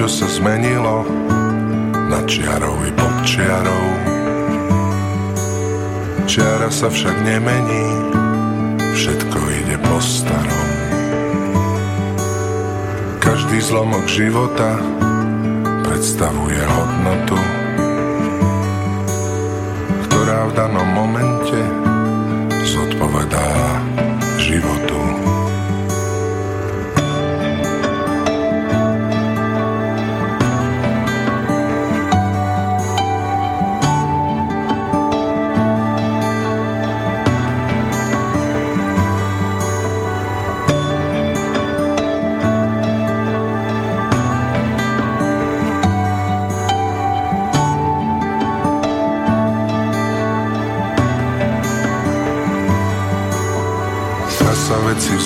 čo sa zmenilo nad čiarou i pod čiarou. Čiara sa však nemení, všetko ide po starom. Každý zlomok života predstavuje hodnotu, ktorá v danom momente zodpovedá životu.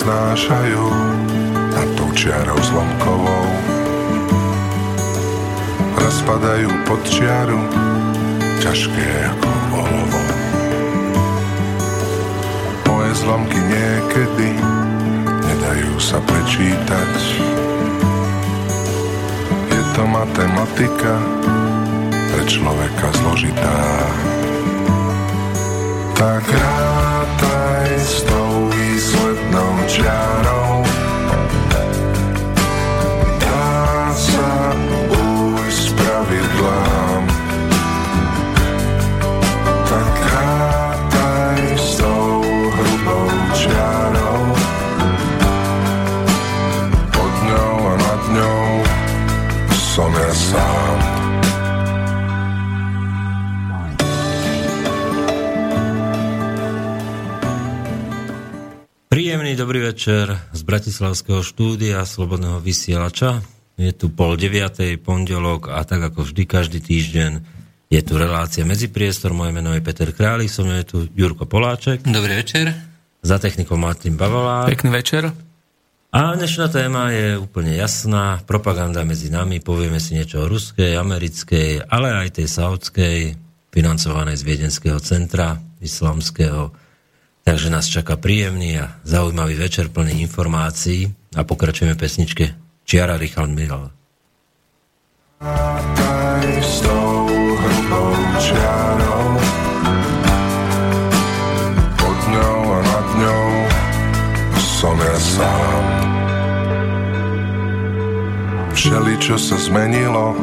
Veci vznášajú nad tou čiarou zlomkovou. Rozpadajú pod čiaru, ťažké ako olovo. Moje zlomky niekedy nedajú sa prečítať. Je to matematika pre človeka zložitá. Tak rátaj s cloud dobrý večer z Bratislavského štúdia Slobodného vysielača. Je tu pol deviatej, pondelok a tak ako vždy každý týždeň je tu relácia Medzipriestor. Moje meno je Peter Králik, som je tu Jurko Poláček. Dobrý večer. Za technikou Martin Bavolár. Pekný večer. A dnešná téma je úplne jasná. Propaganda medzi nami. Povieme si niečo o ruskej, americkej, ale aj tej saudskej, financovanej z Viedenského centra islamského. Takže nás čaká príjemný a zaujímavý večer plný informácií a pokračujeme pesničke Čiara Richard čiarou. Pod ňou a nad ňou som ja sám. Všeli, čo sa zmenilo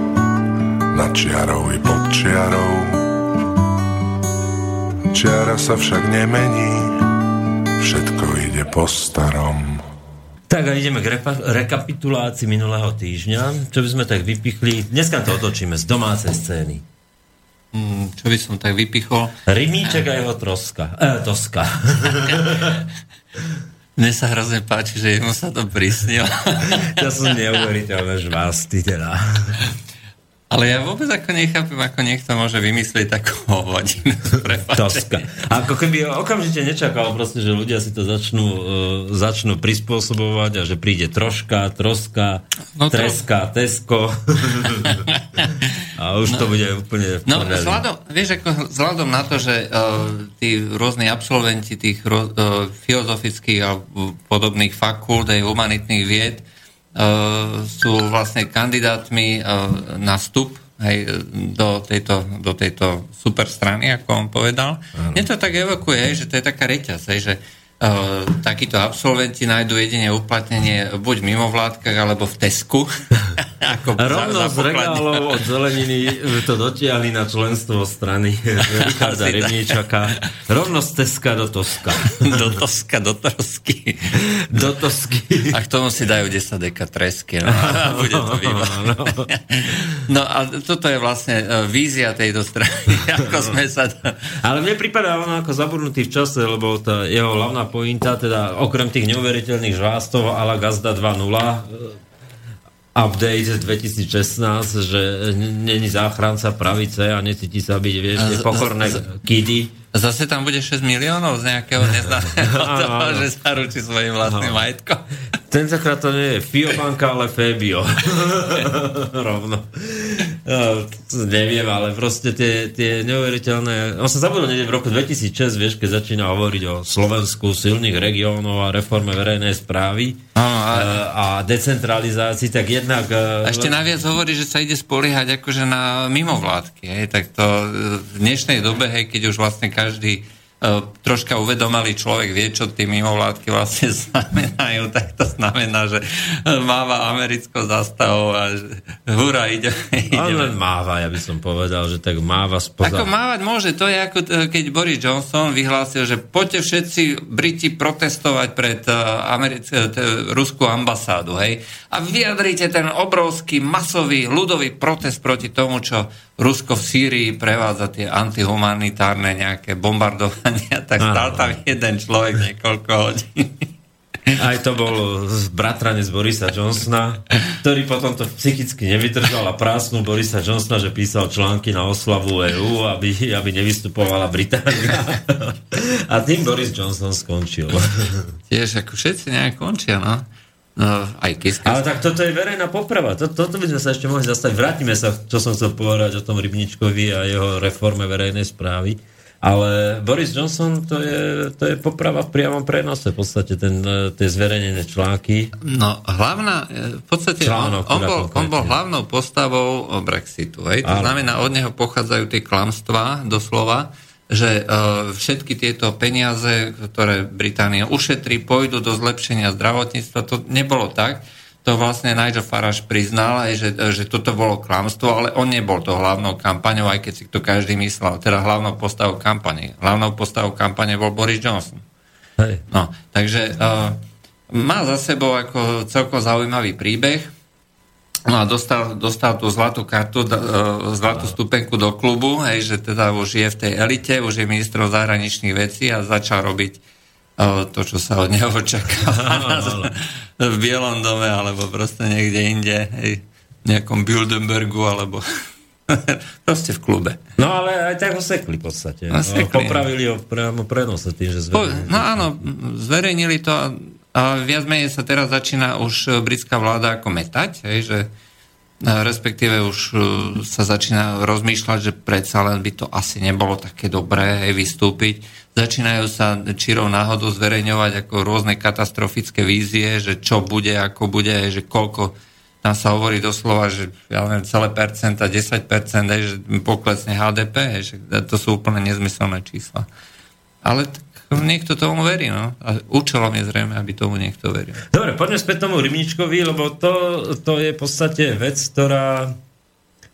nad čiarou i pod čiarou. Čiara sa však nemení, všetko ide po starom. Tak a ideme k repa- rekapitulácii minulého týždňa. Čo by sme tak vypichli? Dneska to otočíme z domácej scény. Mm, čo by som tak vypichol? Rimíček a jeho troska. E, toska. Mne sa hrozne páči, že jemu sa to prisnilo. ja som neuveriteľné žvásty teda. Ale ja vôbec ako nechápem, ako niekto môže vymyslieť takú. A ako keby okamžite nečakal proste, že ľudia si to začnú, uh, začnú prispôsobovať a že príde troška, troska, No to- treska, tesko. a už to bude úplne No, vzhľadom, vieš, ako vzhľadom na to, že uh, tí rôzni absolventi tých uh, filozofických a podobných fakult, aj humanitných vied, sú vlastne kandidátmi uh, na vstup hej, do, tejto, do tejto super strany, ako on povedal. Mne to tak evokuje, hej, že to je taká reťaz, hej, že takíto absolventi nájdú jedine uplatnenie buď v mimovládkach, alebo v Tesku. ako Rovno z regálov od zeleniny to dotiahli na členstvo strany Richarda Asi tak. Rybníčaka. Rovno z Teska do Toska. do Toska, do Trosky. Do Tosky. A k tomu si dajú 10 deka tresky. No, a bude to výborné. No a toto je vlastne e, vízia tejto strany, ako sme sa... Ale mne prípada on ako zabudnutý v čase, lebo tá jeho hlavná pointa, teda okrem tých neuveriteľných žvástov a la Gazda 2.0, e, update 2016, že není záchranca pravice a necíti sa byť, vieš, tie pokorné kidy. Zase tam bude 6 miliónov z nejakého neznámeho toho, že sa ručí svojim vlastným majetkom. Tentokrát to nie je Fiobanka, ale Fabio. Rovno. No, neviem, ale proste tie, tie neuveriteľné... On sa zabudol niekde v roku 2006, vieš, keď začína hovoriť o Slovensku, silných regiónov a reforme verejnej správy a, a decentralizácii, tak jednak... A ešte naviac hovorí, že sa ide spoliehať akože na mimovládky. Hej, tak to v dnešnej dobe, hej, keď už vlastne každý troška uvedomali človek vie, čo tie mimovládky vlastne znamenajú, tak to znamená, že máva americkou zastavou a že hurá, ide, ide. len máva, ja by som povedal, že tak máva spoza... Ako mávať môže, to je ako keď Boris Johnson vyhlásil, že poďte všetci Briti protestovať pred e, Americ- e, ruskú ambasádu, hej, a vyjadrite ten obrovský masový ľudový protest proti tomu, čo Rusko v Sýrii prevádza tie antihumanitárne nejaké bombardovania, tak stal tam jeden človek niekoľko hodín. Aj to bol bratranec Borisa Johnsona, ktorý potom to psychicky nevydržal a prásnu Borisa Johnsona, že písal články na oslavu EU, aby, aby nevystupovala Británia. A tým Boris Johnson skončil. Tiež ako všetci nejak končia, no. No, aj Kiska. Ale tak toto je verejná poprava. Toto, toto by sme sa ešte mohli zastaviť. Vrátime sa, čo som chcel povedať o tom Rybničkovi a jeho reforme verejnej správy. Ale Boris Johnson, to je, to je poprava v priamom prenose, v podstate ten, tie zverejnené články. No, hlavná, v podstate Článok, on, on, bol, on bol hlavnou postavou Brexitu. Hej? To znamená, od neho pochádzajú tie klamstvá, doslova že uh, všetky tieto peniaze, ktoré Británia ušetrí, pôjdu do zlepšenia zdravotníctva. To nebolo tak. To vlastne Nigel Farage priznal, aj, že, že toto bolo klamstvo, ale on nebol to hlavnou kampaňou, aj keď si to každý myslel. Teda hlavnou postavou kampane. Hlavnou postavou kampane bol Boris Johnson. Hej. No, takže uh, má za sebou ako celkom zaujímavý príbeh. No a dostal, dostal tú zlatú kartu, e, zlatú stupenku do klubu, hej, že teda už je v tej elite, už je ministrov zahraničných vecí a začal robiť to, čo sa od neho očakáva v Bielom dome, alebo proste niekde inde, hej, v nejakom Bildenbergu, alebo proste v klube. No ale aj tak ho sekli v podstate. No, sekli. Popravili ho priamo prenose tým, že zverejnili. No áno, zverejnili to a viac menej sa teraz začína už britská vláda ako metať, hej, že respektíve už e, sa začína rozmýšľať, že predsa len by to asi nebolo také dobré hej, vystúpiť. Začínajú sa čirou náhodou zverejňovať ako rôzne katastrofické vízie, že čo bude, ako bude, že koľko tam sa hovorí doslova, že ja neviem, celé percenta, 10%, hej, že poklesne HDP, že to sú úplne nezmyselné čísla. Ale tak niekto tomu verí, no. A účelom je zrejme, aby tomu niekto veril. Dobre, poďme späť tomu Rybničkovi, lebo to, to je v podstate vec, ktorá,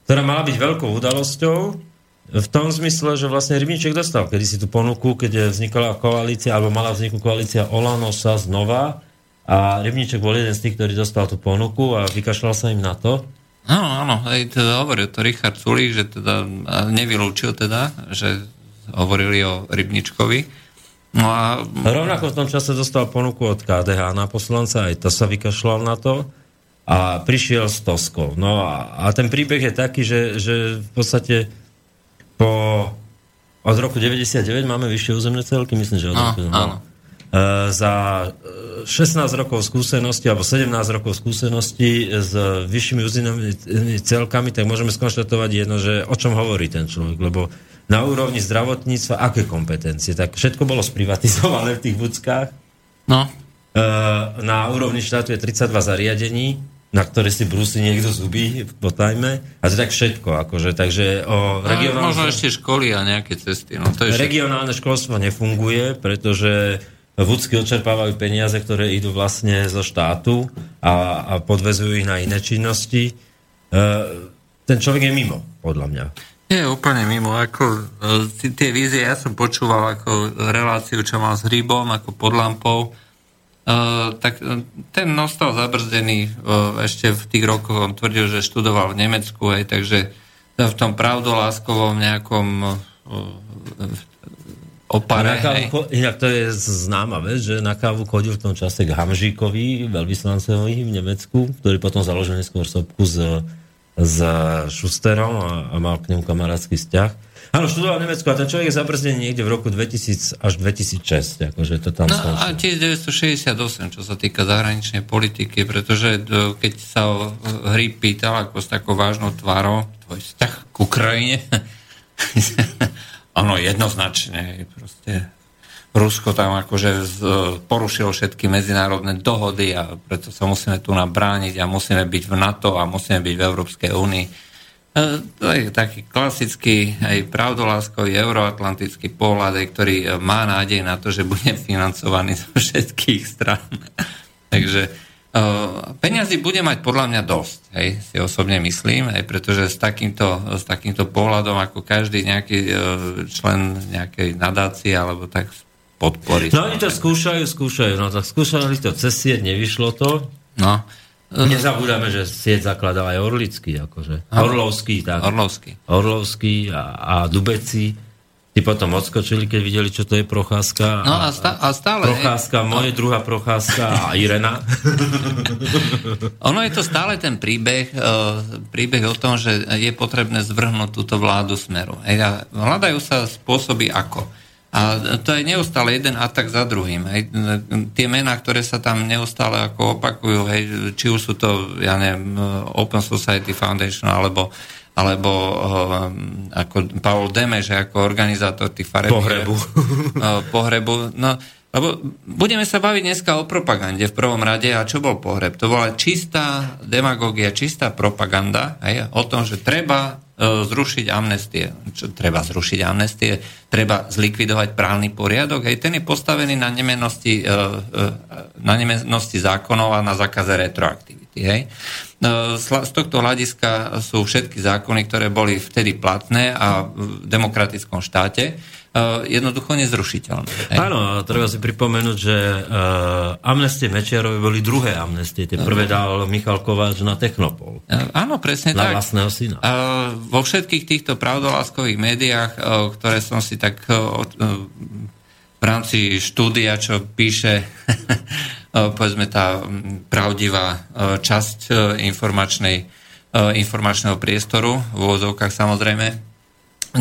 ktorá mala byť veľkou udalosťou v tom zmysle, že vlastne Rybniček dostal kedy si tú ponuku, keď vznikala koalícia, alebo mala vzniknúť koalícia Olano sa znova a Rybniček bol jeden z tých, ktorý dostal tú ponuku a vykašľal sa im na to. Áno, áno, aj teda hovoril to Richard Sulík, že teda nevylúčil teda, že hovorili o Rybničkovi. No a... Rovnako v tom čase dostal ponuku od KDH na poslanca, aj to sa vykašľal na to a prišiel s Toskou. No a, a ten príbeh je taký, že, že v podstate po, od roku 99 máme vyššie územné celky, myslím, že od no, roku, no. E, za 16 rokov skúsenosti alebo 17 rokov skúsenosti s vyššími územnými celkami, tak môžeme skonštatovať jedno, že o čom hovorí ten človek, lebo na úrovni zdravotníctva aké kompetencie? Tak všetko bolo sprivatizované v tých vúckách. No. E, na úrovni štátu je 32 zariadení, na ktoré si brúsi niekto zuby po tajme. A to je tak všetko. Akože, takže o regionálne... Možno ešte školy a nejaké cesty. No, to je regionálne školstvo nefunguje, pretože vúcky odčerpávajú peniaze, ktoré idú vlastne zo štátu a, a podvezujú ich na iné činnosti. E, ten človek je mimo, podľa mňa. Nie, úplne mimo. Ako, e, tie vízie, ja som počúval ako reláciu, čo mal s Rybom, ako pod lampou, Uh, tak e, ten nostal zabrzdený uh, ešte v tých rokoch, on tvrdil, že študoval v Nemecku, aj, takže v tom pravdoláskovom nejakom uh, opare. Kávu, inak to je známa vec, že na kávu chodil v tom čase k Hamžíkovi, veľvyslancovi v Nemecku, ktorý potom založil neskôr sopku z s Šusterom a, a mal k nemu kamarátsky vzťah. Áno, študoval Nemecko a ten človek je zabrzdený niekde v roku 2000 až 2006. Akože to tam no a 1968, čo sa týka zahraničnej politiky, pretože keď sa o hry pýtal ako s takou vážnou tvárou, tvoj vzťah k Ukrajine? Áno, jednoznačne. Proste Rusko tam akože porušilo všetky medzinárodné dohody a preto sa musíme tu nabrániť a musíme byť v NATO a musíme byť v Európskej únii. E, to je taký klasický aj pravdoláskový euroatlantický pohľad, ktorý má nádej na to, že bude financovaný zo všetkých stran. Takže Peňazí bude mať podľa mňa dosť, hej, si osobne myslím, hej, pretože s takýmto, s takýmto pohľadom, ako každý nejaký e, člen nejakej nadácie, alebo tak podporí. No oni to skúšajú, skúšajú, no tak skúšali to cez sieť, nevyšlo to. No. Nezabúdame, že sieť zakladal aj Orlický, akože. Orlovský, tak. Orlovský. Orlovský a, a Dubeci. Tí potom odskočili, keď videli, čo to je Procházka. No a, stá, a stále... Procházka, no. moje druhá Procházka a Irena. ono je to stále ten príbeh, uh, príbeh o tom, že je potrebné zvrhnúť túto vládu smeru. A hľadajú sa spôsoby ako. A to je neustále jeden atak za druhým. Hej. Tie mená, ktoré sa tam neustále ako opakujú, hej, či už sú to, ja neviem, Open Society Foundation, alebo alebo uh, ako Paul Demeš, ako organizátor tých farebí. Pohrebu. Uh, pohrebu. No, lebo budeme sa baviť dneska o propagande v prvom rade. A čo bol pohreb? To bola čistá demagogia, čistá propaganda aj, o tom, že treba zrušiť amnestie. Čo, treba zrušiť amnestie, treba zlikvidovať právny poriadok. Aj ten je postavený na nemenosti, uh, uh, na nemenosti zákonov a na zákaze retroaktivity. Hej. Z tohto hľadiska sú všetky zákony, ktoré boli vtedy platné a v demokratickom štáte, e, jednoducho nezrušiteľné. Áno, treba si pripomenúť, že uh, amnestie Mečiarovi boli druhé amnestie. Tie prvé dal Michal Kováč na Technopol. Uh, áno, presne na tak. vlastného syna. Uh, vo všetkých týchto pravdoláskových médiách, uh, ktoré som si tak uh, v rámci štúdia, čo píše povedzme tá pravdivá časť informačnej, informačného priestoru, v úvozovkách samozrejme,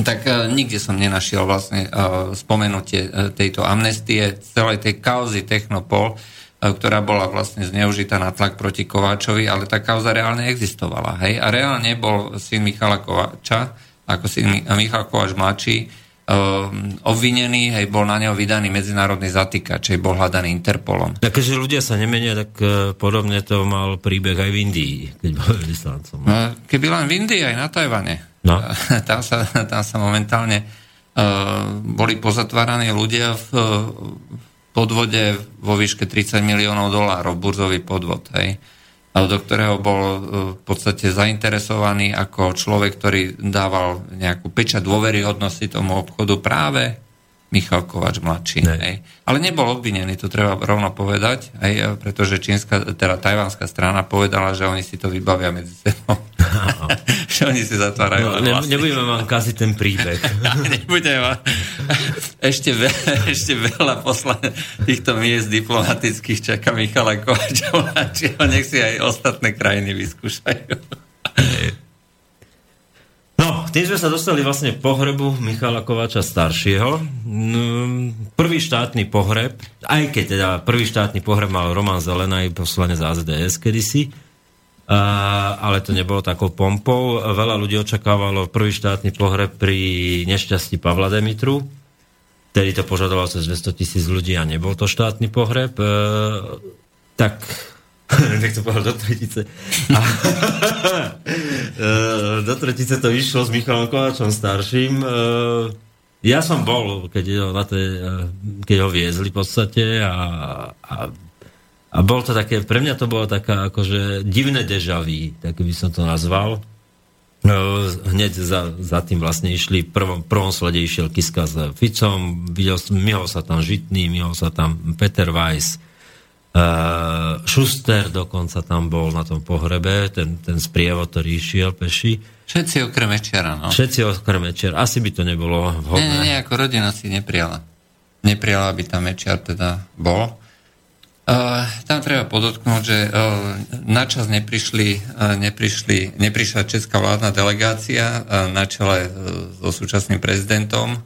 tak nikde som nenašiel vlastne spomenutie tejto amnestie, celej tej kauzy Technopol, ktorá bola vlastne zneužitá na tlak proti Kováčovi, ale tá kauza reálne existovala. Hej? A reálne bol syn Michala Kováča, ako syn Michal Kováč mladší, Ehm, obvinený, hej, bol na neho vydaný medzinárodný zatýkač, hej, bol hľadaný Interpolom. Tak keďže ľudia sa nemenia, tak uh, podobne to mal príbeh aj v Indii, keď bol vyslancom. No, keby len v Indii, aj na Tajvane. No. tam, sa, tam sa momentálne uh, boli pozatváraní ľudia v uh, podvode vo výške 30 miliónov dolárov, burzový podvod, hej. Uh, do ktorého bol e, v podstate zainteresovaný ako človek, ktorý dával nejakú pečať dôveryhodnosti tomu obchodu práve Michal Kovač mladší. Ne. Hej. Ale nebol obvinený, to treba rovno povedať, hej, pretože čínska, teda tajvanská strana povedala, že oni si to vybavia medzi sebou. Že oni si zatvárajú. No, ne, nebudeme vám kaziť ten príbeh. nebudeme vám. Ešte, ve, ešte veľa posla týchto miest diplomatických čaká Michala Kovača mladšieho, nech si aj ostatné krajiny vyskúšajú. No, tým sme sa dostali vlastne pohrebu Michala Kováča staršieho. Mm, prvý štátny pohreb, aj keď teda prvý štátny pohreb mal Roman Zelenaj, poslanec AZDS kedysi, ale to nebolo takou pompou. Veľa ľudí očakávalo prvý štátny pohreb pri nešťastí Pavla Demitru, ktorý to požadoval cez 200 tisíc ľudí a nebol to štátny pohreb. E, tak nech to povedal do tretice. A, e, do tretice to išlo s Michalom Kovačom starším. E, ja som bol, keď ho, na tej, e, keď ho viezli v podstate a, a, a bol to také, pre mňa to bolo taká akože divné dežaví, tak by som to nazval. Hneď za, za tým vlastne išli, v prvom, prvom slede išiel Kiska s Ficom, videl, myhol sa tam Žitný, myhol sa tam Peter Weiss, Uh, Schuster dokonca tam bol na tom pohrebe, ten, ten sprievod, ktorý išiel peši. Všetci okrem Mečera, no. Všetci okrem Mečera. Asi by to nebolo vhodné. Nie, nie, ako rodina si neprijala. Neprijala, aby tam Mečiar teda bol. Uh, tam treba podotknúť, že uh, načas neprišli, uh, neprišli, neprišla česká vládna delegácia uh, na čele uh, so súčasným prezidentom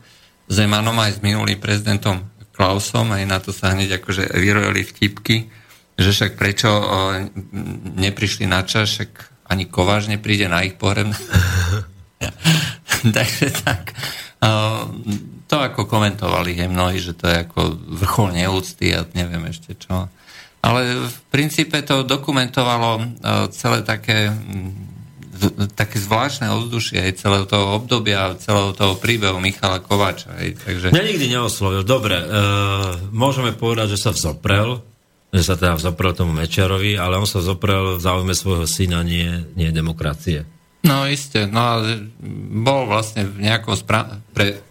Zemanom aj s minulým prezidentom Klausom, aj na to sa hneď akože vyrojili vtipky, že však prečo o, neprišli na čas, však ani Kováž nepríde na ich pohreb. takže tak. To ako komentovali aj mnohí, že to je ako vrchol neúcty a neviem ešte čo. Ale v princípe to dokumentovalo celé také také zvláštne ovzdušie aj celého toho obdobia, celého toho príbehu Michala Kováča. Aj, takže... Ja nikdy neoslovil. Dobre, e, môžeme povedať, že sa vzoprel, že sa teda vzoprel tomu Mečiarovi, ale on sa vzoprel v záujme svojho syna, nie, nie demokracie. No isté, no ale bol vlastne v nejakom spra- pre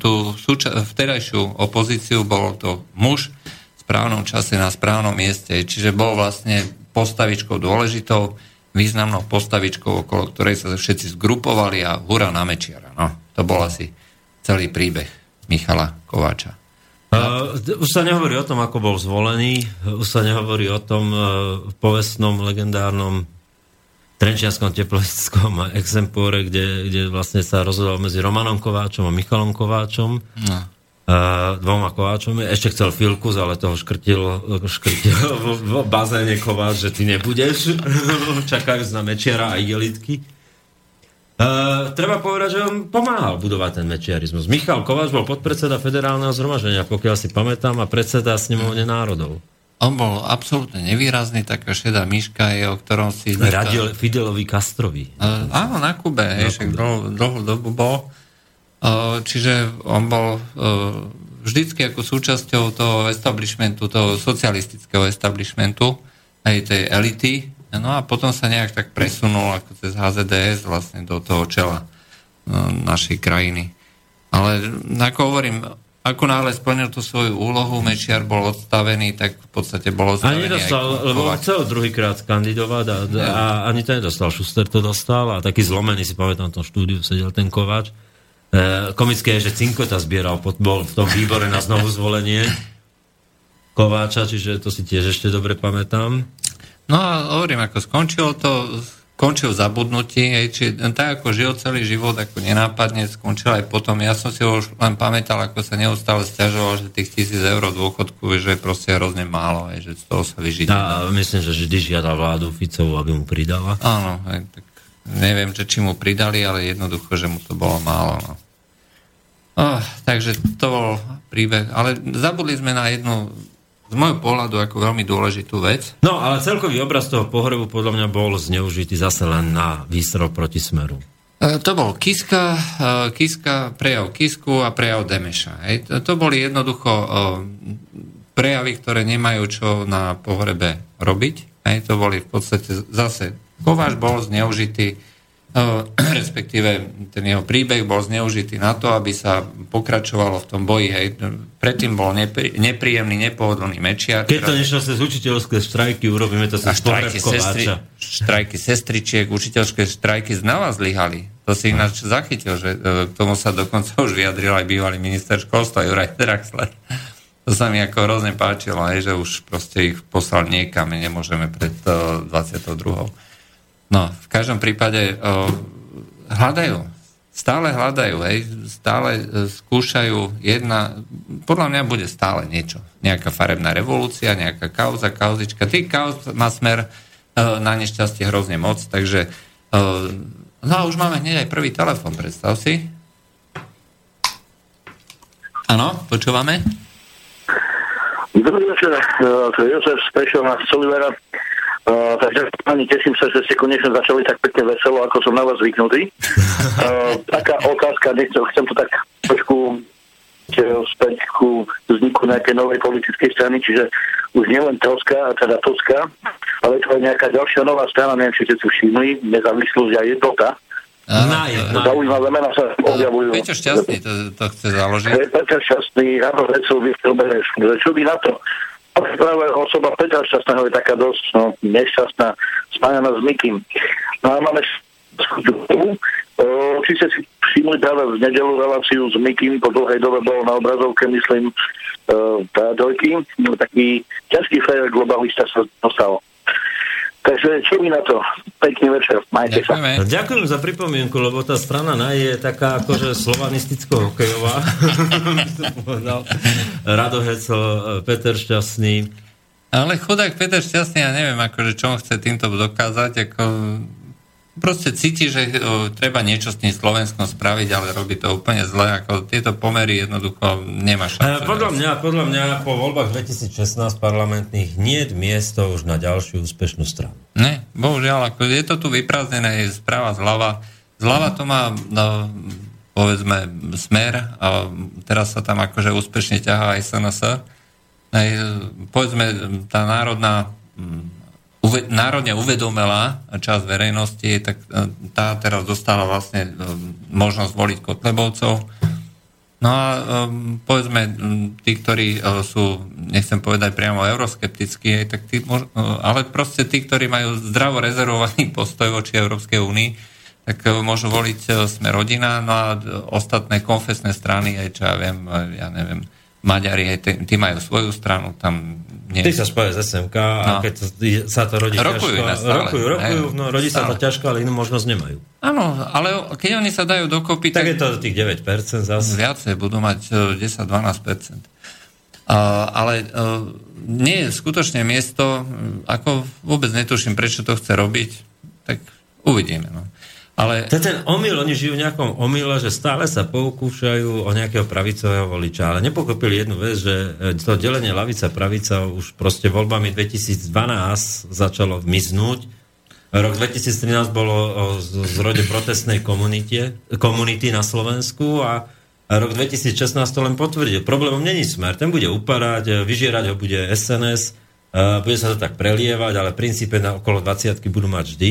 tú súča- vtedajšiu opozíciu bol to muž v správnom čase na správnom mieste, čiže bol vlastne postavičkou dôležitou, významnou postavičkou, okolo ktorej sa všetci zgrupovali a hura na Mečiara. No, to bol asi celý príbeh Michala Kováča. Uh, už sa nehovorí o tom, ako bol zvolený, už sa nehovorí o tom uh, povestnom, legendárnom Trenčianskom teploistickom exempóre, kde, kde vlastne sa rozhodol medzi Romanom Kováčom a Michalom Kováčom. No dvoma kováčom. Ešte chcel Filkus, ale toho škrtil, škrtil v, v bazéne kováč, že ty nebudeš. Čakajú na Mečiara a igelitky. Uh, treba povedať, že on pomáhal budovať ten mečiarizmus. Michal Kováč bol podpredseda federálneho zhromaždenia, pokiaľ si pamätám, a predseda snemovne národov. On bol absolútne nevýrazný, taká šedá myška je, o ktorom si... Radil Fidelovi Castrovi. Uh, áno, na Kube, na Kube. Dlhú, dlhú dobu bol. Čiže on bol vždycky ako súčasťou toho establishmentu, toho socialistického establishmentu, aj tej elity, no a potom sa nejak tak presunul ako cez HZDS vlastne do toho čela našej krajiny. Ale ako hovorím, ako náhle splnil tú svoju úlohu, Mečiar bol odstavený, tak v podstate bol odstavený. A nedostal, lebo chcel druhýkrát kandidovať a, a ani to nedostal. Šuster to dostal a taký zlomený, si pamätám, v tom štúdiu sedel ten Kováč. E, komické je, že Cinkota zbieral, bol v tom výbore na znovu zvolenie Kováča, čiže to si tiež ešte dobre pamätám. No a hovorím, ako skončilo to, skončil zabudnutí, hej, či tak ako žil celý život, ako nenápadne, skončil aj potom. Ja som si už len pamätal, ako sa neustále stiažoval, že tých tisíc eur dôchodku, že je proste hrozne málo, hej, že z toho sa vyžiť. A myslím, že vždy žiada vládu Ficovu, aby mu pridala. Áno, hej, tak neviem, že či mu pridali, ale jednoducho, že mu to bolo málo. No. Oh, takže to bol príbeh. Ale zabudli sme na jednu z môjho pohľadu ako veľmi dôležitú vec. No, ale celkový obraz toho pohrebu podľa mňa bol zneužitý zase len na výstrel proti smeru. E, to bol Kiska, e, Kiska, prejav Kisku a prejav Demeša. Hej. To, to boli jednoducho e, prejavy, ktoré nemajú čo na pohrebe robiť. Hej. To boli v podstate zase Kováš bol zneužitý respektíve ten jeho príbeh bol zneužitý na to, aby sa pokračovalo v tom boji. Hej. Predtým bol nepri, nepríjemný, nepohodlný mečiar. Keď to nešlo cez učiteľské štrajky, urobíme to cez štrajky, sestri, štrajky sestričiek, učiteľské štrajky znova zlyhali. To si ináč zachytil, že e, k tomu sa dokonca už vyjadril aj bývalý minister školstva Juraj Draxler. To sa mi ako hrozne páčilo, aj, že už proste ich poslal niekam, nemôžeme pred 22. E, No, v každom prípade uh, hľadajú, stále hľadajú, hej, stále uh, skúšajú jedna, podľa mňa bude stále niečo, nejaká farebná revolúcia, nejaká kauza, kauzička, tých kauz má smer uh, na nešťastie hrozne moc, takže uh, no a už máme hneď aj prvý telefon, predstav si. Áno, počúvame? Dobrý večer, je Jozef Spešov na Solivera. Uh, takže pani, teším sa, že ste konečne začali tak pekne veselo, ako som na vás zvyknutý. Uh, taká otázka, nechcem, chcem to tak trošku späť ku vzniku nejakej novej politickej strany, čiže už nielen Toska, teda Toska, ale to je nejaká ďalšia nová strana, neviem, či ste tu všimli, nezávislosť a jednota. Na, na, Zaujímavé mená sa objavujú. Peťo Šťastný to, to chce založiť. Peťo Šťastný, Rado Vecov, Viktor Bereš. Čo by na to? Práve osoba Petra Šťastného je taká dosť no, nešťastná, spájana s Mikým. No a máme či ste si všimli práve v nedelu reláciu s Mikým, po dlhej dobe bol na obrazovke, myslím, tá dojky, no, taký ťažký fér globalista sa dostal. Takže čo mi na to? Pekný večer, majte Ďakujeme. sa. Ďakujem za pripomienku, lebo tá strana NAJ je taká akože slovanisticko-hokejová. Rado Hecel, Peter Šťastný. Ale chudák Peter Šťastný, ja neviem, akože čo on chce týmto dokázať, ako proste cíti, že o, treba niečo s tým Slovenskom spraviť, ale robí to úplne zle, ako tieto pomery jednoducho nemá šancu. Podľa mňa, podľa mňa po voľbách 2016 parlamentných nie je miesto už na ďalšiu úspešnú stranu. Ne, bohužiaľ, ako je to tu vyprázdnené správa zľava. Zľava to má, no, povedzme, smer a teraz sa tam akože úspešne ťahá aj SNS. Aj, povedzme, tá národná uve, národne uvedomela časť verejnosti, tak e, tá teraz dostala vlastne e, možnosť voliť Kotlebovcov. No a um, povedzme, tí, ktorí sú, nechcem povedať priamo euroskeptickí, tak tí, ale proste tí, ktorí majú zdravo rezervovaný postoj voči Európskej únii, tak môžu voliť uh, sme rodina, no a ostatné konfesné strany, aj čo ja viem, ja neviem, Maďari, aj tí majú svoju stranu, tam nie. Ty sa spája z SMK a no. keď sa to rodí rokujú ťažko, rokujú, rokujú, no rodí sa to ťažko, ale inú možnosť nemajú. Áno, ale keď oni sa dajú dokopy, tak, tak je to tých 9% zase. Viacej, budú mať 10-12%. Uh, ale uh, nie je skutočne miesto, ako vôbec netuším, prečo to chce robiť, tak uvidíme. No. Ale... To je ten omyl, oni žijú v nejakom omyle, že stále sa poukúšajú o nejakého pravicového voliča, ale nepokopili jednu vec, že e, to delenie lavica-pravica už proste voľbami 2012 začalo miznúť. Rok 2013 bolo o zrode protestnej komunite, komunity na Slovensku a rok 2016 to len potvrdil. Problémom není smer, ten bude upadať, vyžierať ho bude SNS, e, bude sa to tak prelievať, ale princípe na okolo 20 budú mať vždy.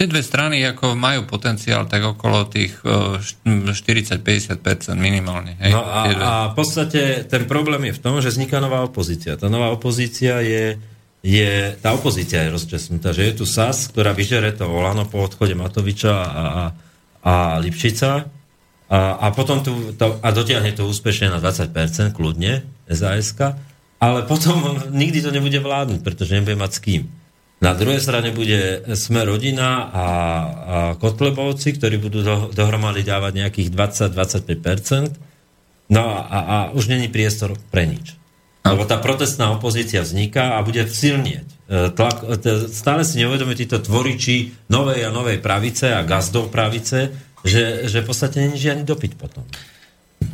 Tie dve strany ako majú potenciál tak okolo tých 40-50% minimálne. Hej, no a, a v podstate ten problém je v tom, že vzniká nová opozícia. Tá nová opozícia je, je tá opozícia je rozčesnutá, že je tu SAS, ktorá vyžere to Olano po odchode Matoviča a, a, a Lipšica a, a potom tu, to, a dotiahne to úspešne na 20% kľudne, sas ale potom nikdy to nebude vládnuť, pretože nebude mať s kým. Na druhej strane bude sme rodina a, a Kotlebovci, ktorí budú do, dohromady dávať nejakých 20-25%. No a, a už není priestor pre nič. Lebo tá protestná opozícia vzniká a bude silnieť. E, tlak, e, stále si neuvedomí títo tvoriči novej a novej pravice a gazdov pravice, že, že v podstate není žiadny dopyt potom.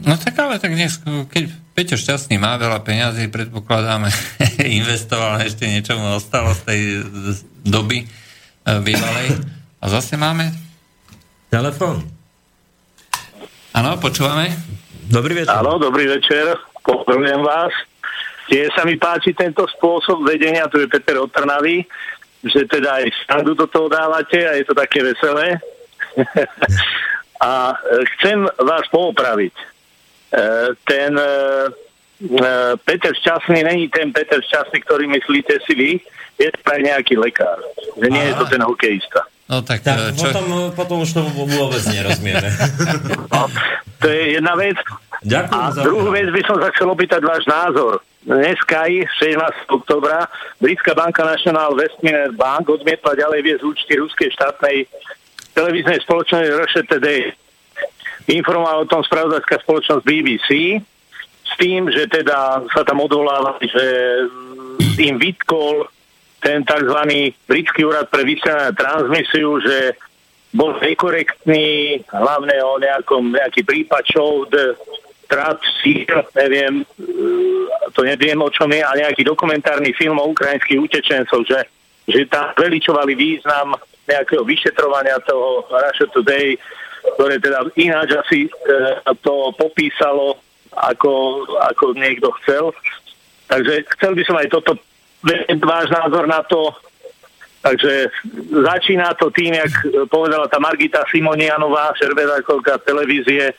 No tak ale tak dnes, keď Peťo Šťastný má veľa peňazí, predpokladáme, investoval ešte niečo mu ostalo z tej doby e, bývalej. A zase máme... Telefón. Áno, počúvame. Dobrý večer. Áno, dobrý večer. Pozdravujem vás. Tie sa mi páči tento spôsob vedenia, tu je Peter od Trnavy, že teda aj srandu do toho dávate a je to také veselé. a chcem vás poopraviť ten e, e, Peter Šťastný není ten Peter Šťastný, ktorý myslíte si vy, je to aj nejaký lekár. Že nie Aha. je to ten hokejista. No tak, tak čo... potom, potom už tomu vôbec nerozumieme. no, to je jedna vec. Ďakujem a za druhú vec by som sa chcel opýtať váš názor. Dneska, 16. oktobra, Britská banka National Westminster Bank odmietla ďalej viesť účty ruskej štátnej televíznej spoločnosti RŠTD informovala o tom spravodajská spoločnosť BBC s tým, že teda sa tam odvolávali, že im vytkol ten tzv. britský úrad pre vysielanie transmisiu, že bol nekorektný, hlavne o nejakom, nejaký prípad show the sír, neviem, to neviem o čom je, ale nejaký dokumentárny film o ukrajinských utečencov, že, že tam veličovali význam nejakého vyšetrovania toho Russia Today, ktoré teda ináč asi e, to popísalo, ako, ako niekto chcel. Takže chcel by som aj toto váš názor na to. Takže začína to tým, jak povedala tá Margita Simonianová, šerbezákovka televízie,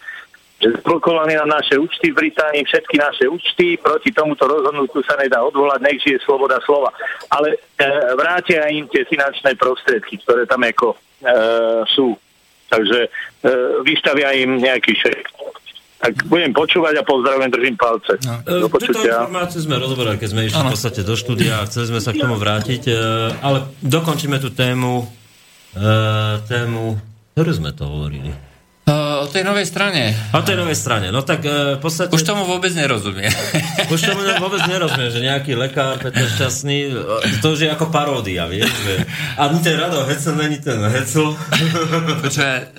že zblokovaní na naše účty v Británii, všetky naše účty, proti tomuto rozhodnutiu sa nedá odvolať, nech žije sloboda slova. Ale e, vrátia im tie finančné prostriedky, ktoré tam ako e, sú. Takže vystavia im nejaký šek. Tak budem počúvať a pozdravujem, držím palce. No. Do počutia. Informáciu sme rozoberali, keď sme išli ano. v podstate do štúdia a chceli sme sa k tomu vrátiť, e, ale dokončíme tú tému, e, tému, ktorú sme to hovorili? O tej novej strane. O tej novej strane. No tak uh, v podstate... Už tomu vôbec nerozumiem. Už tomu vôbec nerozumiem, že nejaký lekár, Petr Šťastný, to už je ako paródia, vieš, že ani ten Rado Hecel není ten Hecel. Počúva,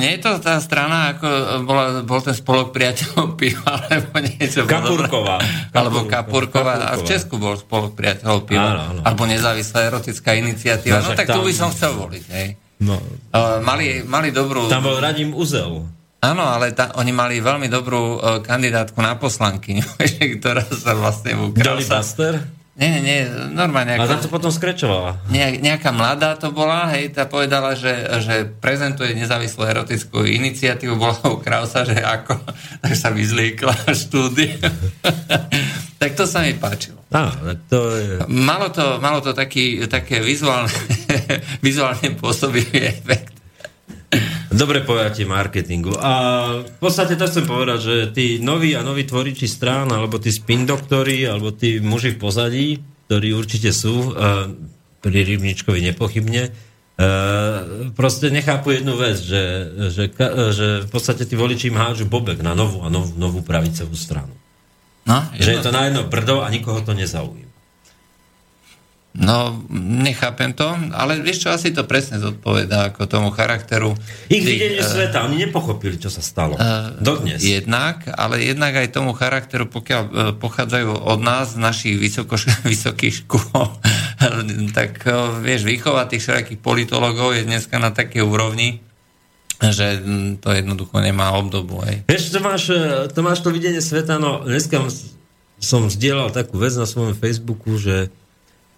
nie je to tá strana, ako bola, bol ten spolok priateľov piva, alebo niečo. Kapurková. Alebo Kapurková. A v Česku bol spolok priateľov piva. Áno, áno. Alebo nezávislá erotická iniciatíva. No, no tak tam... tu by som chcel voliť, hej. No. Uh, mali, mali dobrú... Tam bol Radim Uzel. Áno, ale ta, oni mali veľmi dobrú uh, kandidátku na poslanky, ktorá sa vlastne Dolly Buster? Nie, nie, normálne. A tam to potom skrečovala. Ne, nejaká mladá to bola, hej, tá povedala, že, že prezentuje nezávislú erotickú iniciatívu, bola u Krausa, že ako, tak sa vyzlíkla štúdia. tak to sa mi páčilo. Á, to je... Malo to, malo to taký, také vizuálne, vizuálne pôsobivý efekt. Dobre pojatie marketingu. A v podstate to chcem povedať, že tí noví a noví tvoriči strán, alebo tí spin doktori, alebo tí muži v pozadí, ktorí určite sú, pri Rybničkovi nepochybne, proste nechápu jednu vec, že, že, že v podstate tí voliči im hádžu bobek na novú a novú, novú pravicovú stranu. No, že je to na jedno brdo a nikoho to nezaujíma. No, nechápem to, ale vieš čo, asi to presne zodpovedá ako tomu charakteru. Ich videnie uh, sveta, oni nepochopili, čo sa stalo. Uh, Dodnes. Jednak, ale jednak aj tomu charakteru, pokiaľ uh, pochádzajú od nás, našich vysoko, vysokých škôl, tak uh, vieš, výchova tých všetkých politologov je dneska na také úrovni, že to jednoducho nemá obdobu. Aj. Vieš, to máš, to videnie sveta, no dneska som zdieľal takú vec na svojom Facebooku, že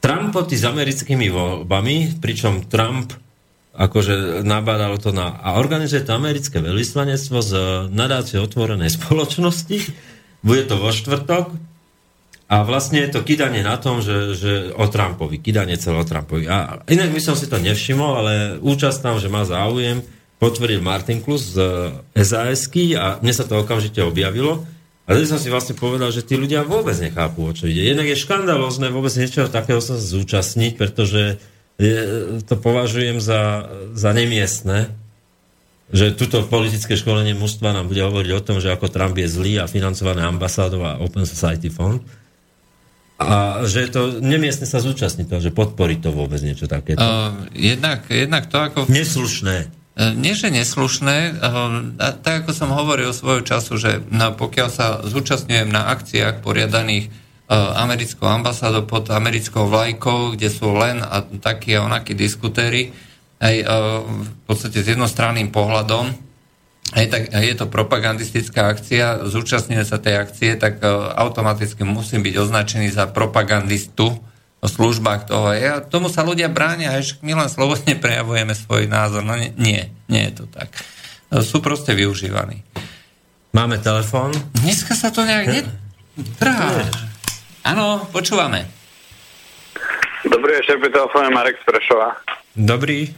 Trumpoty s americkými voľbami, pričom Trump akože nabádalo to na... A organizuje to americké veľvyslanectvo z nadácie otvorenej spoločnosti. Bude to vo štvrtok. A vlastne je to kydanie na tom, že, že o Trumpovi, kydanie celé o Trumpovi. A inak by som si to nevšimol, ale účasť tam, že má záujem, potvrdil Martin Klus z sas a mne sa to okamžite objavilo. A tedy som si vlastne povedal, že tí ľudia vôbec nechápu, o čo ide. Jednak je škandalózne vôbec niečo takého sa zúčastniť, pretože je, to považujem za, za nemiestne, že tuto politické školenie mústva nám bude hovoriť o tom, že ako Trump je zlý a financované ambasádov a Open Society Fund. A že to nemiestne sa zúčastniť to, že podporí to vôbec niečo takéto. Uh, jednak, jednak to ako... Neslušné. E, nie, že neslušné, e, tak ako som hovoril svojho času, že pokiaľ sa zúčastňujem na akciách poriadaných e, americkou ambasádou pod americkou vlajkou, kde sú len a takí a onakí diskutéry, aj v podstate s jednostranným pohľadom, aj tak je to propagandistická akcia, zúčastňujem sa tej akcie, tak automaticky musím byť označený za propagandistu, o službách toho. Ja, tomu sa ľudia bránia, že my len slobodne prejavujeme svoj názor. No nie, nie, nie je to tak. Sú proste využívaní. Máme telefón? Dneska sa to nejak... Ne... Áno, počúvame. Dobrý večer, pri telefóne Marek Sprešová. Dobrý.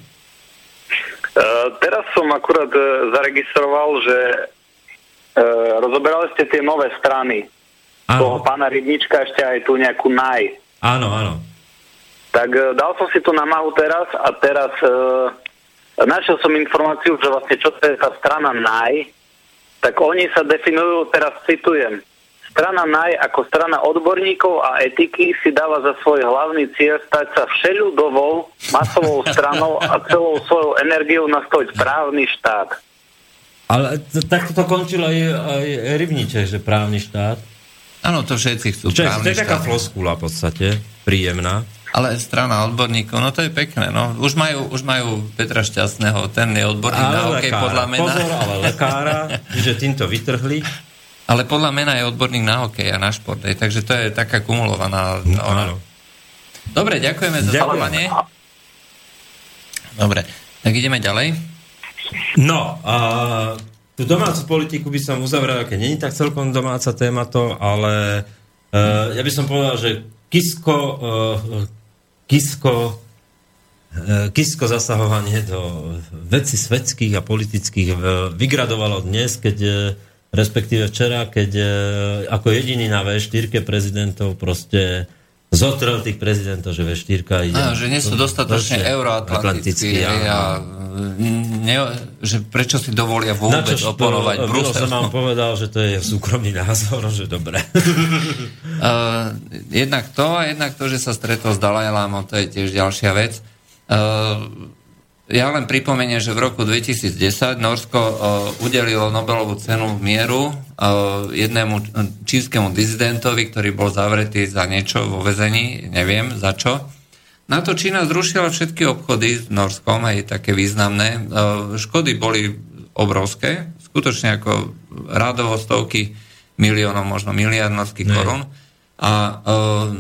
Uh, teraz som akurát uh, zaregistroval, že uh, rozoberali ste tie nové strany. Ano. Toho pána Rybnička ešte aj tu nejakú naj. Áno, áno. Tak e, dal som si to na mahu teraz a teraz e, našiel som informáciu, že vlastne čo to je tá strana NAJ, tak oni sa definujú, teraz citujem, strana NAJ ako strana odborníkov a etiky si dáva za svoj hlavný cieľ stať sa všeľudovou masovou stranou a celou svojou energiou nastaviť právny štát. Ale takto to končilo aj, aj Rybniče, že právny štát. Áno, to všetci chcú. Čo, to je taká floskula v podstate, príjemná. Ale strana odborníkov, no to je pekné, no. Už majú, už majú Petra Šťastného, ten je odborník ale na hokej podľa mena. Pozor, ale lekára, že týmto vytrhli. Ale podľa mena je odborník na hokej a na šport, aj, takže to je taká kumulovaná... No, áno. Dobre, ďakujeme za zavolanie. Dobre, tak ideme ďalej. No, a Tú domácu politiku by som uzavrel, keď není tak celkom domáca téma to, ale uh, ja by som povedal, že Kisko, uh, Kisko, uh, Kisko zasahovanie do veci svetských a politických vygradovalo dnes, keď uh, respektíve včera, keď uh, ako jediný na V4 prezidentov proste zotrel tých prezidentov, že V4 ide... Á, že nie sú dostatočne euroatlantickí a, a ne, že prečo si dovolia vôbec Načož oponovať Brusel. som nám povedal, že to je súkromný názor, že dobre. uh, jednak to a jednak to, že sa stretol s Dalajlámom, to je tiež ďalšia vec. Uh, ja len pripomeniem, že v roku 2010 Norsko uh, udelilo Nobelovú cenu mieru uh, jednému čínskemu dizidentovi, ktorý bol zavretý za niečo vo vezení, neviem za čo. Na to Čína zrušila všetky obchody s Norskom, aj také významné. Uh, škody boli obrovské, skutočne ako rádovo stovky miliónov, možno miliardnovských korún. A uh,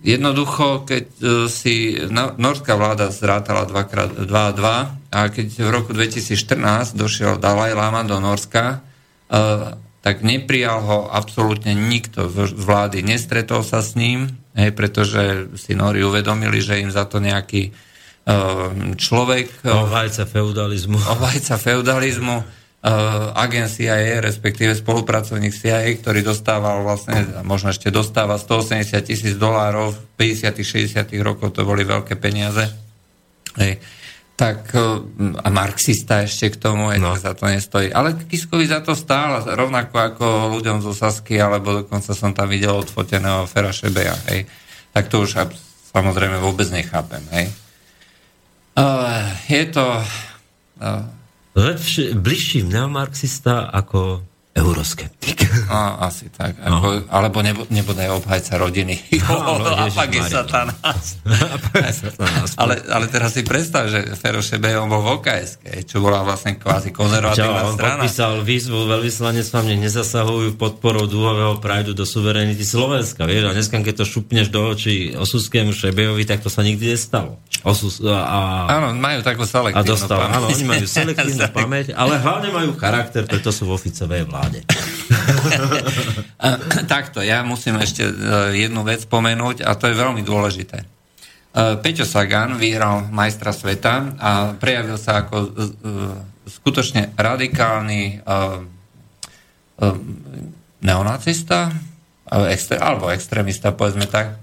Jednoducho, keď uh, si no, norská vláda zrátala 2 a 2 a keď v roku 2014 došiel Dalaj Lama do Norska, uh, tak neprijal ho absolútne nikto z vlády. Nestretol sa s ním, hej, pretože si Nori uvedomili, že im za to nejaký uh, človek... Ovajca feudalizmu. Ovajca feudalizmu uh, agent CIA, respektíve spolupracovník CIA, ktorý dostával vlastne, možno ešte dostáva 180 tisíc dolárov v 50 60 rokov, to boli veľké peniaze. Hej. Tak uh, a marxista ešte k tomu, aj no. za to nestojí. Ale Kiskovi za to stála, rovnako ako ľuďom zo Sasky, alebo dokonca som tam videl odfoteného Fera Šebeja. Hej. Tak to už samozrejme vôbec nechápem. Hej. Uh, je to... Uh, lepšie, bližší neomarxista ako euroskeptik. A, asi tak. No. Ako, alebo nebo, nebodaj obhajca rodiny. No, a pak je satanás. ale, ale teraz si predstav, že Fero Šebejom bol v OKS, čo bola vlastne kvázi konzervatívna Čo, on strana. podpísal výzvu, veľvyslanectva mne nezasahujú podporou dúhového prajdu do suverenity Slovenska. Vieš? A dneska, keď to šupneš do očí Osuskému Šebejovi, tak to sa nikdy nestalo. Osus, a, áno, majú takú selektívnu a dostal, pamäť. Áno, oni majú selektívnu pamäť, ale hlavne majú charakter, preto sú v oficovej vláde. Takto, ja musím ešte e, jednu vec spomenúť a to je veľmi dôležité. E, Peťo Sagan vyhral majstra sveta a prejavil sa ako e, skutočne radikálny neonacista alebo extrémista, povedzme tak,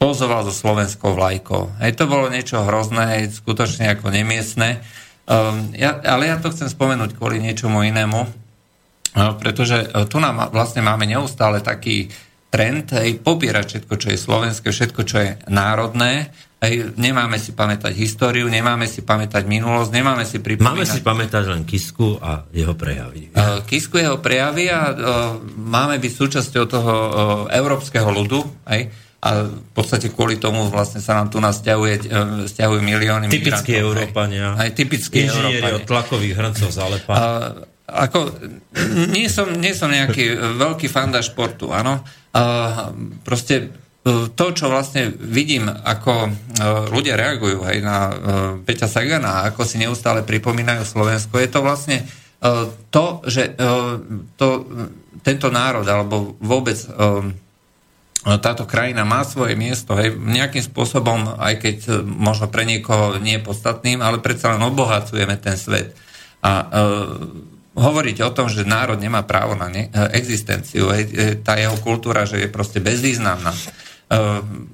pozoval so slovenskou vlajkou. Hej, to bolo niečo hrozné, skutočne ako nemiestne. Um, ja, ale ja to chcem spomenúť kvôli niečomu inému, uh, pretože uh, tu nám vlastne máme neustále taký trend, hej, popierať všetko, čo je slovenské, všetko, čo je národné, hej, nemáme si pamätať históriu, nemáme si pamätať minulosť, nemáme si pripomínať... Máme si pamätať len Kisku a jeho prejavy. Uh, Kisku jeho prejavy a máme byť súčasťou toho európskeho ľudu, hej, a v podstate kvôli tomu vlastne sa nám tu nás stiahuje, stiahujú milióny Typickí Európania. Aj, aj typickí Európania. od tlakových hrncov Zalepa. A, ako, nie, som, nie som nejaký veľký fanda športu, áno. A, proste e, to, čo vlastne vidím, ako e, ľudia reagujú hej, na Peťa Sagana, ako si neustále pripomínajú Slovensko, je to vlastne to, že to, tento národ, alebo vôbec táto krajina má svoje miesto, hej, nejakým spôsobom, aj keď e, možno pre niekoho nie je podstatným, ale predsa len obohacujeme ten svet. A e, hovoriť o tom, že národ nemá právo na ne, e, existenciu, hej, e, tá jeho kultúra, že je proste bezvýznamná. E,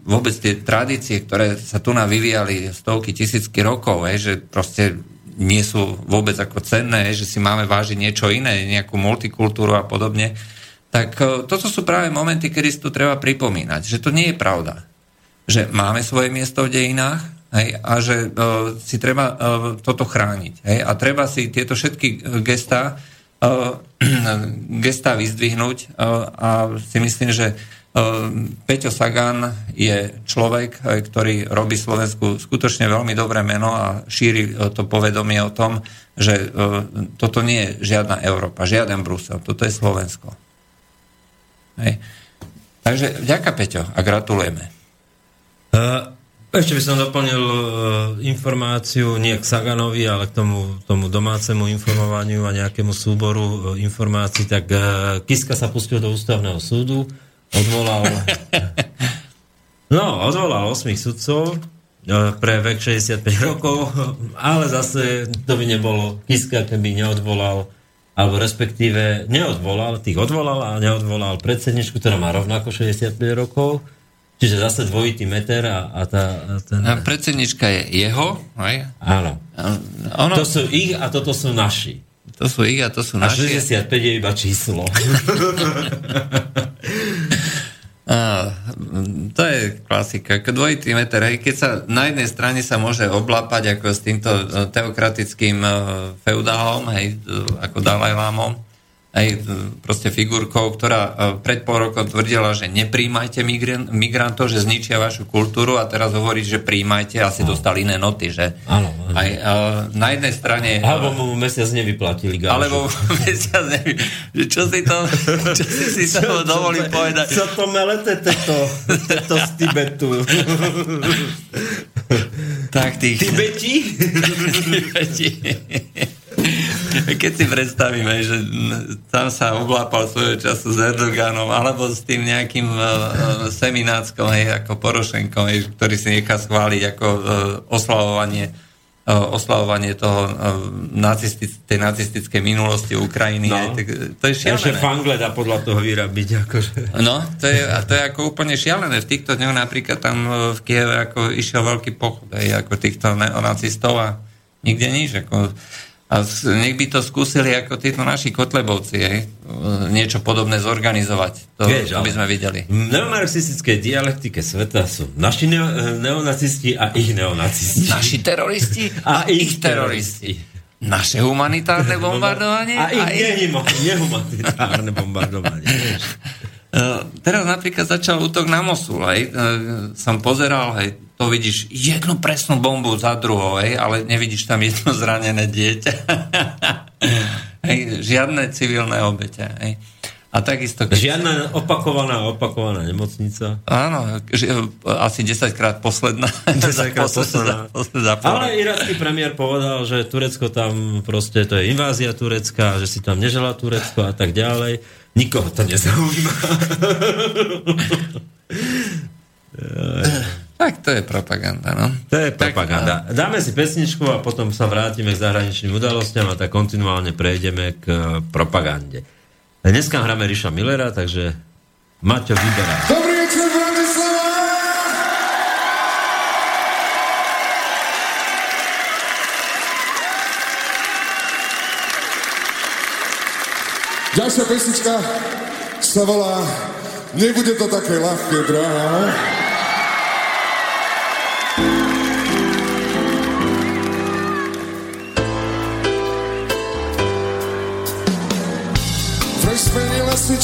vôbec tie tradície, ktoré sa tu na vyvíjali stovky, tisícky rokov, hej, že proste nie sú vôbec ako cenné, hej, že si máme vážiť niečo iné, nejakú multikultúru a podobne, tak e, toto sú práve momenty, kedy si tu treba pripomínať, že to nie je pravda. Že máme svoje miesto v dejinách hej, a že uh, si treba uh, toto chrániť. Hej, a treba si tieto všetky gesta, uh, gesta vyzdvihnúť uh, a si myslím, že Peťo Sagan je človek, ktorý robí Slovensku skutočne veľmi dobré meno a šíri to povedomie o tom, že toto nie je žiadna Európa, žiaden Brusel, toto je Slovensko. Hej. Takže ďaká Peťo a gratulujeme. Uh, ešte by som doplnil uh, informáciu nie k Saganovi, ale k tomu, tomu domácemu informovaniu a nejakému súboru uh, informácií. Tak uh, Kiska sa pustil do ústavného súdu, odvolal no, odvolal 8 sudcov pre vek 65 rokov, ale zase to by nebolo Kiska, keby neodvolal alebo respektíve neodvolal, tých odvolal a neodvolal predsedničku, ktorá má rovnako 65 rokov, Čiže zase dvojitý meter a, a tá... A ten... A predsednička je jeho, aj? Áno. Ono, To sú ich a toto sú naši. to sú ich a to sú A naši. 65 je iba číslo. Á, to je klasika. Dvojitý meter, hej, keď sa na jednej strane sa môže oblápať ako s týmto e, teokratickým e, feudálom, hej, e, ako Dalajlámom, e, proste figurkou, ktorá e, pred pol rokom tvrdila, že nepríjmajte migran- migrantov, že zničia vašu kultúru a teraz hovorí, že príjmajte a si dostali iné noty, že Áno, áno. aj, e, na jednej strane... Alebo mu mesiac nevyplatili gážu. alebo mesiac že čo si to, čo si si to dovolím povedať. Co to melete, teto, teto z Tibetu? Tak tých... Tibeti? Tibeti. Keď si predstavíme, že tam sa oblápal svojho času s Erdoganom alebo s tým nejakým uh, semináckom, hej, ako Porošenkom, hej, ktorý si nechá schváliť ako uh, oslavovanie uh, oslavovanie toho uh, nacistic, tej nacistickej minulosti Ukrajiny. No. Hej, tak, to je Ešte šialené. fangle dá podľa toho vyrabiť. Akože. No, to je, a to je ako úplne šialené. V týchto dňoch napríklad tam v Kieve ako išiel veľký pochod aj ako týchto neonacistov a nikde nič. Ako, a nech by to skúsili ako títo naši kotlebovci, hej, e, niečo podobné zorganizovať. To, Vieš, to by sme videli. V neomarxistickej dialektike sveta sú naši neo- neonacisti a ich neonacisti. Naši teroristi A ich teroristi. Naše humanitárne bombardovanie A ich nehuma- nehumanitárne bombardovanie. vieš. Uh, teraz napríklad začal útok na Mosul, hej. Uh, som pozeral, hej, to vidíš jednu presnú bombu za druhou, hej, ale nevidíš tam jedno zranené dieťa. hej, žiadne civilné obete, hej. A takisto... keď- Žiadna opakovaná, opakovaná nemocnica. Áno, že, asi 10 krát posledná. 10 krát posledná. posledná. posledná Ale iracký premiér povedal, že Turecko tam proste, to je invázia Turecka, že si tam nežela Turecko a tak ďalej. Nikoho to nezaujíma. Tak to je propaganda, no. To je Tak, propaganda. Dáme si pesničku a potom sa vrátime k zahraničným udalostiam a tak kontinuálne prejdeme k eh, propagande. Dneska hráme Ríša Millera, takže Maťo vyberá. Dobrý večer, Bratislava! Ďalšia pesnička sa volá Nebude to také ľahké, drahá.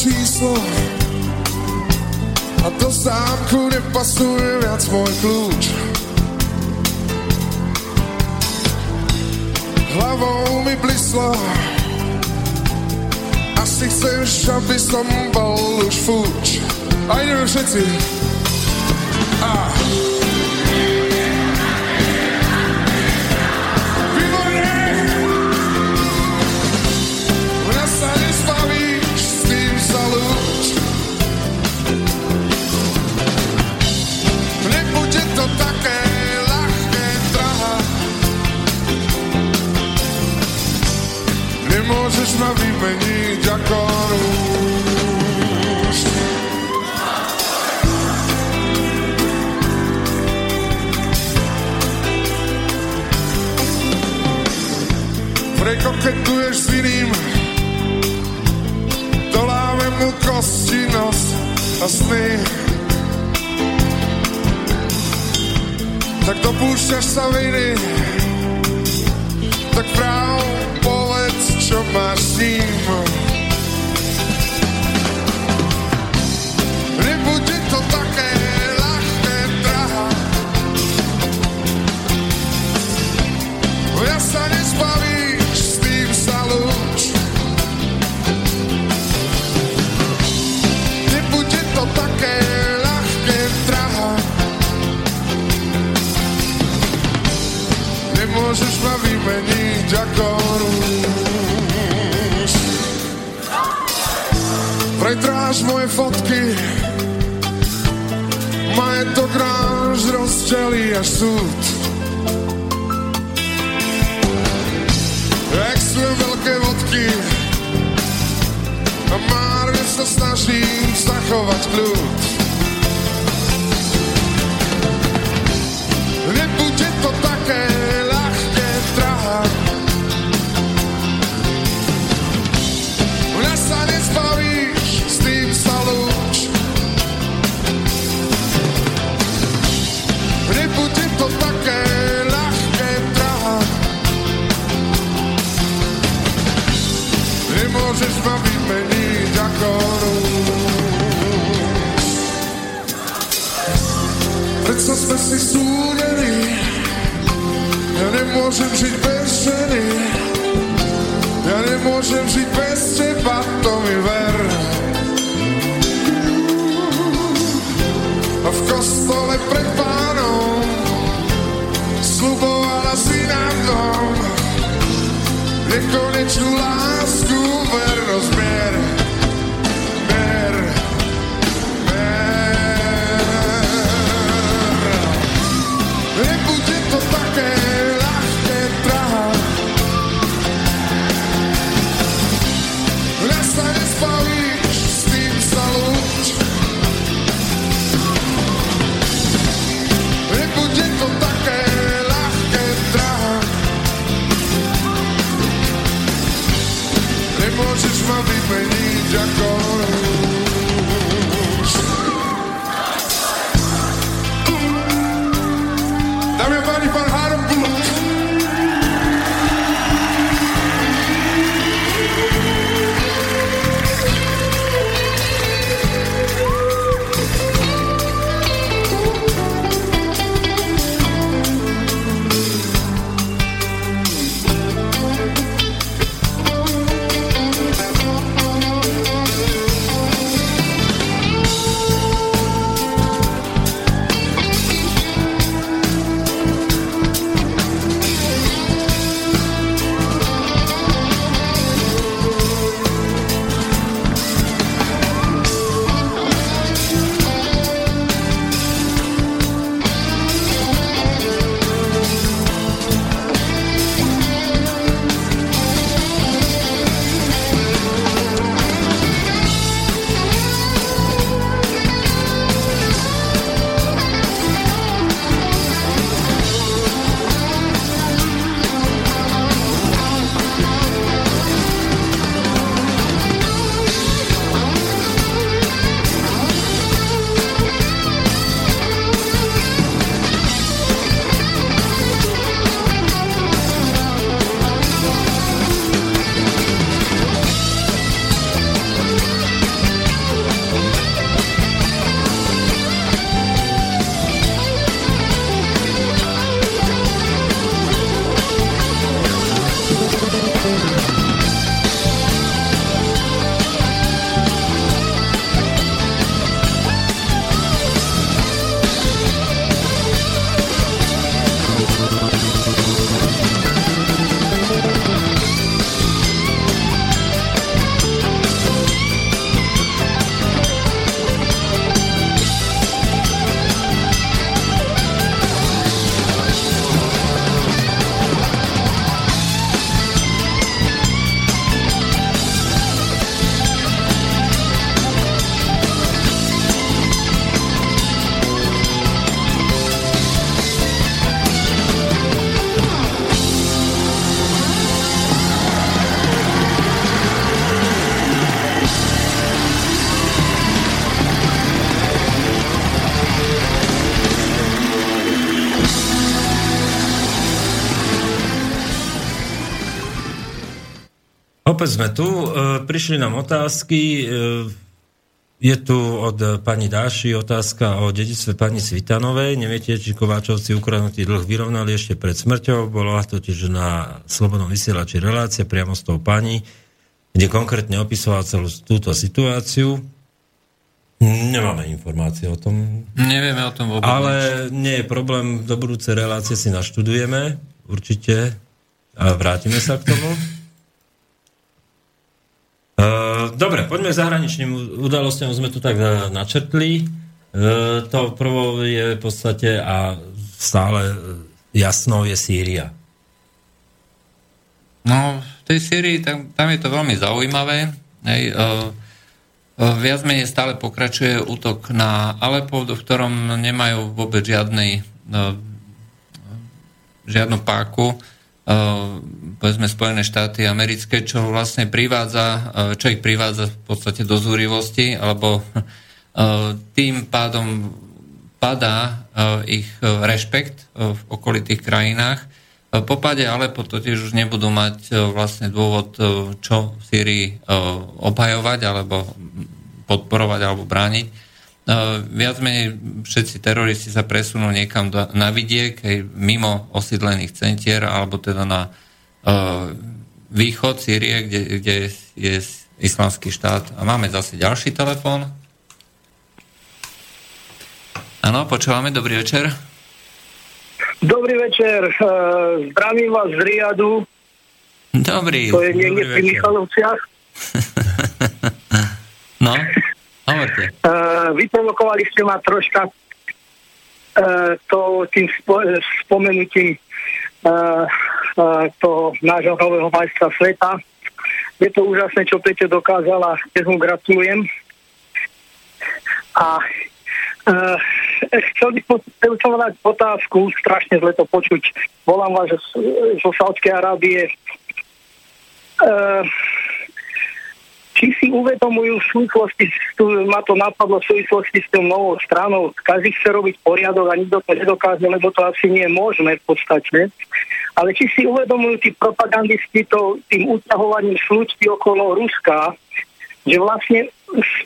Číslo a do zámku nepasuje viac môj kľúč. Hlavou mi blislo, asi chceš, aby som bol už fúč. A ideme všetci. Tak dopúšťaš sa Opäť sme tu. E, Prišli nám otázky. E, Je tu od pani Dáši otázka o dedictve pani Svitanovej. Neviete, či Kováčovci ukradnutý dlh vyrovnali ešte pred smrťou. Bola totiž na Slobodnom vysielači relácia priamo s tou pani, kde konkrétne opisoval celú túto situáciu. Nemáme informácie o tom, Nevieme o tom vôbec. ale nie je problém, do budúce relácie si naštudujeme, určite, a vrátime sa k tomu. Uh, dobre, poďme k zahraničným udalostiam, sme tu tak uh, načrtli. Uh, to prvou je v podstate a stále uh, jasnou je Sýria. No, v tej Syrii, tam, tam je to veľmi zaujímavé. Hej, uh, uh, viac menej stále pokračuje útok na Alepo, do ktorom nemajú vôbec žiadnej, uh, žiadnu páku. Uh, povedzme Spojené štáty americké, čo vlastne privádza, uh, čo ich privádza v podstate do zúrivosti, alebo uh, tým pádom padá ich rešpekt v okolitých krajinách popade Alepo totiž už nebudú mať vlastne dôvod, čo v Syrii obhajovať alebo podporovať alebo brániť. Viac menej všetci teroristi sa presunú niekam do, na vidiek, mimo osídlených centier alebo teda na východ Sýrie, kde, kde je islamský štát. A máme zase ďalší telefón. Áno, počúvame, dobrý večer. Dobrý večer, uh, zdravím vás z Riadu. Dobrý. To je niekde pri Michalovciach. no, hovorte. Uh, vyprovokovali ste ma troška uh, to tým spo- spomenutím uh, uh, toho nášho nového majstra sveta. Je to úžasné, čo Peťo dokázala, dnes mu gratulujem. A uh, chcel by som dať otázku, strašne zle to počuť. Volám vás zo Saudskej Arábie. Uh, či si uvedomujú v súvislosti, ma to napadlo v súvislosti s tou novou stranou, každý chce robiť poriadok a nikto to nedokáže, lebo to asi nie možné v podstate. Ale či si uvedomujú tí propagandisti to, tým uťahovaním slučky okolo Ruska, že vlastne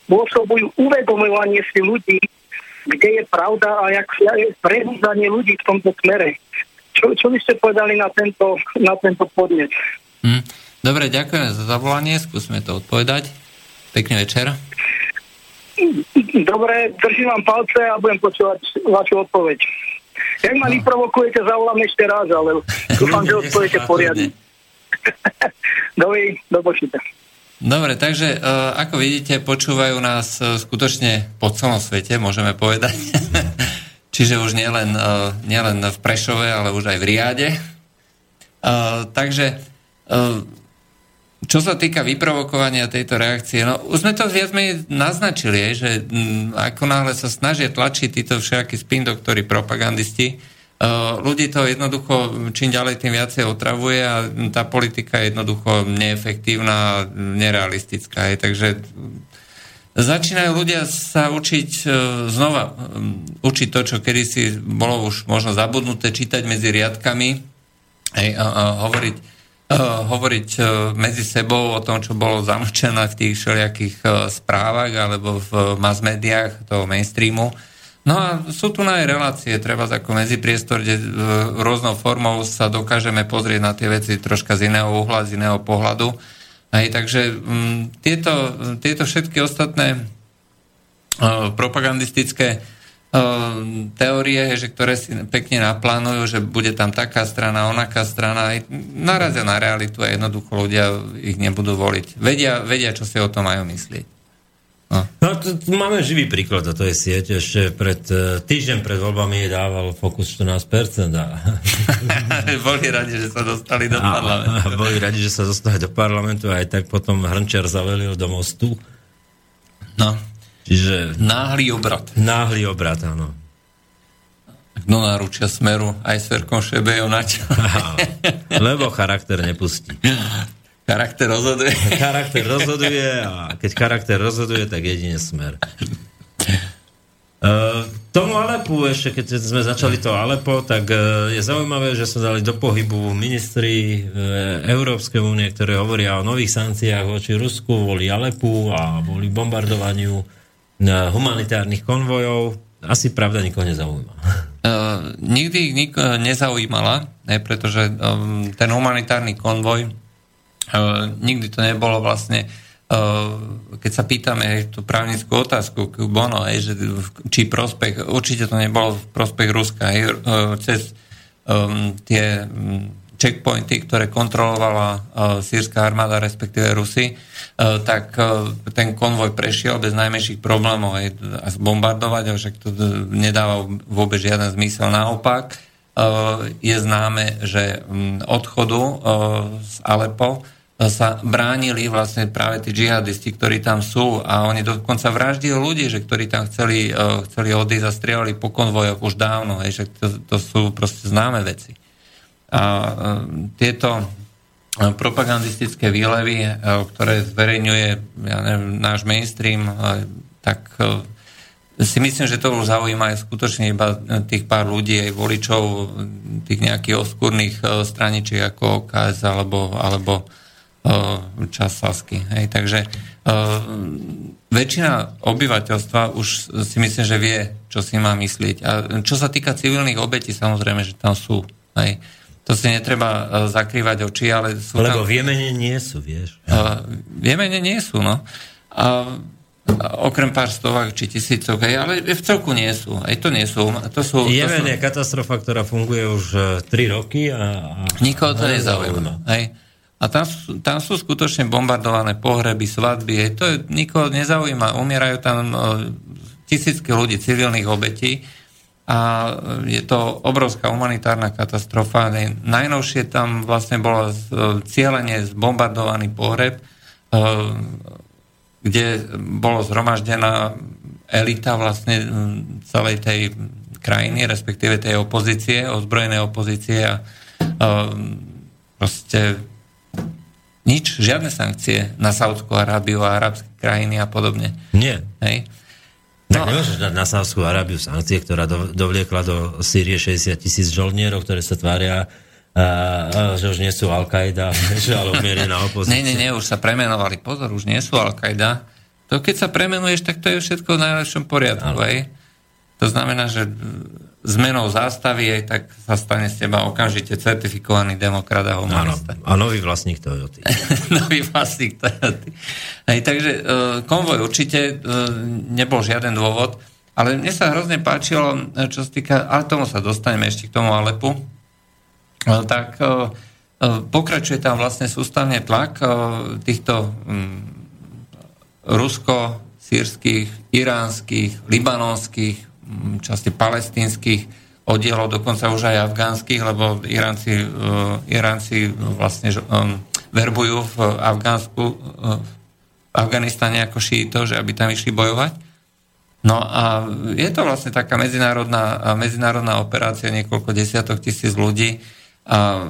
spôsobujú uvedomovanie si ľudí, kde je pravda a jak je prebúzanie ľudí v tomto smere. Čo, čo by ste povedali na tento, na tento podnet? Hmm. Dobre, ďakujeme za zavolanie, skúsme to odpovedať. Pekný večer. Dobre, držím vám palce a budem počúvať vašu odpoveď. Jak ma no. vyprovokujete, zavolám ešte raz, ale dúfam, že odpoviete poriadne. Dovi, do. Dobre, takže uh, ako vidíte, počúvajú nás uh, skutočne po celom svete, môžeme povedať. Čiže už nielen, uh, nielen v Prešove, ale už aj v Riade. Uh, takže uh, čo sa týka vyprovokovania tejto reakcie, no už sme to viac menej naznačili, že m, ako náhle sa snažia tlačiť títo všetky spin doktory propagandisti, Uh, ľudí to jednoducho čím ďalej tým viacej otravuje a tá politika je jednoducho neefektívna a nerealistická. Je. Takže začínajú ľudia sa učiť uh, znova, um, učiť to, čo kedysi bolo už možno zabudnuté, čítať medzi riadkami hej, a, a hovoriť, hovoriť medzi sebou o tom, čo bolo zamlčené v tých všelijakých správach alebo v mass médiách toho mainstreamu No a sú tu aj relácie, treba ako medzipriestor, kde rôznou formou sa dokážeme pozrieť na tie veci troška z iného uhla, z iného pohľadu. Hej, takže m, tieto, tieto všetky ostatné propagandistické teórie, že ktoré si pekne naplánujú, že bude tam taká strana, onaká strana, narazia na realitu a jednoducho ľudia ich nebudú voliť. Vedia, vedia čo si o tom majú myslieť. No. no to, máme živý príklad a to je sieť. Ešte pred, uh, týždeň pred voľbami dával Fokus 14%. A... boli radi, že sa dostali do parlamentu. A boli radi, že sa dostali do parlamentu a aj tak potom Hrnčar zavelil do mostu. No. Čiže... Náhly obrat. Náhly obrat, áno. No náručia smeru aj s Ferkom Šebejom na. Lebo charakter nepustí. Charakter rozhoduje. Charakter rozhoduje a keď charakter rozhoduje, tak jedine smer. Uh, tomu Alepu, ešte keď sme začali to Alepo, tak uh, je zaujímavé, že sa dali do pohybu ministri uh, Európskej únie, ktoré hovoria o nových sankciách voči Rusku, voli Alepu a voli bombardovaniu humanitárnych konvojov. Asi pravda nikoho nezaujíma. Uh, nikdy ich nik- nezaujímala, ne, pretože um, ten humanitárny konvoj Uh, nikdy to nebolo vlastne keď sa pýtame tú právnickú otázku Bono, že či prospech, určite to nebolo v prospech Ruska, uh, cez um, tie um, checkpointy, ktoré kontrolovala uh, sírska armáda, respektíve Rusy, uh, tak uh, ten konvoj prešiel bez najmenších problémov a zbombardovať, však to nedáva vôbec žiaden zmysel. Naopak, je známe, že um, odchodu z Alepo sa bránili vlastne práve tí džihadisti, ktorí tam sú a oni dokonca vraždili ľudí, že ktorí tam chceli, chceli odísť a strieľali po konvojoch už dávno, hej, že to, to sú proste známe veci. Uh, tieto uh, propagandistické výlevy, uh, ktoré zverejňuje ja neviem, náš mainstream, uh, tak uh, si myslím, že to už zaujíma aj skutočne iba tých pár ľudí, aj voličov, tých nejakých oskúrnych uh, straničiek ako KS alebo, alebo uh, čas Sasky. Hej, takže uh, väčšina obyvateľstva už si myslím, že vie, čo si má myslieť. A čo sa týka civilných obetí, samozrejme, že tam sú. Hej. To si netreba uh, zakrývať oči, ale sú Lebo tam... v Jemene nie sú, vieš. Uh, v Jemene nie sú, no. A okrem pár stovák či tisícok, aj, ale v celku nie sú. Aj to nie sú. To sú Jemen to sú... je katastrofa, ktorá funguje už 3 roky a... a Nikoho to nezaujíma. Hej. A tam, sú- tam sú skutočne bombardované pohreby, svadby, hej. to je, nikoho nezaujíma. Umierajú tam e, tisícky ľudí, civilných obetí a je to obrovská humanitárna katastrofa. Najnovšie tam vlastne bolo cieľene zbombardovaný pohreb, e, kde bolo zhromaždená elita vlastne celej tej krajiny, respektíve tej opozície, ozbrojenej opozície a um, proste nič, žiadne sankcie na Saudskú Arábiu a arabské krajiny a podobne. Nie. Hej. Tak No. nemôžeš dať na Sávskú Arábiu sankcie, ktorá do, dovliekla do Sýrie 60 tisíc žoldnierov, ktoré sa tvária, a, a, že už nie sú Al-Qaida, že ale umierená opozícia. Nie, nie, nie, už sa premenovali. Pozor, už nie sú Al-Qaida. To keď sa premenuješ, tak to je všetko v najlepšom poriadku. Aj. To znamená, že zmenou zástavy aj tak sa stane z teba okamžite certifikovaný demokrat a Áno, humanista. a nový vlastník Toyoty. Nový vlastník Toyoty. Hej, takže uh, konvoj určite uh, nebol žiaden dôvod, ale mne sa hrozne páčilo, e, čo sa týka, ale tomu sa dostaneme ešte k tomu Alepu, uh, tak uh, uh, pokračuje tam vlastne sústavne tlak uh, týchto um, rusko-sírskych, iránskych, libanonských, časti palestínskych oddielov, dokonca už aj afgánskych, lebo Iránci, uh, Iránci vlastne verbujú v Afgánsku, uh, v Afganistane ako šíto, že aby tam išli bojovať. No a je to vlastne taká medzinárodná, medzinárodná operácia, niekoľko desiatok tisíc ľudí a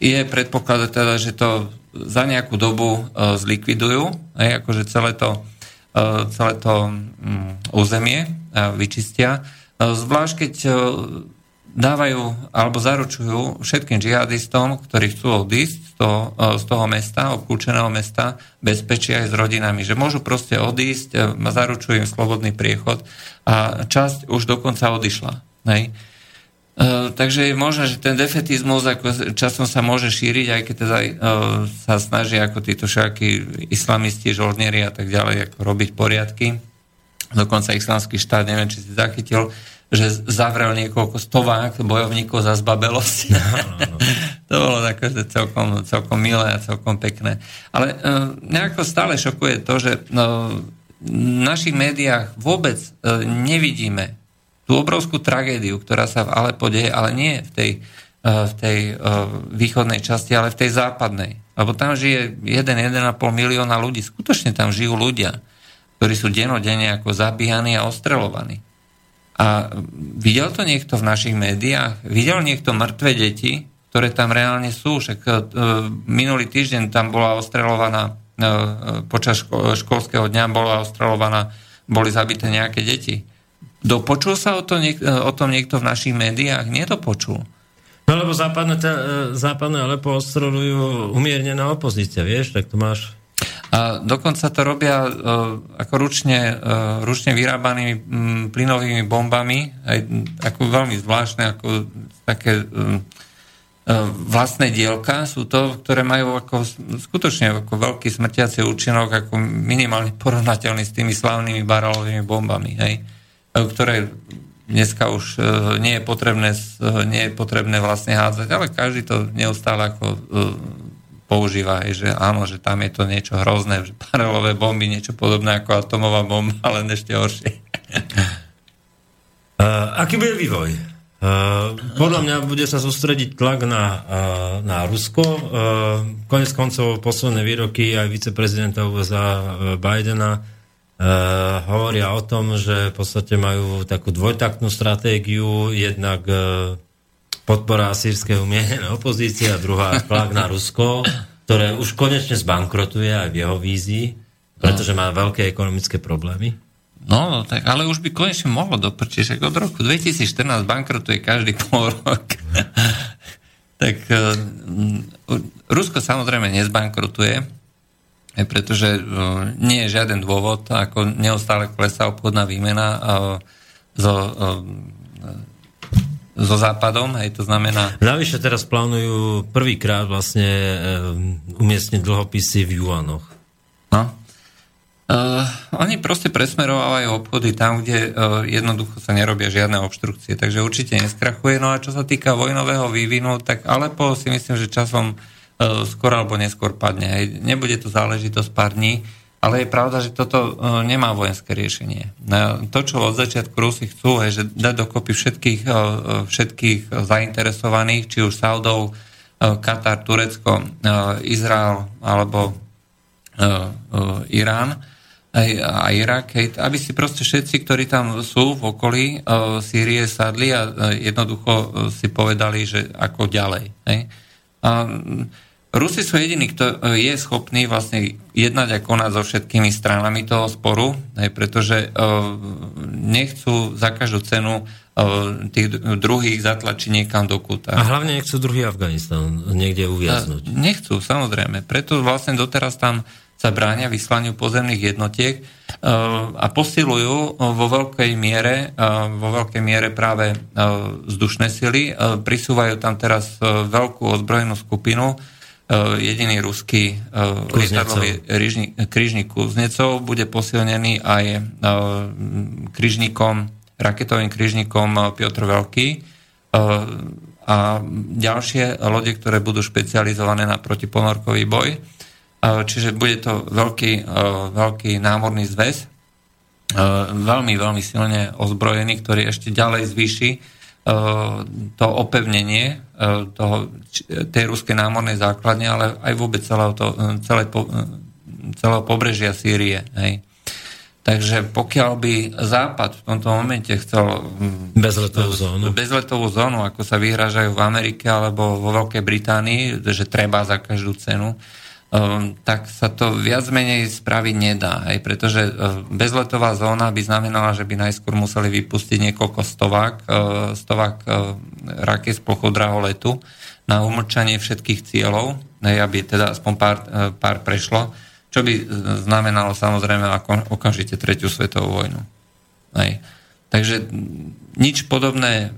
je predpoklad teda, že to za nejakú dobu uh, zlikvidujú, aj akože celé to, celé to um, územie uh, vyčistia. Uh, zvlášť keď dávajú alebo zaručujú všetkým džihadistom, ktorí chcú odísť z toho, z toho mesta, obklúčeného mesta, bezpečie aj s rodinami, že môžu proste odísť, zaručujú im slobodný priechod a časť už dokonca odišla. Hej. Uh, takže je možné, že ten defetizmus ako časom sa môže šíriť, aj keď teda uh, sa snaží ako títo všakí islamisti, žoldnieri a tak ďalej ako robiť poriadky. Dokonca islamský štát, neviem, či si zachytil, že zavrel niekoľko stovák bojovníkov za zbabelosť. to bolo také, že celkom, celkom milé a celkom pekné. Ale uh, nejako stále šokuje to, že uh, v našich médiách vôbec uh, nevidíme tú obrovskú tragédiu, ktorá sa v Alepo deje, ale nie v tej, uh, v tej uh, východnej časti, ale v tej západnej. Lebo tam žije 1-1,5 milióna ľudí. Skutočne tam žijú ľudia, ktorí sú denodenne ako zabíhaní a ostrelovaní. A videl to niekto v našich médiách? Videl niekto mŕtve deti, ktoré tam reálne sú? Však uh, minulý týždeň tam bola ostrelovaná, počas ško- školského dňa bola ostrelovaná, boli zabité nejaké deti. Dopočul sa o, to niek- o tom niekto v našich médiách? Nie to počul. No lebo západné, te, západné Alepo ostrelujú umiernená opozícia, vieš, tak to máš... A dokonca to robia uh, ako ručne, uh, ručne vyrábanými um, plynovými bombami, aj ako veľmi zvláštne, ako také um, vlastné dielka sú to, ktoré majú ako skutočne ako veľký smrtiaci účinok, ako minimálne porovnateľný s tými slavnými barálovými bombami, hej, ktoré dneska už uh, nie je potrebné, uh, nie je potrebné vlastne hádzať, ale každý to neustále ako používa, že áno, že tam je to niečo hrozné, že paralelové bomby, niečo podobné ako atomová bomba, ale ešte horšie. Uh, aký bude vývoj? Podľa mňa bude sa sústrediť tlak na, na Rusko. Uh, konec koncov posledné výroky aj viceprezidenta USA Bidena hovoria o tom, že v podstate majú takú dvojtaktnú stratégiu, jednak uh, podpora sírskej umienenej opozície a druhá tlak na Rusko, ktoré už konečne zbankrotuje aj v jeho vízii, pretože má veľké ekonomické problémy. No, no, tak, ale už by konečne mohlo doprčiť, že od roku 2014 bankrotuje každý pol rok. tak uh, Rusko samozrejme nezbankrotuje, pretože uh, nie je žiaden dôvod, ako neustále klesá obchodná výmena so, uh, so západom, hej, to znamená... Navyše teraz plánujú prvýkrát vlastne um, umiestniť dlhopisy v juanoch. No. Uh, oni proste presmerovávajú obchody tam, kde uh, jednoducho sa nerobia žiadne obštrukcie, takže určite neskrachuje. No a čo sa týka vojnového vývinu, tak Alepo si myslím, že časom uh, skôr alebo neskôr padne. Nebude to záležitosť pár dní, ale je pravda, že toto uh, nemá vojenské riešenie. Uh, to, čo od začiatku Rusi chcú, je, že dať dokopy všetkých, všetkých zainteresovaných, či už Saudov, Katar, Turecko, Izrael alebo Irán, a Irak, aby si proste všetci, ktorí tam sú v okolí Sýrie, sadli a jednoducho si povedali, že ako ďalej. Hej. A, Rusi sú jediní, kto je schopný vlastne jednať a konať so všetkými stranami toho sporu, hej, pretože uh, nechcú za každú cenu uh, tých druhých zatlačiť niekam do kúta. A hlavne nechcú druhý Afganistan niekde uviaznuť. Uh, nechcú, samozrejme. Preto vlastne doteraz tam sa bránia vyslaniu pozemných jednotiek a posilujú vo veľkej miere, vo veľkej miere práve vzdušné sily. Prisúvajú tam teraz veľkú ozbrojenú skupinu, jediný ruský lietadlový krížnik Kuznecov bude posilnený aj krížnikom, raketovým krížnikom Piotr Veľký a ďalšie lode, ktoré budú špecializované na protiponorkový boj. Čiže bude to veľký, veľký námorný zväz, veľmi, veľmi silne ozbrojený, ktorý ešte ďalej zvýši to opevnenie toho, tej ruskej námornej základne, ale aj vôbec celého, to, celé, celého pobrežia Sýrie. Hej. Takže pokiaľ by Západ v tomto momente chcel bezletovú zónu, bezletovú zónu ako sa vyhražajú v Amerike alebo vo Veľkej Británii, že treba za každú cenu, Ehm, tak sa to viac menej spraviť nedá. Aj pretože ehm, bezletová zóna by znamenala, že by najskôr museli vypustiť niekoľko stovák, ehm, stovák raket z plochu draholetu na umlčanie všetkých cieľov, aby teda aspoň pár, pár prešlo, čo by znamenalo samozrejme ako okamžite tretiu svetovú vojnu. Aj. Takže nič podobné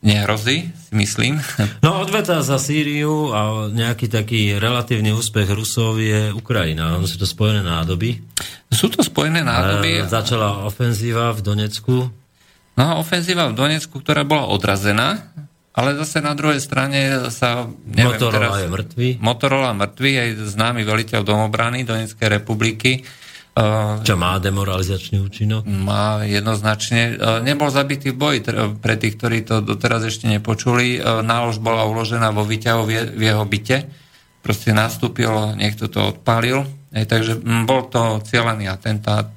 nehrozí, si myslím. No odveta za Sýriu a nejaký taký relatívny úspech Rusov je Ukrajina. Ono sú to spojené nádoby. Sú to spojené nádoby. E, začala ofenzíva v Donecku. No ofenzíva v Donecku, ktorá bola odrazená, ale zase na druhej strane sa... Neviem, Motorola teraz, je mŕtvy. Motorola mŕtvy, aj známy veliteľ domobrany Donetskej republiky čo má demoralizačný účinok? Má jednoznačne. Nebol zabitý v boji pre tých, ktorí to doteraz ešte nepočuli. Nálož bola uložená vo výťahu v jeho byte. Proste nastúpil, niekto to odpálil. takže bol to cieľený atentát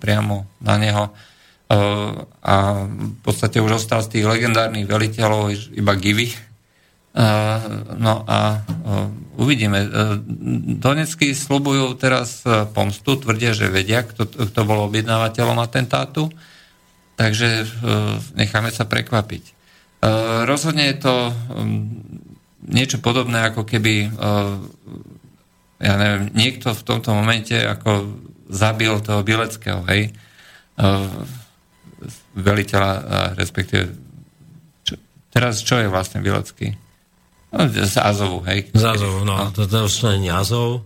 priamo na neho. A v podstate už ostal z tých legendárnych veliteľov iba Givy, No a uvidíme. Donecky slubujú teraz pomstu, tvrdia, že vedia, kto, kto bol objednávateľom atentátu, takže necháme sa prekvapiť. Rozhodne je to niečo podobné, ako keby ja neviem, niekto v tomto momente ako zabil toho Bileckého, hej, veliteľa, respektíve čo, teraz čo je vlastne Bilecký? No, z Azovu, hej. Z Azovu, no. no. To, to už nie je Azov,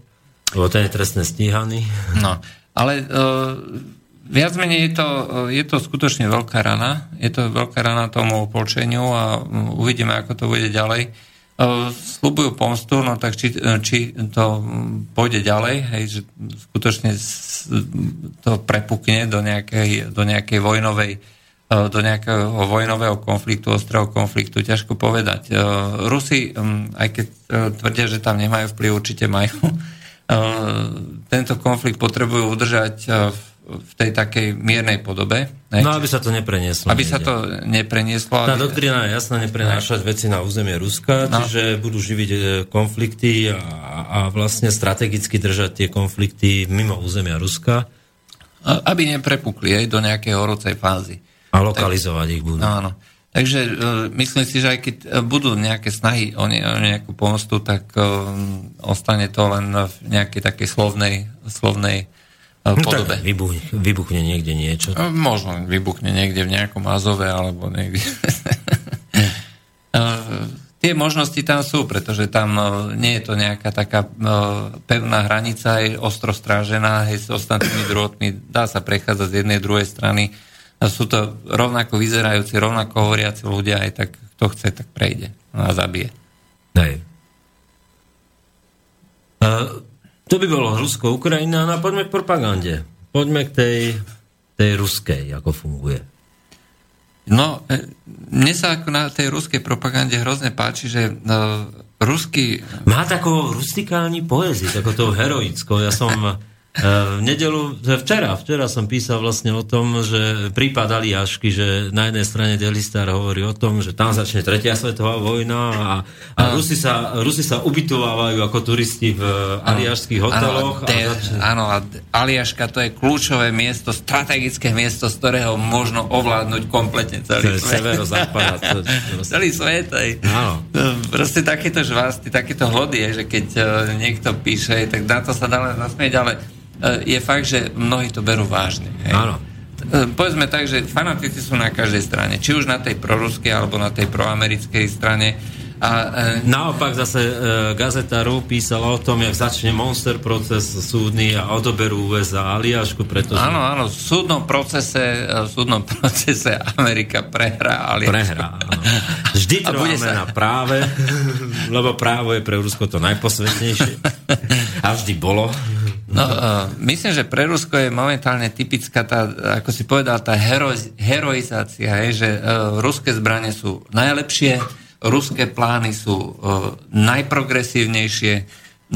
lebo ten je trestne stíhaný. No, ale uh, viac menej je to, je to skutočne veľká rana. Je to veľká rana tomu opolčeniu a uvidíme, ako to bude ďalej. Uh, slubujú pomstu, no tak či, či to pôjde ďalej, hej, že skutočne to prepukne do nejakej, do nejakej vojnovej E, do nejakého vojnového konfliktu, ostrého konfliktu, ťažko povedať. E, Rusi, aj keď e, tvrdia, že tam nemajú vplyv, určite majú. Tento konflikt potrebujú udržať v tej takej miernej podobe. Ne? No, aby sa to neprenieslo. Aby sa to neprenieslo. Tá aby... doktrína je jasná, neprenášať veci na územie Ruska, no. čiže budú živiť konflikty a, a vlastne strategicky držať tie konflikty mimo územia Ruska. Aby neprepukli aj do nejakej horúcej fázy. A lokalizovať ich budú. Áno. Takže e, myslím si, že aj keď e, budú nejaké snahy o, ne, o nejakú pomostu, tak e, ostane to len v nejakej takej slovnej, slovnej e, No, podobe. tak vybuchne, vybuchne niekde niečo. E, Možno vybuchne niekde v nejakom Azove alebo niekde. Tie možnosti tam sú, pretože tam nie je to nejaká taká pevná hranica, je ostro strážená hej, s ostatnými druhotmi, dá sa prechádzať z jednej druhej strany. A sú to rovnako vyzerajúci, rovnako hovoriaci ľudia, aj tak kto chce, tak prejde a zabije. Hej. Uh, to by bolo Rusko-Ukrajina, no a poďme k propagande. Poďme k tej, tej ruskej, ako funguje. No, e, mne sa ako na tej ruskej propagande hrozne páči, že uh, ruský... Má takovou rustikální poezii, takovou heroickou. Ja som v nedelu, včera, včera som písal vlastne o tom, že prípad Aliašky, že na jednej strane Delistar hovorí o tom, že tam začne tretia svetová vojna a, a Rusi, sa, Rusi sa ubytovávajú ako turisti v aliašských hoteloch. Áno, a začne... áno, a Aliaška to je kľúčové miesto, strategické miesto, z ktorého možno ovládnuť kompletne celý svet. severozápad. celý svet, aj. Áno. Proste takéto žvásty, takéto hody je, že keď uh, niekto píše, tak na to sa dá len nasmieť, ale je fakt, že mnohí to berú vážne. Hej. Áno. E, Povedzme tak, že fanatici sú na každej strane, či už na tej proruskej alebo na tej proamerickej strane. A, e, Naopak zase e, gazeta RU písala o tom, jak začne monster proces súdny a odoberú USA Aliašku, pretože Áno, áno, v súdnom procese, v súdnom procese Amerika prehrá, ale... prehrá. áno. Vždy A bude sa- na práve, lebo právo je pre Rusko to najposvetnejšie. A vždy bolo. No, uh, myslím, že pre Rusko je momentálne typická tá, ako si povedal, tá hero, heroizácia, hej, že uh, ruské zbranie sú najlepšie, ruské plány sú uh, najprogresívnejšie,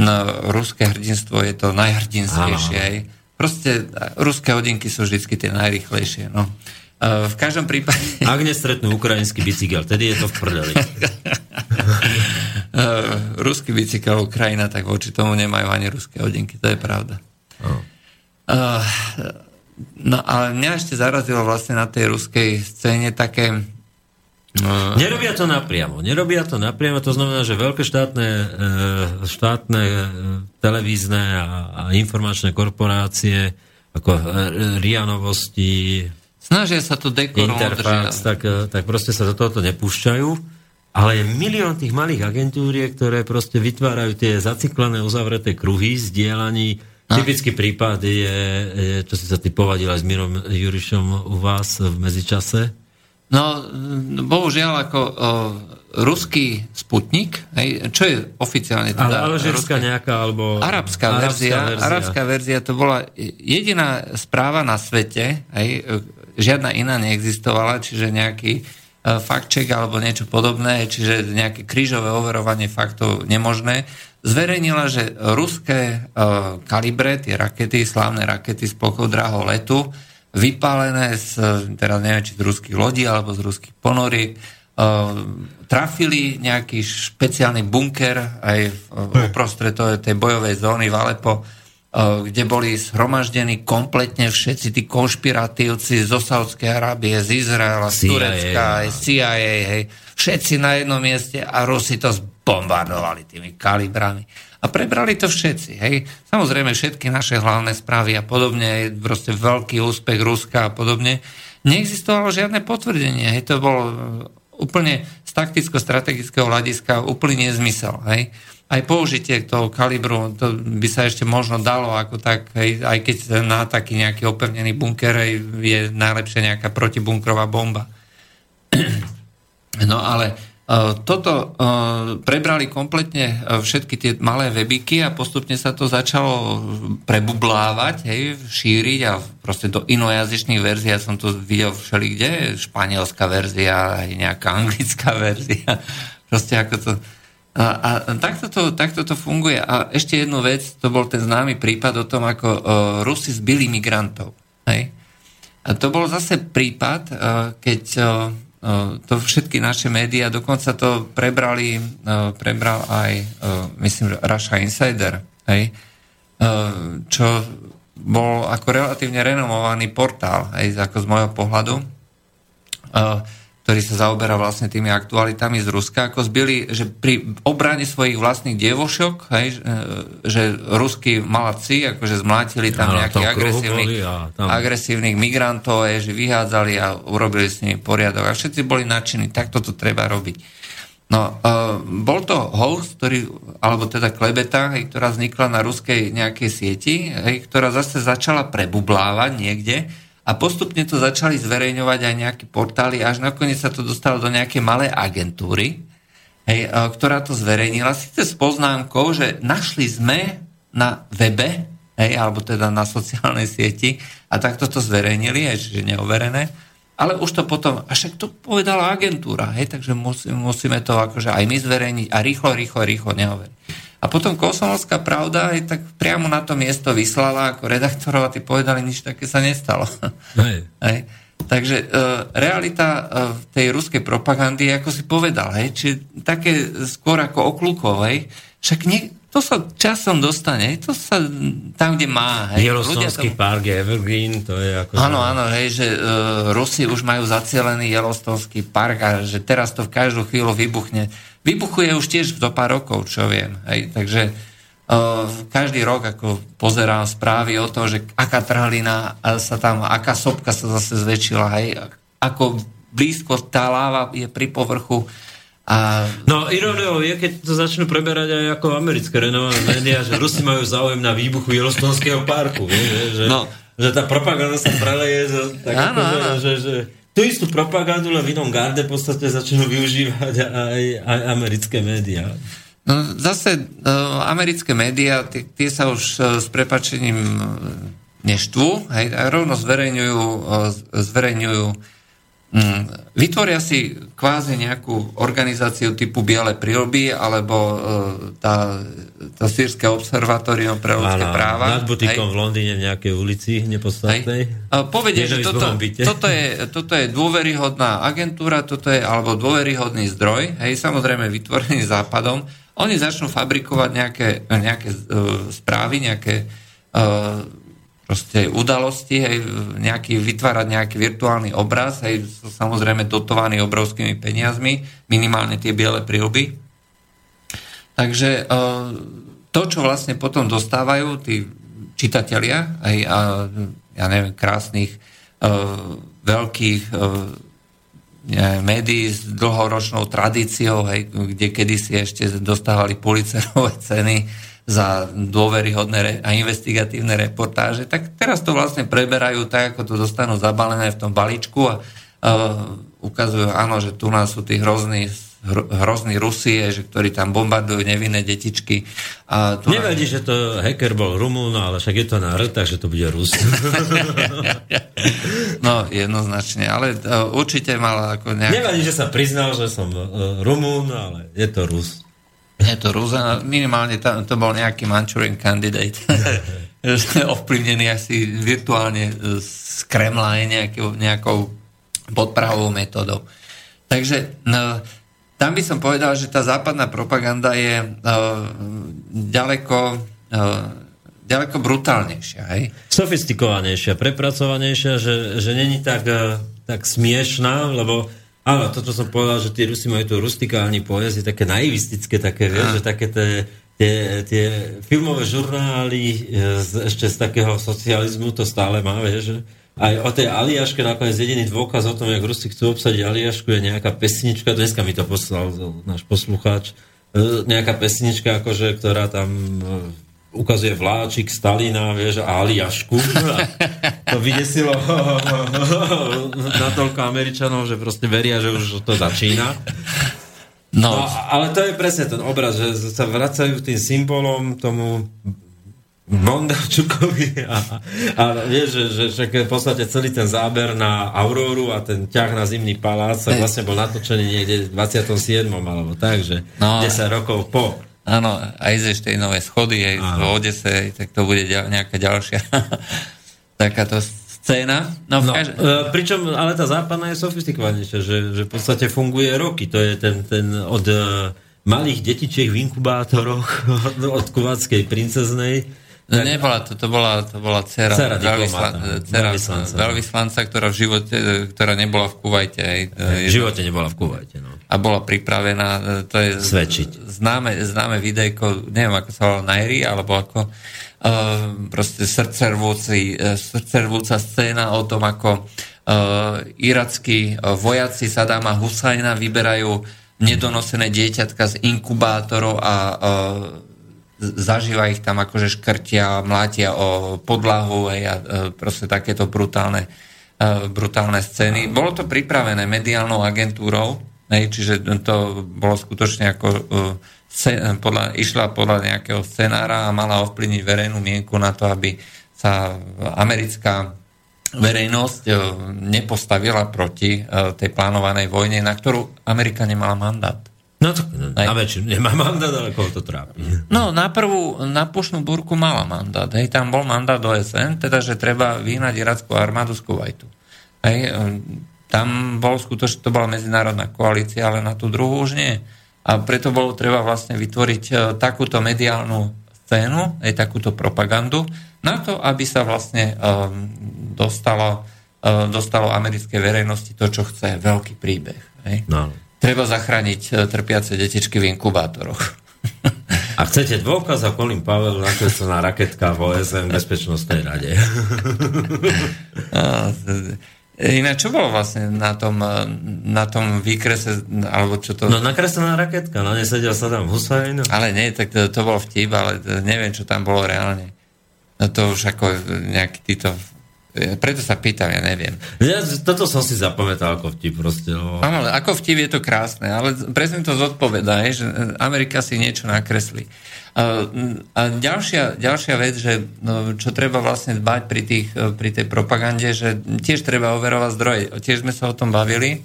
no, ruské hrdinstvo je to najhrdinskejšie. Hej. Proste ruské hodinky sú vždy tie najrychlejšie. No. Uh, v každom prípade... Ak nestretnú ukrajinský bicykel, tedy je to v prdeli. Uh, ruský bicykel Ukrajina, tak voči tomu nemajú ani ruské hodinky, to je pravda. Uh, no ale mňa ešte zarazilo vlastne na tej ruskej scéne také... Nerobia to napriamo. Nerobia to napriamo, to znamená, že veľké štátne, e, štátne e, televízne a, informačné korporácie ako e, RIA Novosti, snažia sa to dekorom Interfax, tak, e, tak proste sa do tohoto nepúšťajú. Ale je milión tých malých agentúriek, ktoré proste vytvárajú tie zaciklené, uzavreté kruhy zdieľaní. Typický prípad je, je, čo si sa ty povadil aj s Mirom Jurišom u vás v medzičase. No, bohužiaľ, ako o, ruský sputnik, hej, čo je oficiálne Ale teda... alžírska ruské- nejaká, alebo... Arabská, verzia, verzia. arabská verzia to bola jediná správa na svete, hej, žiadna iná neexistovala, čiže nejaký uh, fact-check alebo niečo podobné, čiže nejaké krížové overovanie faktov nemožné, zverejnila, že ruské uh, kalibre, tie rakety, slávne rakety z plochou letu, vypálené z, teraz neviem, či z ruských lodí alebo z ruských ponoriek, trafili nejaký špeciálny bunker aj v, uprostred tej bojovej zóny v Alepo, kde boli zhromaždení kompletne všetci tí konšpiratívci zo Saudskej Arábie, z Izraela, z CIA, Turecka, aj CIA, hej, všetci na jednom mieste a Rusi to zbombardovali tými kalibrami. A prebrali to všetci, hej. Samozrejme všetky naše hlavné správy a podobne, proste veľký úspech Ruska a podobne. Neexistovalo žiadne potvrdenie, hej. To bolo e, úplne z takticko-strategického hľadiska úplný nezmysel, hej. Aj použitie toho kalibru, to by sa ešte možno dalo ako tak, aj keď na taký nejaký opevnený bunker je najlepšia nejaká protibunkrová bomba. No ale uh, toto uh, prebrali kompletne uh, všetky tie malé webiky a postupne sa to začalo prebublávať, hej, šíriť a proste do inojazyčných verzií, ja som to videl všeli kde, španielská verzia, aj nejaká anglická verzia, proste ako to... A, a takto, to, takto to funguje. A ešte jednu vec, to bol ten známy prípad o tom, ako uh, Rusi zbili migrantov. Hej? A to bol zase prípad, uh, keď uh, uh, to všetky naše médiá, dokonca to prebrali, uh, prebral aj, uh, myslím, Russia Insider, hej? Uh, čo bol ako relatívne renomovaný portál, aj ako z môjho pohľadu, uh, ktorý sa zaoberá vlastne tými aktualitami z Ruska, ako zbili, že pri obrane svojich vlastných dievošok, hej, že ruskí malci akože zmlátili tam Áno, nejakých agresívnych, a tam- agresívnych migrantov, hej, že vyhádzali a urobili s nimi poriadok. A všetci boli nadšení, tak toto treba robiť. No, uh, bol to host, ktorý, alebo teda klebeta, hej, ktorá vznikla na ruskej nejakej sieti, hej, ktorá zase začala prebublávať niekde a postupne to začali zverejňovať aj nejaké portály, až nakoniec sa to dostalo do nejakej malej agentúry, hej, uh, ktorá to zverejnila, síce s poznámkou, že našli sme na webe, hej, alebo teda na sociálnej sieti a takto to zverejnili, aj že neoverené, ale už to potom, a však to povedala agentúra, hej, takže musí, musíme to akože aj my zverejniť a rýchlo, rýchlo, rýchlo neoveriť. A potom Kosomovská pravda aj tak priamo na to miesto vyslala ako redaktorov a tí povedali, nič také sa nestalo. Hej. Hej. Takže e, realita e, tej ruskej propagandy, ako si povedal, hej, či také skôr ako okľukovej, však nie, to sa časom dostane, to sa tam, kde má. Hej. Tomu- park je Evergreen, to je ako... Áno, áno, hej, že uh, Rusi už majú zacielený Yellowstonský park a že teraz to v každú chvíľu vybuchne. Vybuchuje už tiež do pár rokov, čo viem. Hej, takže uh, každý rok ako pozerám správy o tom, že aká trhlina sa tam, aká sopka sa zase zväčšila, hej, ako blízko tá láva je pri povrchu a No iróniou je, keď to začnú preberať aj ako americké renovované médiá, že Rusi majú záujem na výbuchu Yellowstonského parku. Vieš, že, No. že tá propaganda sa preleje, že, tak Áno, ako, áno. Že, že, tú istú propagandu len v inom garde v podstate začnú využívať aj, aj americké médiá. No, zase uh, americké médiá, tie, tie sa už uh, s prepačením uh, neštvú, hej, a rovno zverejňujú, uh, zverejňujú vytvoria si kvázi nejakú organizáciu typu Biele prílby alebo uh, tá, tá sírske observatórium pre ľudské Áno, práva. Nad butikom v Londýne v nejakej ulici nepostatnej. A povedia, že toto, toto, je, toto je dôveryhodná agentúra, toto je, alebo dôveryhodný zdroj, hej, samozrejme vytvorený západom. Oni začnú fabrikovať nejaké, nejaké uh, správy, nejaké uh, proste udalosti, hej, nejaký, vytvárať nejaký virtuálny obraz, hej, samozrejme dotovaný obrovskými peniazmi, minimálne tie biele prílby. Takže uh, to, čo vlastne potom dostávajú tí čitatelia, aj a, ja neviem, krásnych, uh, veľkých ne, médií s dlhoročnou tradíciou, hej, kde kedysi ešte dostávali policerové ceny za dôveryhodné a investigatívne reportáže, tak teraz to vlastne preberajú tak, ako to dostanú zabalené v tom balíčku a uh, ukazujú, áno, že tu nás sú tí hrozní hro- hrozní Rusie, že ktorí tam bombardujú nevinné detičky. A tu Nevadí, že to hacker bol Rumún, ale však je to R, takže to bude Rus. No, jednoznačne, ale uh, určite mal ako nejak... Nevadí, že sa priznal, že som uh, Rumún, ale je to Rus. Je to Rus, a minimálne tam, to bol nejaký Manchurian candidate. ovplyvnený asi virtuálne z Kremla aj nejakou, nejakou podpravou metodou. Takže no, tam by som povedal, že tá západná propaganda je uh, ďaleko, uh, ďaleko brutálnejšia. Hej? Sofistikovanejšia, prepracovanejšia, že, že není tak, tak smiešná, lebo áno, to, čo som povedal, že tí Rusi majú tu rustikálny je také naivistické, také, vieš, že také tie, tie, tie filmové žurnály eh, z, ešte z takého socializmu to stále má, vieš, že? Aj o tej Aliaške nakoniec jediný dôkaz o tom, jak Rusi chcú obsadiť Aliašku, je nejaká pesnička, dneska mi to poslal náš poslucháč, e, nejaká pesnička, akože, ktorá tam e, ukazuje vláčik Stalina, vieš, a Aliašku. To vydesilo natoľko Američanov, že proste veria, že už to začína. No, No, ale to je presne ten obraz, že sa vracajú tým symbolom tomu Bondarčukovi a, a vieš, že, že, že v podstate celý ten záber na Auroru a ten ťah na zimný palác vlastne bol natočený niekde v 27. alebo tak, že No. 10 rokov po. Áno, aj z tej nové schody, aj v. Odese, tak to bude nejaká ďalšia takáto scéna. No, No, kaž- e, pričom, ale tá západná je sofistikovanejšia, že, že v podstate funguje roky. To je ten, ten od e, malých detičiek v inkubátoroch, od, kuváckej princeznej, No, nebola, to, to bola, to bola dcera, Dcera veľvyslan, diplomata, dcera veľvyslanca. veľvyslanca, ktorá v živote, ktorá nebola v Kuvajte. Aj, V živote nebola v Kuvajte, no. a bola pripravená, to je Svedčiť. známe, známe videjko, neviem ako sa volalo Nairi, alebo ako uh, proste srdcervúci, uh, srdcervúca scéna o tom, ako uh, irackí vojaci Sadama Husajna vyberajú nedonosené dieťatka z inkubátorov a uh, zažíva ich tam akože škrtia, mlátia o podlahu hej, a e, proste takéto brutálne, e, brutálne scény. Bolo to pripravené mediálnou agentúrou, hej, čiže to bolo skutočne ako e, podľa, išla podľa nejakého scenára a mala ovplyvniť verejnú mienku na to, aby sa americká verejnosť nepostavila proti tej plánovanej vojne, na ktorú Amerika nemala mandát. No to, na väčšinu nemá mandát, ale koho to trápi. No, na prvú, na pušnú burku mala mandát. Hej, tam bol mandát OSN, teda, že treba vyhnať irackú armádu z Kuwaitu. Hej, tam bol skutočne, to bola medzinárodná koalícia, ale na tú druhú už nie. A preto bolo treba vlastne vytvoriť e, takúto mediálnu scénu, aj takúto propagandu, na to, aby sa vlastne um, dostalo, uh, dostalo americkej verejnosti to, čo chce, veľký príbeh. Hej. No. Treba zachrániť e, trpiace detičky v inkubátoroch. A chcete dôkaz, a Colin Pavel nakreslená raketka v OSN Bezpečnostnej rade. Ináč, čo bolo vlastne na tom, e, na tom výkrese, alebo čo to... No nakreslená raketka, na nej sedel Saddam Hussein. Ale nie, tak to, to bol vtip, ale to, neviem, čo tam bolo reálne. No to už ako nejaký títo... Preto sa pýtam, ja neviem. Ja, toto som si zapamätal ako vtip proste. No. Áno, ako vtip je to krásne, ale presne to zodpovedá, je, že Amerika si niečo nakreslí. A, a ďalšia, ďalšia vec, že no, čo treba vlastne dbať pri, tých, pri tej propagande, že tiež treba overovať zdroje. Tiež sme sa o tom bavili.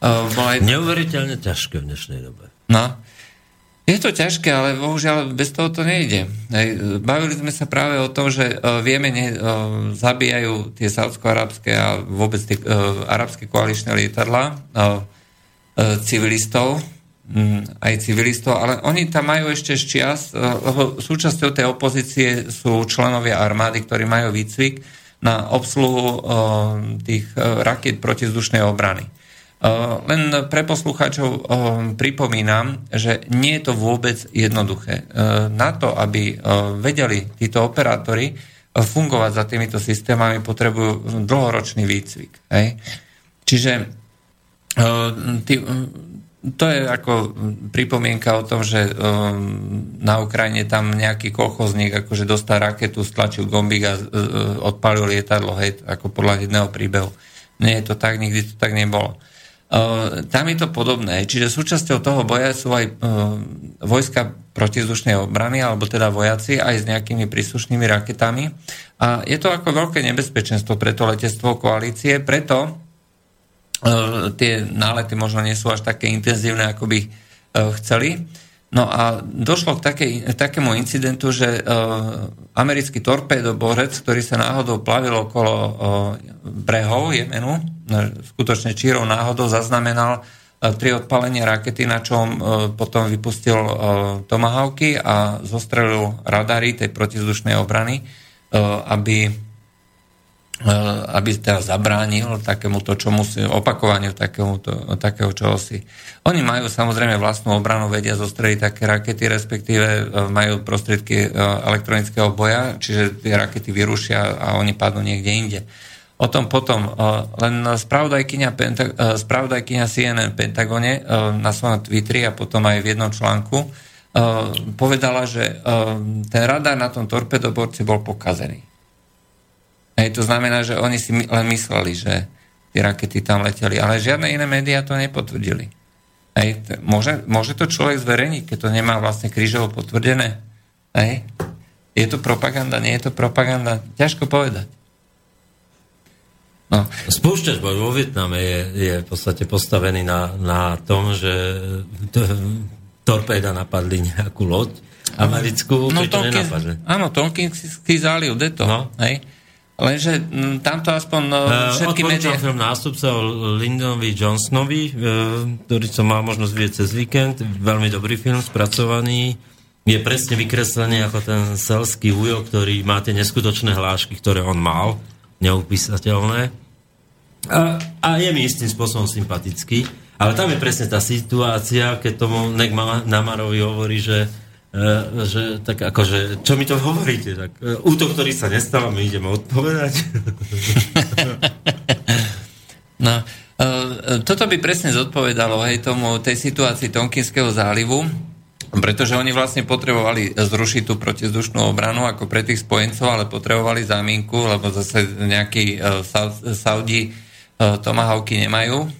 Uh, bola aj... Neuveriteľne ťažké v dnešnej dobe. No. Je to ťažké, ale bohužiaľ bez toho to nejde. Bavili sme sa práve o tom, že uh, v Jemene uh, zabíjajú tie saudsko-arabské a vôbec tie uh, arabské koaličné lietadla civilistov, mm, aj civilistov, ale oni tam majú ešte ščias, uh, lebo súčasťou tej opozície sú členovia armády, ktorí majú výcvik na obsluhu uh, tých rakiet protizdušnej obrany. Len pre poslucháčov pripomínam, že nie je to vôbec jednoduché. Na to, aby vedeli títo operátori fungovať za týmito systémami, potrebujú dlhoročný výcvik. Hej? Čiže to je ako pripomienka o tom, že na Ukrajine tam nejaký kolchozník akože dostal raketu, stlačil gombík a odpalil lietadlo, hej, ako podľa jedného príbehu. Nie je to tak, nikdy to tak nebolo. Tam je to podobné. Čiže súčasťou toho boja sú aj vojska protizdušnej obrany, alebo teda vojaci aj s nejakými príslušnými raketami. A je to ako veľké nebezpečenstvo pre to letectvo koalície, preto tie nálety možno nie sú až také intenzívne, ako by chceli. No a došlo k takej, takému incidentu, že uh, americký torpédoborec, ktorý sa náhodou plavil okolo uh, brehov Jemenu, skutočne čírou náhodou zaznamenal uh, tri odpalenia rakety, na čom uh, potom vypustil uh, tomahawky a zostrelil radary tej protizdušnej obrany, aby aby teda zabránil takémuto čomusi, opakovaniu takémuto, takého čohosi. Oni majú samozrejme vlastnú obranu, vedia zostreliť také rakety, respektíve majú prostriedky elektronického boja, čiže tie rakety vyrušia a oni padnú niekde inde. O tom potom. Len spravodajkynia, spravodajkynia CNN v Pentagone na svojom Twitteri a potom aj v jednom článku povedala, že ten radar na tom torpedoborci bol pokazený. Hej, to znamená, že oni si len mysleli, že tie rakety tam leteli, ale žiadne iné médiá to nepotvrdili. Hej, môže, môže to človek zverejniť, keď to nemá vlastne krížovo potvrdené? Hej? Je to propaganda, nie je to propaganda? Ťažko povedať. No. Spúšťač boj vo Vietname je, je v podstate postavený na, na tom, že to, torpéda napadli nejakú loď americkú, no, to nenapadli. Áno, Tonkinský záliv, to. No. Hej? Lenže m, tamto aspoň uh, všetky médiá... film nástupca o Lindonovi Johnsonovi, uh, ktorý som mal možnosť vidieť cez víkend. Veľmi dobrý film, spracovaný. je presne vykreslený ako ten selský ujo, ktorý má tie neskutočné hlášky, ktoré on mal, neupísateľné. A, a je mi istým spôsobom sympatický. Ale tam je presne tá situácia, keď tomu Nek Namarovi hovorí, že, e, že tak akože, čo mi to hovoríte? Tak, e, útok, ktorý sa nestal, my ideme odpovedať. no, e, toto by presne zodpovedalo hej, tomu, tej situácii Tonkinského zálivu, pretože oni vlastne potrebovali zrušiť tú protizdušnú obranu ako pre tých spojencov, ale potrebovali zámienku, lebo zase nejakí uh, Saudi Tomahawky nemajú.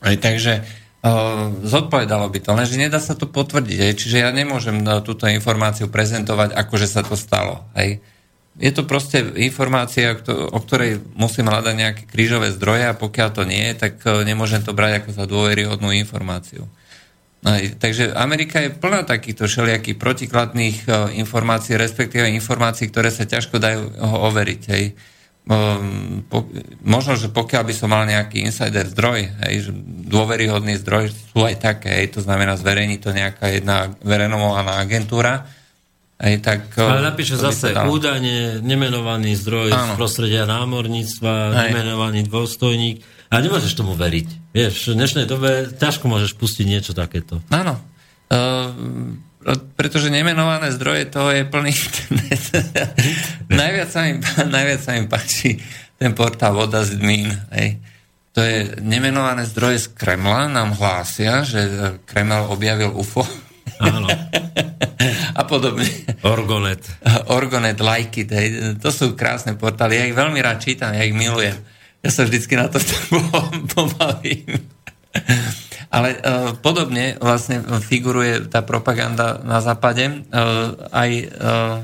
Aj, takže uh, zodpovedalo by to, lenže nedá sa to potvrdiť. Aj, čiže ja nemôžem uh, túto informáciu prezentovať, ako že sa to stalo. Aj. Je to proste informácia, o ktorej musím hľadať nejaké krížové zdroje a pokiaľ to nie je, tak nemôžem to brať ako za dôveryhodnú informáciu. Aj, takže Amerika je plná takýchto všelijakých protikladných informácií, respektíve informácií, ktoré sa ťažko dajú overiť. Hej. Um, po, možno, že pokiaľ by som mal nejaký insider zdroj, hej, že dôveryhodný zdroj sú aj také, hej, to znamená zverejní to nejaká jedna verejnomovaná agentúra, aj tak, Ale napíše zase údajne nemenovaný zdroj áno. z prostredia námorníctva, aj. nemenovaný dôstojník a nemôžeš tomu veriť. Vieš, v dnešnej dobe ťažko môžeš pustiť niečo takéto. Áno. Uh, pretože nemenované zdroje toho je plný internet. najviac, sa mi, najviac sa mi páči ten portál Voda z Dmín. Hej. To je nemenované zdroje z Kremla, nám hlásia, že Kreml objavil UFO. Áno. a podobne. Orgonet. Orgonet, Like it, hej. To sú krásne portály. Ja ich veľmi rád čítam, ja ich milujem. Ja sa vždycky na to pobavím. Ale uh, podobne vlastne figuruje tá propaganda na západe. Uh, aj, uh,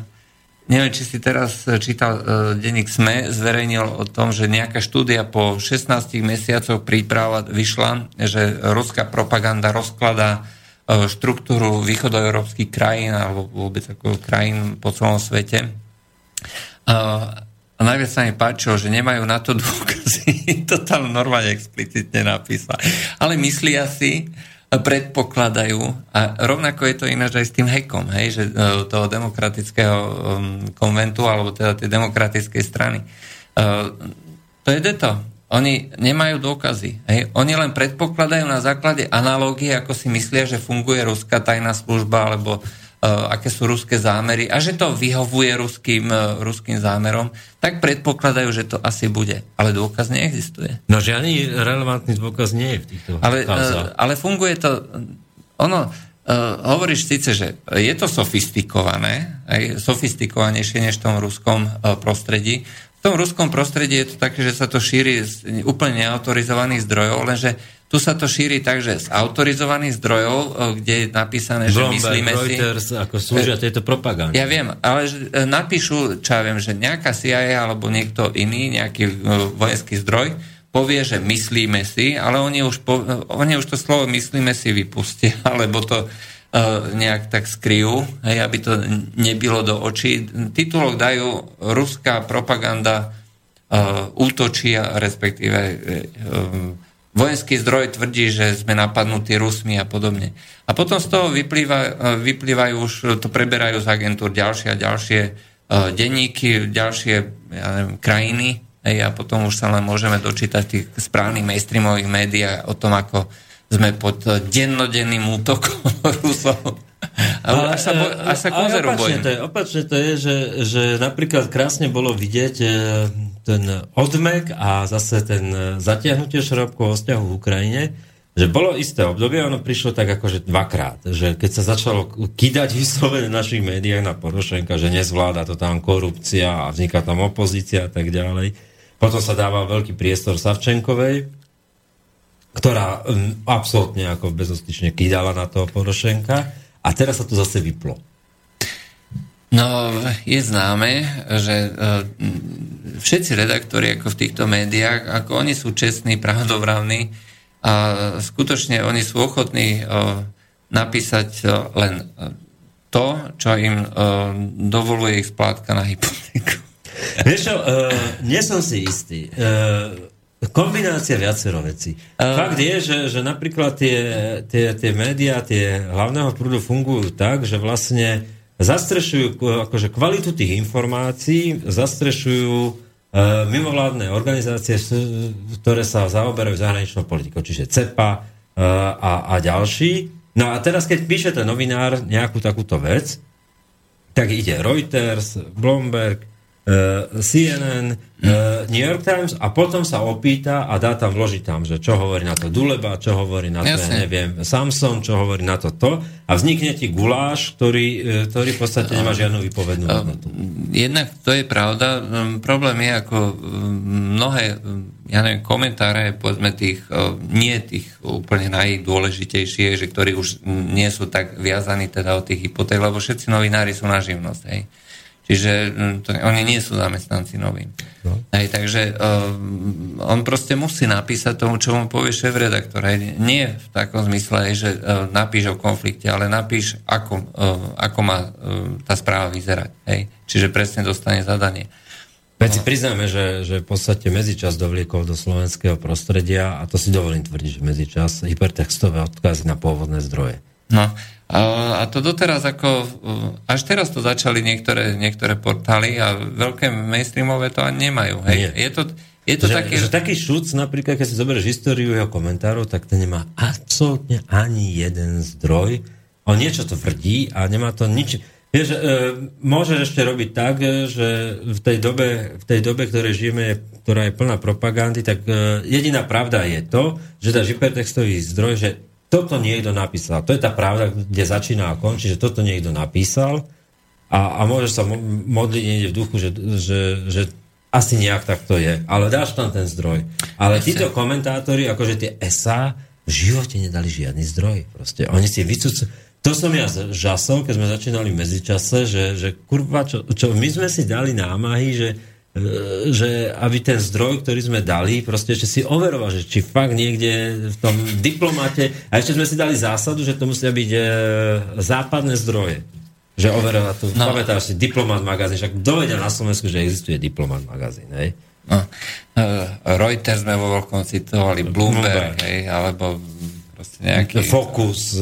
neviem, či si teraz čítal uh, denník SME, zverejnil o tom, že nejaká štúdia po 16 mesiacoch príprava vyšla, že ruská propaganda rozkladá uh, štruktúru východoeurópskych krajín alebo vôbec ako krajín po celom svete. Uh, a najviac sa mi páčilo, že nemajú na to dôkazy. to tam normálne explicitne napísal. Ale myslia si, predpokladajú, a rovnako je to ináč aj s tým hekom, hej, že e, toho demokratického konventu, alebo teda tej demokratickej strany. Uh, to je to. Oni nemajú dôkazy. Hej. Oni len predpokladajú na základe analógie, ako si myslia, že funguje ruská tajná služba, alebo Eh, aké sú ruské zámery a že to vyhovuje ruským, eh, ruským zámerom, tak predpokladajú, že to asi bude. Ale dôkaz neexistuje. No žiadny relevantný dôkaz nie je v týchto ale, uh, ale funguje to... Ono, uh, hovoríš síce, že je to sofistikované, aj sofistikovanejšie než v tom ruskom uh, prostredí. V tom ruskom prostredí je to také, že sa to šíri z úplne neautorizovaných zdrojov, lenže tu sa to šíri tak, že z autorizovaných zdrojov, kde je napísané, Bloomberg, že myslíme Reuters, si... ako slúžia e, tejto propagandy. Ja viem, ale e, napíšu, čo ja viem, že nejaká CIA alebo niekto iný, nejaký e, vojenský zdroj, povie, že myslíme si, ale oni už, po, oni už to slovo myslíme si vypustia, alebo to uh, nejak tak skryjú, hej, aby to nebylo do očí. Titulok dajú ruská propaganda uh, útočia, respektíve uh, vojenský zdroj tvrdí, že sme napadnutí Rusmi a podobne. A potom z toho vyplýva, vyplývajú už, to preberajú z agentúr ďalšie a ďalšie uh, denníky, ďalšie ja neviem, krajiny hej, a potom už sa len môžeme dočítať v tých správnych mainstreamových médiách o tom, ako sme pod dennodenným útokom Rusov. Ale až sa, boj, až sa opačne to, je, opačne to je, že, že napríklad krásne bolo vidieť ten odmek a zase ten zatiahnutie šrobkov o vzťahu v Ukrajine, že bolo isté obdobie, ono prišlo tak akože dvakrát, že keď sa začalo kýdať vyslovene v našich médiách na Porošenka, že nezvláda to tam korupcia a vzniká tam opozícia a tak ďalej. Potom sa dával veľký priestor Savčenkovej, ktorá um, absolútne ako bezostyčne kýdala na toho Porošenka a teraz sa to zase vyplo. No, je známe, že uh, všetci redaktori ako v týchto médiách, ako oni sú čestní, pravdovravní a skutočne oni sú ochotní uh, napísať uh, len to, čo im dovoluje ich splátka na hypotéku. Vieš čo, nie som si istý. kombinácia viacero vecí. Uh, Fakt je, že, že napríklad tie, tie, tie médiá, tie hlavného prúdu fungujú tak, že vlastne zastrešujú akože kvalitu tých informácií, zastrešujú uh, mimovládne organizácie, ktoré sa zaoberajú zahraničnou politikou, čiže CEPA uh, a, a ďalší. No a teraz, keď píše ten novinár nejakú takúto vec, tak ide Reuters, Bloomberg, CNN, uh, New York Times a potom sa opýta a dá tam, vložiť tam, že čo hovorí na to Duleba, čo hovorí na to, ja neviem, Samson, čo hovorí na to to a vznikne ti guláš, ktorý, uh, ktorý v podstate nemá žiadnu výpovednú hodnotu. Jednak to je pravda. Problém je, ako mnohé, ja neviem, komentáre, povedzme tých, nie tých úplne najdôležitejších, že ktorí už nie sú tak viazaní teda o tých hypoték, lebo všetci novinári sú na živnosť, hej Čiže mm, to, oni nie sú zamestnanci novín. No. Aj, takže uh, on proste musí napísať tomu, čo mu povie šéf-redaktor. Aj, nie v takom zmysle, že uh, napíš o konflikte, ale napíš, ako, uh, ako má uh, tá správa vyzerať. Hej. Čiže presne dostane zadanie. Veď si no. priznáme, že, že v podstate medzičas dovliekol do slovenského prostredia a to si dovolím tvrdiť, že medzičas hypertextové odkazy na pôvodné zdroje. No, a to doteraz ako, až teraz to začali niektoré, niektoré portály a veľké mainstreamové to ani nemajú. Hej. Je to, je to že, také... Že taký šuc, napríklad, keď si zoberieš históriu jeho komentárov, tak ten nemá absolútne ani jeden zdroj. On niečo tvrdí a nemá to nič... Vieš, e, môžeš ešte robiť tak, že v tej dobe, v tej dobe, ktorej žijeme, ktorá je plná propagandy, tak e, jediná pravda je to, že dáš hypertextový zdroj, že toto niekto napísal. To je tá pravda, kde začína a končí, že toto niekto napísal a, a môžeš sa modliť niekde v duchu, že, že, že asi nejak tak to je. Ale dáš tam ten zdroj. Ale títo komentátori, akože tie SA, v živote nedali žiadny zdroj. Proste. Oni si vycúcu... To som ja žasol, keď sme začínali v medzičase, že, že kurva, čo, čo my sme si dali námahy, že že aby ten zdroj, ktorý sme dali, proste ešte si overoval, že či fakt niekde v tom diplomate, a ešte sme si dali zásadu, že to musia byť e, západné zdroje. Že overovať tu, no. pamätáš si, diplomat magazín, však dovedia na Slovensku, že existuje diplomat magazín, hej? No. Uh, Reuters sme vo veľkom citovali, Bloomberg, Bloomberg. Hej, alebo proste nejaký... Focus.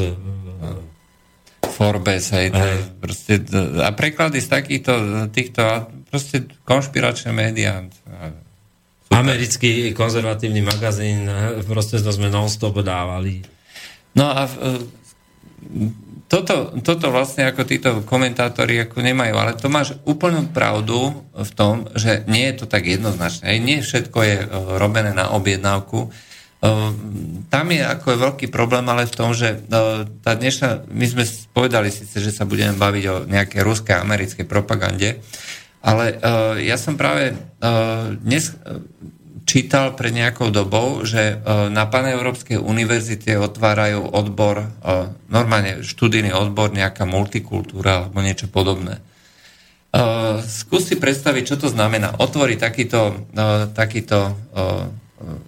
Forbes, hej, hej. Proste, a preklady z takýchto týchto proste konšpiračné médiá. Americký konzervatívny magazín, proste to sme non-stop dávali. No a toto, toto vlastne ako títo komentátori ako nemajú, ale to máš úplnú pravdu v tom, že nie je to tak jednoznačné. Nie všetko je e, robené na objednávku. E, tam je ako je veľký problém, ale v tom, že e, tá dnešná, my sme povedali síce, že sa budeme baviť o nejakej ruskej americkej propagande, ale uh, ja som práve uh, dnes čítal pred nejakou dobou, že uh, na Paneurópskej univerzite otvárajú odbor, uh, normálne študijný odbor, nejaká multikultúra alebo niečo podobné. Uh, skús si predstaviť, čo to znamená. Otvoriť takýto, uh, takýto uh,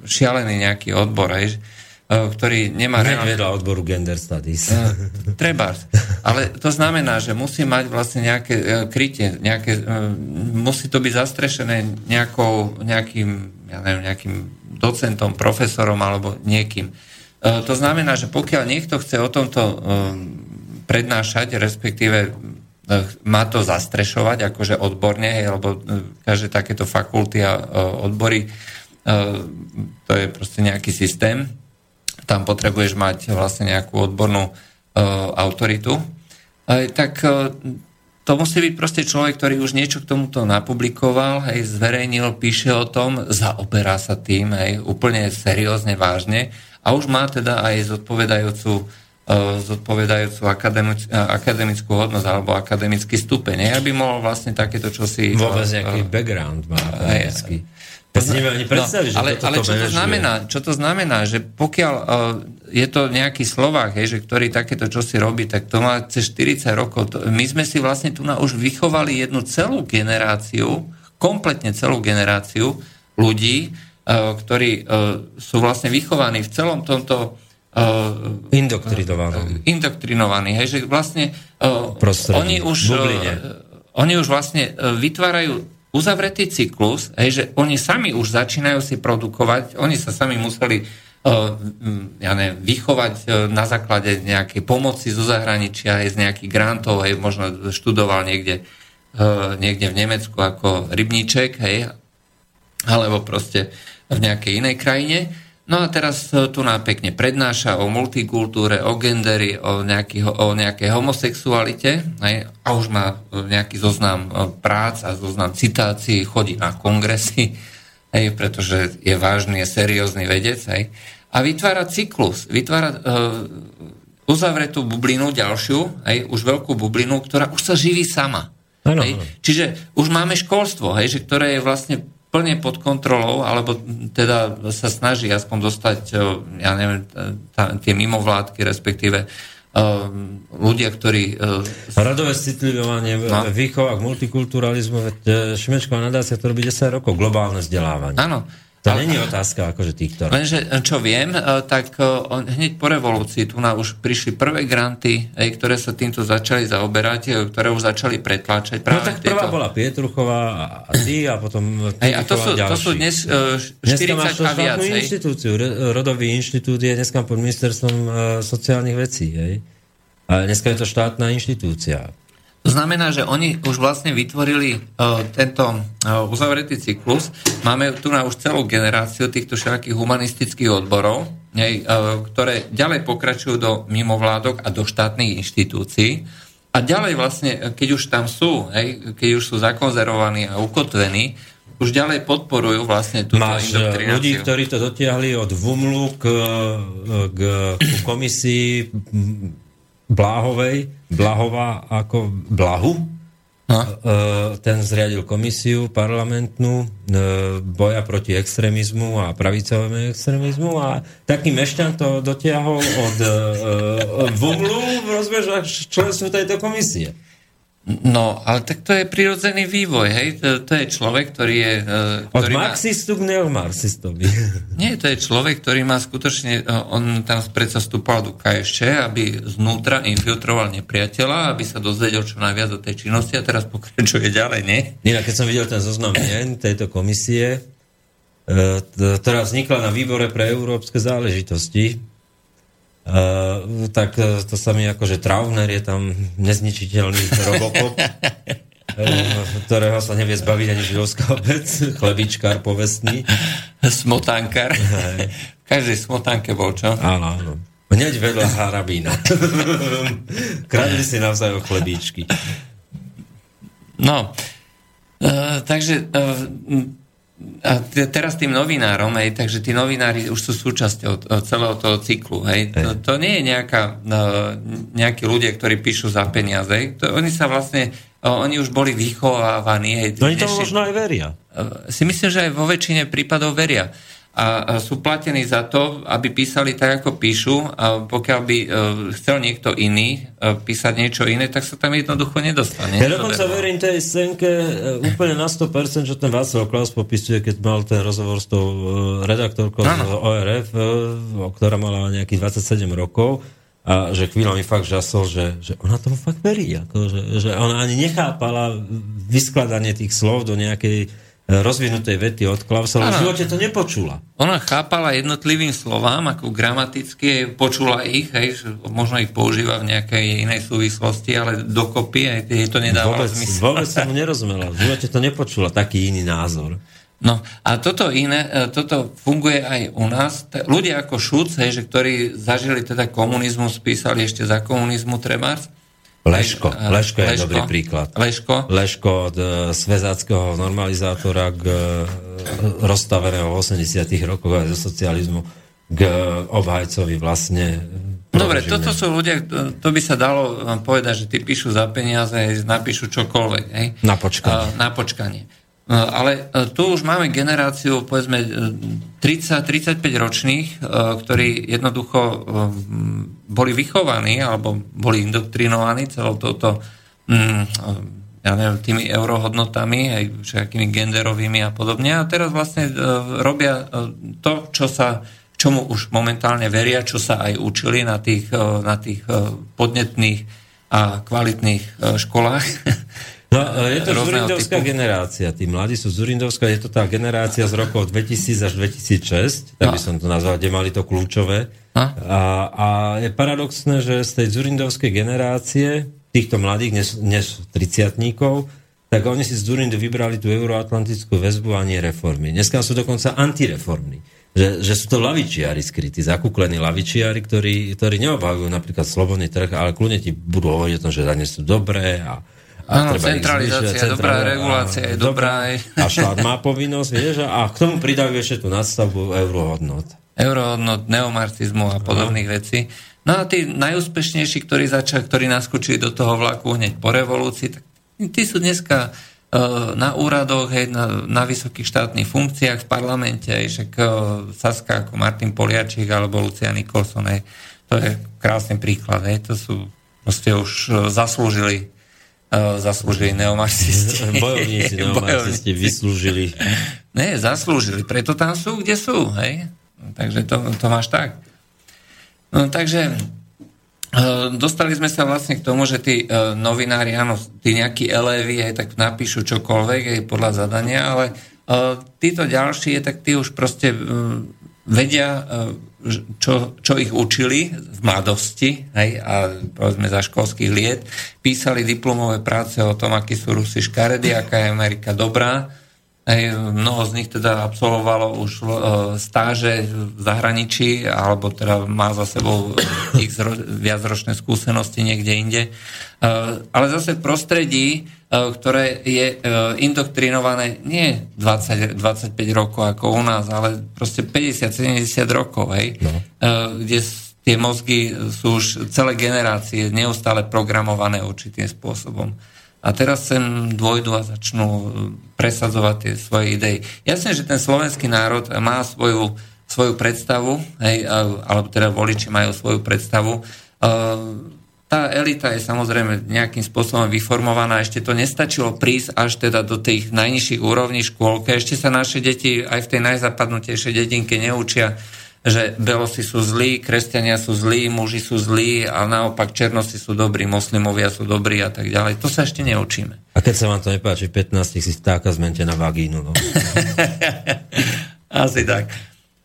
šialený nejaký odbor, E, ktorý nemá... Reálne... vedľa odboru Gender Studies. Treba. Ale to znamená, že musí mať vlastne nejaké uh, krytie, nejaké, uh, musí to byť zastrešené nejakou, nejakým, ja neviem, nejakým docentom, profesorom alebo niekým. To znamená, že pokiaľ niekto chce o tomto prednášať, respektíve má to zastrešovať akože odborne, lebo uh, každé takéto fakulty a odbory, to je proste nejaký systém, tam potrebuješ mať vlastne nejakú odbornú uh, autoritu, uh, tak uh, to musí byť proste človek, ktorý už niečo k tomuto napublikoval, hej, zverejnil, píše o tom, zaoberá sa tým, hej, úplne seriózne, vážne a už má teda aj zodpovedajúcu, uh, zodpovedajúcu akademic, akademickú hodnosť alebo akademický stupeň. Ja by mohol vlastne takéto čosi... Vôbec nejaký uh, background má akademický. Uh, ja si neviem ani predstaviť, no, že ale, ale čo to znamená? Čo to znamená? Že pokiaľ uh, je to nejaký Slovák, hej, že ktorý takéto čo si robí, tak to má cez 40 rokov. To, my sme si vlastne tu na už vychovali jednu celú generáciu, kompletne celú generáciu ľudí, uh, ktorí uh, sú vlastne vychovaní v celom tomto uh, indoktrinovaní. Uh, indoktrinovaní, hej, že vlastne uh, oni už uh, oni už vlastne vytvárajú uzavretý cyklus, hej, že oni sami už začínajú si produkovať, oni sa sami museli uh, ja neviem, vychovať uh, na základe nejakej pomoci zo zahraničia, aj z nejakých grantov, hej, možno študoval niekde, uh, niekde v Nemecku ako rybníček, hej, alebo proste v nejakej inej krajine. No a teraz tu nám pekne prednáša o multikultúre, o genderi, o, nejaký, o nejakej homosexualite hej, a už má nejaký zoznam prác a zoznam citácií, chodí na kongresy, hej, pretože je vážny, je seriózny vedec. Hej, a vytvára cyklus, vytvára uh, uzavretú bublinu ďalšiu, hej, už veľkú bublinu, ktorá už sa živí sama. Ano, hej. Čiže už máme školstvo, hej, že, ktoré je vlastne plne pod kontrolou, alebo teda sa snaží aspoň dostať, ja neviem, tá, tie mimovládky, respektíve ľudia, ktorí... Radové citlivovanie, no. výchova k multikulturalizmu, Šimečková nadácia to robí 10 rokov, globálne vzdelávanie. Áno. To není otázka akože týchto. Lenže, čo viem, tak hneď po revolúcii tu na už prišli prvé granty, ktoré sa týmto začali zaoberať, ktoré už začali pretláčať. Práve no tak prvá tieto... bola Pietruchová a ty a potom Hej, a to sú, to sú dnes uh, 40 a viac. Inštitúciu, Rodový inštitút je dneska pod ministerstvom uh, sociálnych vecí. Hej. A dneska je to štátna inštitúcia. To znamená, že oni už vlastne vytvorili uh, tento uh, uzavretý cyklus. Máme tu na už celú generáciu týchto všelakých humanistických odborov, hej, uh, ktoré ďalej pokračujú do mimovládok a do štátnych inštitúcií. A ďalej vlastne, keď už tam sú, hej, keď už sú zakonzervovaní a ukotvení, už ďalej podporujú vlastne túto Máš ľudí, ktorí to dotiahli od VUMLu k, k, k komisii Bláhovej, Blahová ako Blahu. No. Ten zriadil komisiu parlamentnú e, boja proti extrémizmu a pravicovému extrémizmu a taký mešťan to dotiahol od e, Vumlu v rozbežách členstvu tejto komisie. No, ale tak to je prirodzený vývoj, hej? To, to je človek, ktorý je... Uh, ktorý Od marxistu má... k neomarxistovi. Nie, to je človek, ktorý má skutočne... Uh, on tam predsa vstúpal do KSČ, aby znútra infiltroval nepriateľa, aby sa dozvedel čo najviac o tej činnosti a teraz pokračuje ďalej, nie? Inak, keď som videl ten zoznam mien tejto komisie, uh, ktorá vznikla na výbore pre európske záležitosti, Uh, tak uh, to sa mi akože Traubner je tam nezničiteľný robokop, uh, ktorého sa nevie zbaviť ani židovská obec, chlebičkár povestný. Smotánkar. Každý smotánke bol, čo? Áno, áno. Hneď vedľa harabína. Kradli si navzájom chlebíčky. No, uh, takže uh, a teraz tým novinárom, hej, takže tí novinári už sú súčasťou celého toho cyklu. Hej. To, to nie je nejaká, no, nejakí ľudia, ktorí píšu za peniaze. To, oni sa vlastne, oni už boli vychovávaní. Hej, no oni to možno aj veria. Si myslím, že aj vo väčšine prípadov veria a sú platení za to, aby písali tak, ako píšu a pokiaľ by uh, chcel niekto iný uh, písať niečo iné, tak sa tam jednoducho nedostane. Ja dokonca verím tej scénke uh, úplne na 100%, že ten Václav Klaus popisuje, keď mal ten rozhovor s tou redaktorkou z ORF, ktorá mala nejakých 27 rokov, a že chvíľa mi fakt žasol, že, že ona tomu fakt verí. Ako, že, že ona ani nechápala vyskladanie tých slov do nejakej rozvinutej vety od Klausa, ale v živote to nepočula. Ona chápala jednotlivým slovám, ako gramaticky, počula ich, hej, možno ich používa v nejakej inej súvislosti, ale dokopy aj jej to nedáva vôbec, zmysel. Vôbec som nerozumela. V živote to nepočula, taký iný názor. No a toto iné, e, toto funguje aj u nás. Ľudia ako Šuc, hej, že ktorí zažili teda komunizmus, písali ešte za komunizmu Trebárs, Leško. Leško je Leško. dobrý príklad. Leško. Leško od uh, svezáckého normalizátora k uh, rozstaveného v 80 rokoch aj zo socializmu k obhajcovi vlastne Dobre, toto sú ľudia, to by sa dalo povedať, že ty píšu za peniaze, napíšu čokoľvek. Hej? Na počkanie. Na počkanie. No, ale e, tu už máme generáciu, povedzme, 30-35 e, ročných, ktorí jednoducho boli vychovaní alebo boli indoktrinovaní celou touto mm, ja neviem, tými eurohodnotami, aj všetkými genderovými a podobne. A teraz vlastne robia to, čo sa, čomu už momentálne veria, čo sa aj učili na tých, na tých podnetných a kvalitných školách. No je to Zurindovská typu. generácia. Tí mladí sú Zurindovská, je to tá generácia z rokov 2000 až 2006, tak by No. som to nazval, kde mali to kľúčové. No. A, a je paradoxné, že z tej Zurindovskej generácie, týchto mladých, než, než 30 tak oni si z Zurindu vybrali tú euroatlantickú väzbu a nie reformy. Dneska sú dokonca antireformní. Že, že sú to lavičiari skrytí, zakúklení lavičiari, ktorí, ktorí neobhajujú napríklad slobodný trh, ale kľudne ti budú hovoriť o tom, že dane sú dobré a, a Áno, treba centralizácia zvýšiť, je dobrá, regulácia je dobrá, aj. A štát má povinnosť, vieš, a k tomu pridajú ešte tú nadstavbu eurohodnot. eurohodnot, neomarxizmu a podobných vecí. No a tí najúspešnejší, ktorí začali, ktorí naskočili do toho vlaku hneď po revolúcii, tak tí sú dneska e, na úradoch, hej, na, na vysokých štátnych funkciách v parlamente, hej, však e, Saska ako Martin Poliačik alebo Lucia Nikolson, hej, to je krásny príklad, hej, to sú proste už e, zaslúžili zaslúžili neomarxisti. Bojovníci, neomarxisti vyslúžili. Ne, zaslúžili, preto tam sú, kde sú, hej. Takže to, to máš tak. No, takže e, dostali sme sa vlastne k tomu, že tí e, novinári, áno, tí nejakí elevy aj tak napíšu čokoľvek aj podľa zadania, ale e, títo ďalší, tak tí už proste e, vedia, e, čo, čo ich učili v mladosti, hej, a povedzme za školských liet, písali diplomové práce o tom, akí sú Rusi škaredí, aká je Amerika dobrá, Hej, mnoho z nich teda absolvovalo už e, stáže v zahraničí, alebo teda má za sebou ich viacročné skúsenosti niekde inde. E, ale zase v prostredí, e, ktoré je indoktrinované nie 20, 25 rokov ako u nás, ale proste 50-70 rokov, hej, no. kde tie mozgy sú už celé generácie neustále programované určitým spôsobom. A teraz sem dôjdu a začnú e, presadzovať tie svoje idei. Jasne, že ten slovenský národ má svoju, svoju predstavu, hej, alebo teda voliči majú svoju predstavu. E, Tá elita je samozrejme nejakým spôsobom vyformovaná, ešte to nestačilo prísť až teda do tých najnižších úrovní škôlke. Ešte sa naše deti aj v tej najzapadnutejšej dedinke neučia, že belosi sú zlí, kresťania sú zlí, muži sú zlí a naopak černosti sú dobrí, moslimovia sú dobrí a tak ďalej. To sa ešte neučíme. A keď sa vám to nepáči, 15 si vtáka zmente na vagínu. No. Asi tak.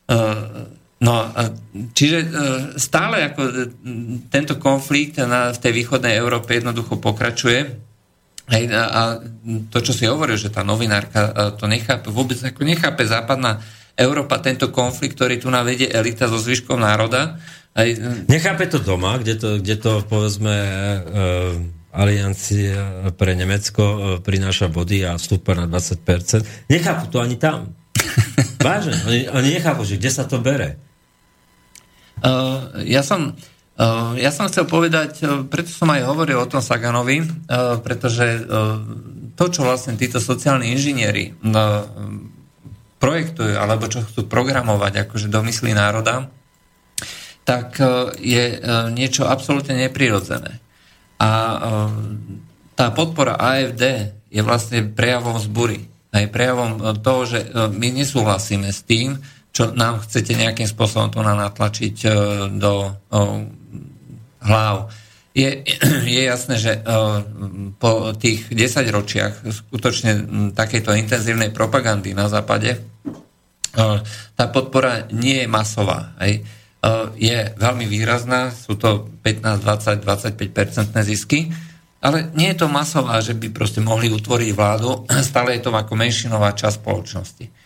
Uh, No, čiže uh, stále ako uh, tento konflikt na, v tej východnej Európe jednoducho pokračuje. Hej, a, to, čo si hovoril, že tá novinárka to nechápe, vôbec ako nechápe západná Európa tento konflikt, ktorý tu navedie elita so zvyškom národa. Hej, Nechápe to doma, kde to, kde to povedzme uh, aliancia pre Nemecko uh, prináša body a vstúpa na 20%. Nechápu to ani tam. Vážne, oni, oni nechápu, že kde sa to bere. Uh, ja som uh, ja som chcel povedať, uh, preto som aj hovoril o tom Saganovi, uh, pretože uh, to, čo vlastne títo sociálni inžinieri uh, projektujú, alebo čo chcú programovať akože do myslí národa, tak uh, je uh, niečo absolútne neprirodzené. A uh, tá podpora AFD je vlastne prejavom zbury. Aj prejavom toho, že my nesúhlasíme s tým, čo nám chcete nejakým spôsobom tu na natlačiť do hlav. Je, je jasné, že uh, po tých 10 ročiach skutočne m, takejto intenzívnej propagandy na západe uh, tá podpora nie je masová. Hej. Uh, je veľmi výrazná, sú to 15, 20, 25% zisky, ale nie je to masová, že by proste mohli utvoriť vládu, stále je to ako menšinová časť spoločnosti.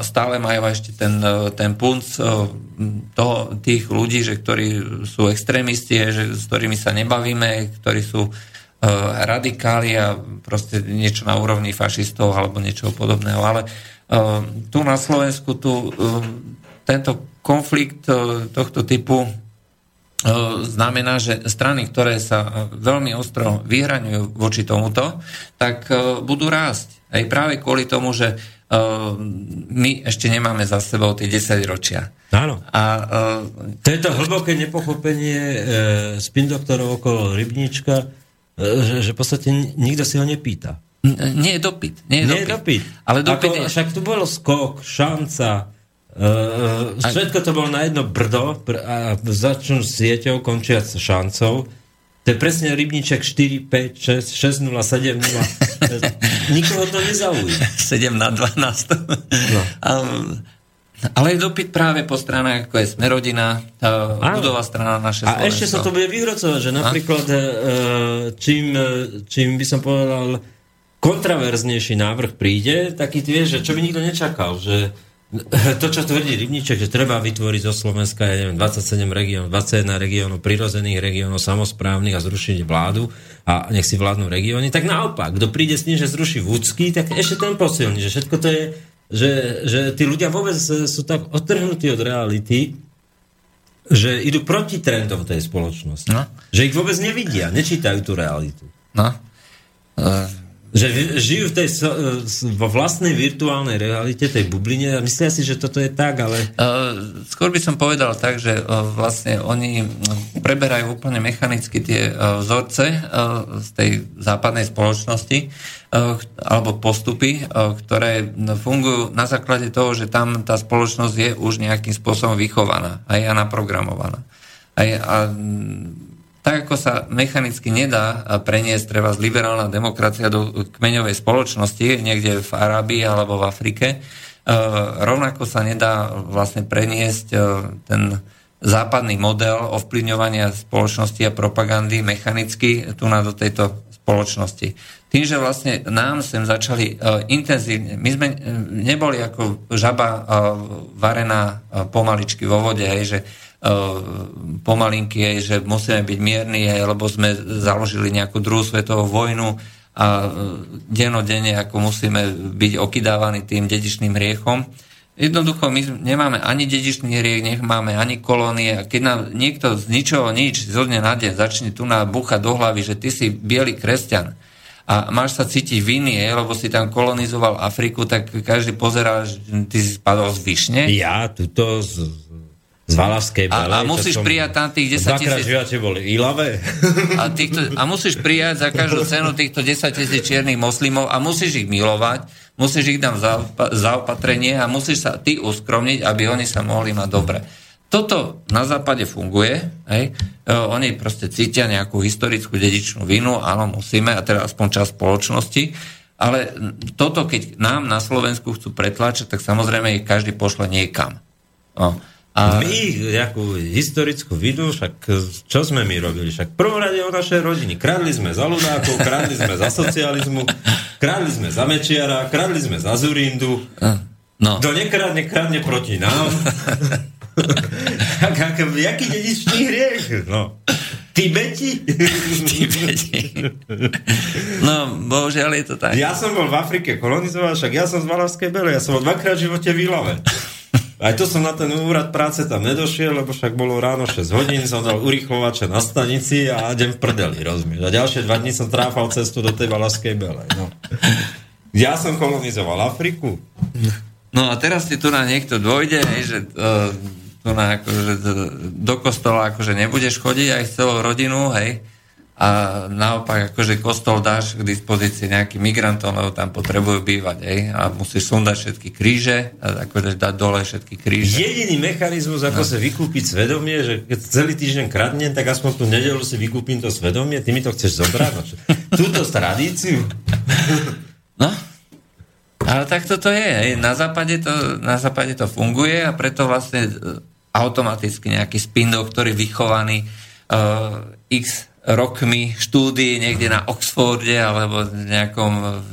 Stále majú ešte ten, e, ten punc e, toho, tých ľudí, že ktorí sú extrémisti, že, s ktorými sa nebavíme, ktorí sú radikáli a proste niečo na úrovni fašistov alebo niečo podobného. Ale tu na Slovensku tu, tento konflikt tohto typu znamená, že strany, ktoré sa veľmi ostro vyhraňujú voči tomuto, tak budú rásť. Aj práve kvôli tomu, že my ešte nemáme za sebou tie 10 ročia. Áno. A uh, To je to hlboké nepochopenie e, spin doktorov okolo rybníčka, e, že, v podstate ni- nikto si ho nepýta. n- nie je dopyt. Nie je Nie je dopyt. dopyt. Ale dopyt Ako, je... Však tu bolo skok, šanca, e, všetko to bolo na jedno brdo pr- a začnú sieťou, končia s šancou. To je presne rybníček 4, 5, 6, 6, 0, 7, 0. Nikoho to nezaujíma. 7 na 12. No. A, ale je dopyt práve po stranách, ako je Smerodina, budova strana naše A Slovensko. ešte sa to bude vyhrocovať, že napríklad e, čím, e, čím by som povedal kontraverznejší návrh príde, taký tie, že čo by nikto nečakal, že to, čo tvrdí Rybníček, že treba vytvoriť zo Slovenska, ja neviem, 27 regiónov, 21 regiónov, prirozených regiónov, samozprávnych a zrušiť vládu a nech si vládnu regióny, tak naopak, kto príde s tým, že zruší Vúcky, tak ešte ten posilní, že všetko to je, že, že tí ľudia vôbec sú tak odtrhnutí od reality, že idú proti trendom tej spoločnosti. No. Že ich vôbec nevidia, nečítajú tú realitu. No. E, Že žijú v tej, vo vlastnej virtuálnej realite, tej bubline a myslia si, že toto je tak, ale... Uh, skôr by som povedal tak, že uh, vlastne oni preberajú úplne mechanicky tie uh, vzorce uh, z tej západnej spoločnosti uh, alebo postupy, uh, ktoré fungujú na základe toho, že tam tá spoločnosť je už nejakým spôsobom vychovaná a naprogramovaná. Aj, a mm, tak ako sa mechanicky nedá preniesť treba z liberálna demokracia do kmeňovej spoločnosti niekde v Arábii alebo v Afrike, eh, rovnako sa nedá vlastne preniesť eh, ten západný model ovplyvňovania spoločnosti a propagandy mechanicky tu na do tejto spoločnosti. Tým, že vlastne nám sem začali uh, intenzívne, my sme neboli ako žaba varená pomaličky vo vode, hej, že pomalinky, hej, že musíme byť mierni, hej, lebo sme založili nejakú druhú svetovú vojnu a uh, denodenne ako musíme byť okydávaní tým dedičným hriechom. Jednoducho my nemáme ani dedičný hriech, nemáme ani kolónie a keď nám niekto z ničoho nič zo dňa na deň začne tu na bucha do hlavy, že ty si biely kresťan a máš sa cítiť viny, je, lebo si tam kolonizoval Afriku, tak každý pozerá, že ty si spadol z vyšne. Ja, tuto z, z Valavskej A, a musíš prijať tam tých 10 Dvakrát tisíc... živote boli ilavé. A, týchto, a musíš prijať za každú cenu týchto 10 tisíc čiernych moslimov a musíš ich milovať, musíš ich dám za, za opatrenie a musíš sa ty uskromniť, aby oni sa mohli mať dobre. Toto na západe funguje, hej? E, oni proste cítia nejakú historickú dedičnú vinu, áno, musíme, a teda aspoň čas spoločnosti, ale toto, keď nám na Slovensku chcú pretláčať, tak samozrejme ich každý pošle niekam. No. A... My nejakú historickú vidu, však čo sme my robili? Však v prvom rade o našej rodiny. Kradli sme za ľudákov, kradli sme za socializmu, kradli sme za Mečiara, kradli sme za Zurindu. No. Kto nekradne, kradne proti nám. tak, ak, jaký dedičný hriech? No. Tibeti? Tibeti. No, bohužiaľ je to tak. Ja som bol v Afrike kolonizoval, však ja som z Valavskej Bele, ja som bol dvakrát v živote v Ilave. Aj to som na ten úrad práce tam nedošiel, lebo však bolo ráno 6 hodín, som dal urychlovače na stanici a idem v prdeli, rozumieš. A ďalšie dva dní som tráfal cestu do tej Valavskej Bele. No. Ja som kolonizoval Afriku. No a teraz ti tu na niekto dôjde, že uh, tu na akože, do kostola akože nebudeš chodiť aj s celou rodinu, hej, a naopak akože kostol dáš k dispozícii nejakým migrantom, lebo tam potrebujú bývať, hej, a musíš sundať všetky kríže, a akože dať dole všetky kríže. Jediný mechanizmus, ako no. sa vykúpiť svedomie, že keď celý týždeň kradnem, tak aspoň tú nedelu si vykúpim to svedomie, ty mi to chceš zobrať? No? Túto tradíciu? No, ale tak toto je. Hej. Na, západe to, na západe to funguje a preto vlastne automaticky nejaký spin doktor je vychovaný uh, x rokmi štúdií niekde na Oxforde alebo v, nejakom,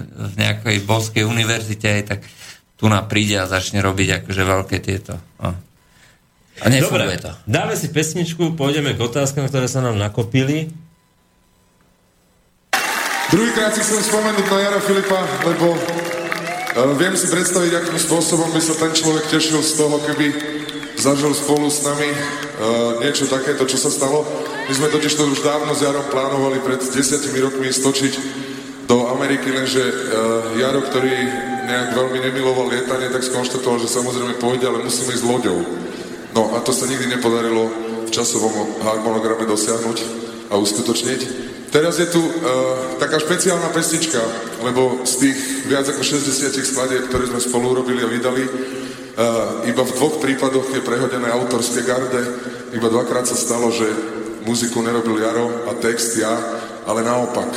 v nejakej boskej univerzite, aj tak tu na príde a začne robiť akože veľké tieto. No. A nefunguje Dobre, to. dáme si pesničku, pôjdeme k otázkam, ktoré sa nám nakopili. Druhýkrát si chcem spomenúť na Jara Filipa, lebo uh, viem si predstaviť, akým spôsobom by sa ten človek tešil z toho, keby zažil spolu s nami uh, niečo takéto, čo sa stalo. My sme totiž to už dávno s Jarom plánovali pred desiatimi rokmi stočiť do Ameriky, lenže uh, Jaro, ktorý nejak veľmi nemiloval lietanie, tak skonštatoval, že samozrejme pôjde, ale musíme ísť loďou. No a to sa nikdy nepodarilo v časovom harmonograme dosiahnuť a uskutočniť. Teraz je tu uh, taká špeciálna pesnička, lebo z tých viac ako 60 skladieb, ktoré sme spolu urobili a vydali, iba v dvoch prípadoch je prehodené autorské garde, iba dvakrát sa stalo, že muziku nerobil Jaro a text ja, ale naopak.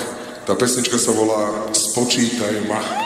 Tá pesnička sa volá Spočítaj ma.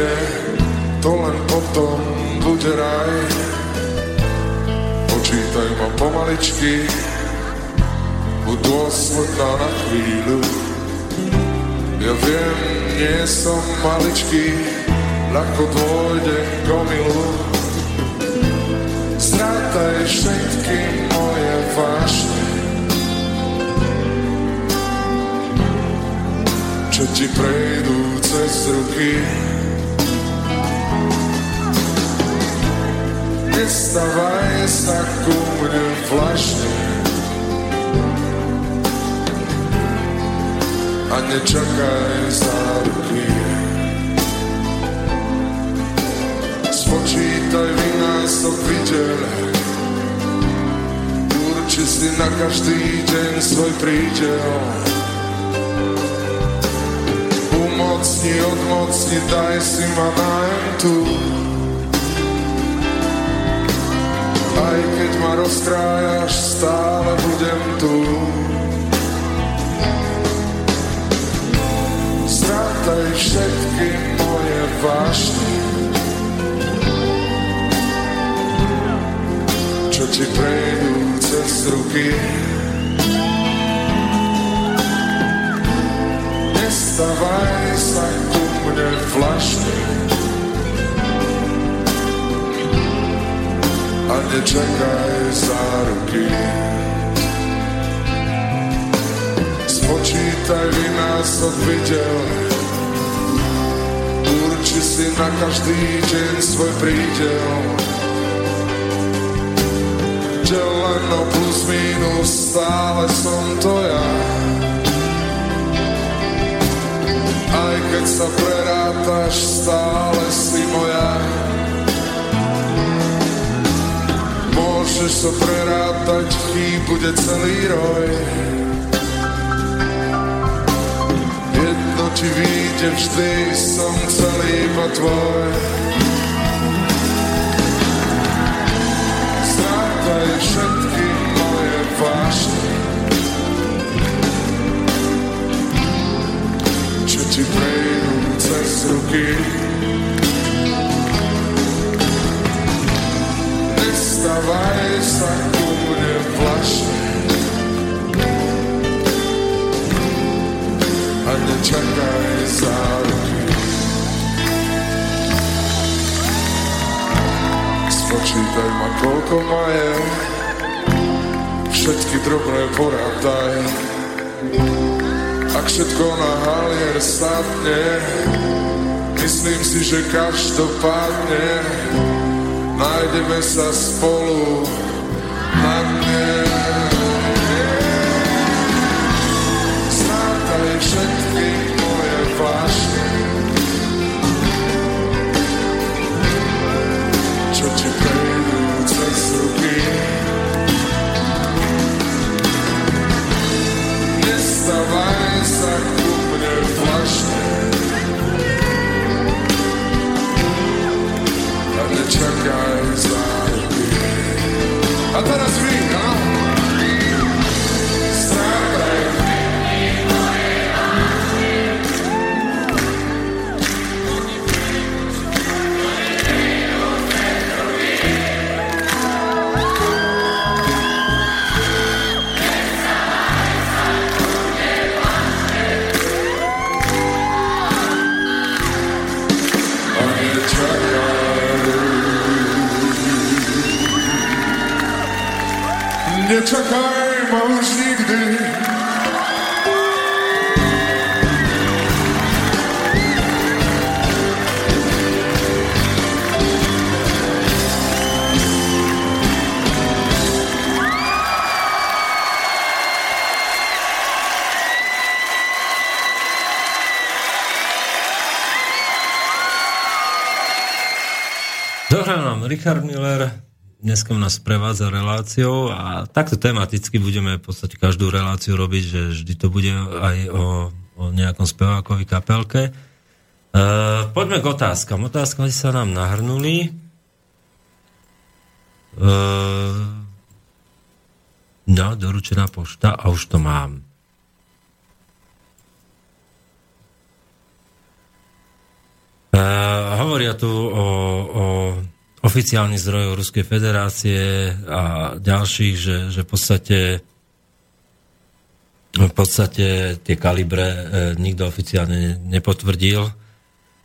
Sadne, to len potom bude raj. Počítaj ma pomaličky, buď dôsledná na chvíľu. Ja viem, nie som maličký, ľahko dôjdem k omilu. Zrátaj všetky moje vášne, čo ti prejdú cez ruky. Nestavaj sa ku mne vlašne a nečakaj záruky. Spočítaj vynásob videl, urči si na každý deň svoj prídel. Umocni, odmocni, daj si ma na tu. Keď ma rozkrájaš, stále budem tu. Zrátaj všetky moje vášne, čo ti prejdú cez ruky. Nestavaj sa ku mne vlašne a nečakaj záruky. Spočítaj vynásob videl, urči si na každý deň svoj prídel. Deleno plus minus, stále som to ja. Aj keď sa prerátaš, stále si moja. Môžeš sa prerátať, chýb bude celý roj. Jedno ti vyjde vždy, som celý iba tvoj. Zrátaj všetky moje vášne, čo ti prejdú cez ruky. Nestavaj sa ku mne a nečakaj záruky. Spočítaj ma, koľko ma je, všetky drobné porádaj. Ak všetko na halier sadne, myslím si, že každopádne nájdeme sa spolu Richard Miller, dneska nás prevádza reláciou a takto tematicky budeme v podstate každú reláciu robiť, že vždy to bude aj o, o nejakom spevákovi kapelke. Uh, poďme k otázkam. Otázky sa nám nahrnuli. Uh, no, doručená pošta a už to mám. Uh, hovoria tu o, o oficiálnych zdrojov Ruskej federácie a ďalších, že, že v podstate v podstate tie kalibre e, nikto oficiálne nepotvrdil,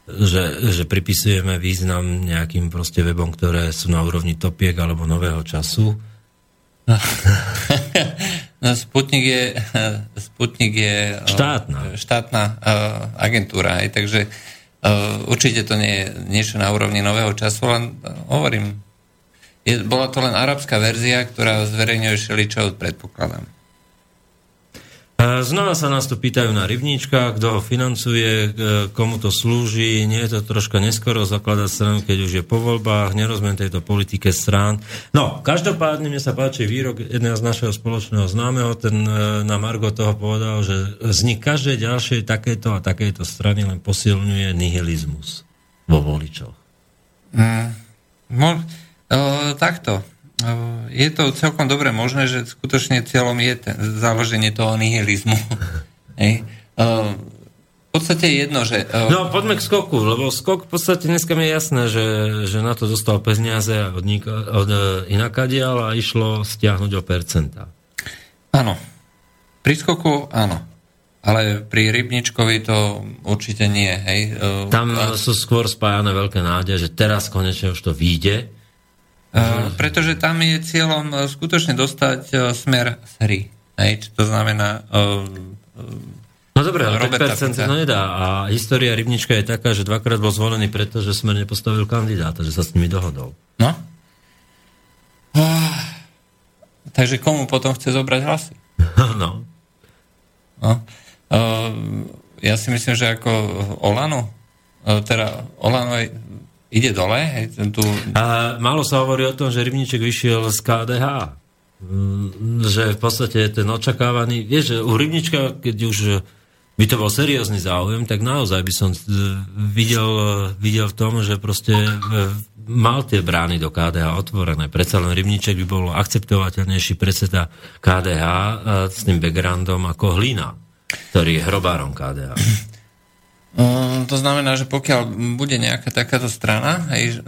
že, že pripisujeme význam nejakým proste webom, ktoré sú na úrovni topiek alebo nového času. No, Sputnik je, Sputnik je štátna, štátna uh, agentúra, aj, takže určite to nie je niečo na úrovni nového času, len uh, hovorím, je, bola to len arabská verzia, ktorá zverejňuje všeličo, predpokladám. Znova sa nás tu pýtajú na rybníčka, kto ho financuje, komu to slúži. Nie je to troška neskoro zakladať stranu, keď už je po voľbách. Nerozumiem tejto politike strán. No, každopádne mne sa páči výrok jedného z našeho spoločného známeho. Ten e, na Margo toho povedal, že vznik každej ďalšej takéto a takéto strany len posilňuje nihilizmus vo voličoch. Mm, mo, o, takto je to celkom dobre možné, že skutočne cieľom je ten, založenie toho nihilizmu. Hej. V podstate je jedno, že... No, poďme k skoku, lebo skok v podstate dneska mi je jasné, že, že na to dostal peniaze od, od e, inakadiaľ a išlo stiahnuť o percentá. Áno. Pri skoku áno. Ale pri Rybničkovi to určite nie. Hej. Tam a... sú skôr spájane veľké nádeje, že teraz konečne už to vyjde Uh, pretože tam je cieľom uh, skutočne dostať uh, smer z hry. Hej, čo to znamená... No dobre, ale 5% to nedá. A história Rybnička je taká, že dvakrát bol zvolený preto, že Smer nepostavil kandidáta, že sa s nimi dohodol. No. Takže komu potom chce zobrať hlasy? No. no. Ja si myslím, že ako Olano, teda Olano je ide dole. Hej, tu... A málo sa hovorí o tom, že Rybníček vyšiel z KDH. Mm, že v podstate ten očakávaný... Vieš, že u Rybnička, keď už by to bol seriózny záujem, tak naozaj by som videl, videl v tom, že proste e, mal tie brány do KDH otvorené. Predsa len Rybníček by bol akceptovateľnejší predseda KDH e, s tým backgroundom ako Hlina, ktorý je hrobárom KDH. Ehm, to znamená, že pokiaľ bude nejaká takáto strana, hej,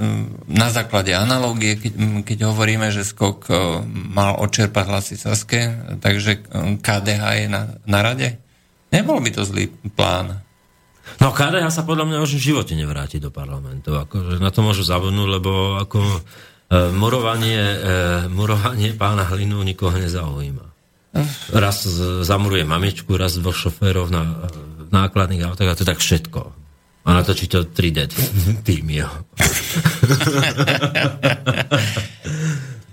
na základe analógie, keď, keď hovoríme, že skok mal odčerpať hlasy Saske, takže KDH je na, na rade, nebol by to zlý plán. No KDH sa podľa mňa už v živote nevráti do parlamentu. Ako, na to môžu zabudnúť, lebo ako e, murovanie, e, murovanie pána Hlinu nikoho nezaujíma. Raz zamuruje mamičku, raz dvoch šoférov na nákladných autách a to tak všetko. A natočí to 3D tým jo.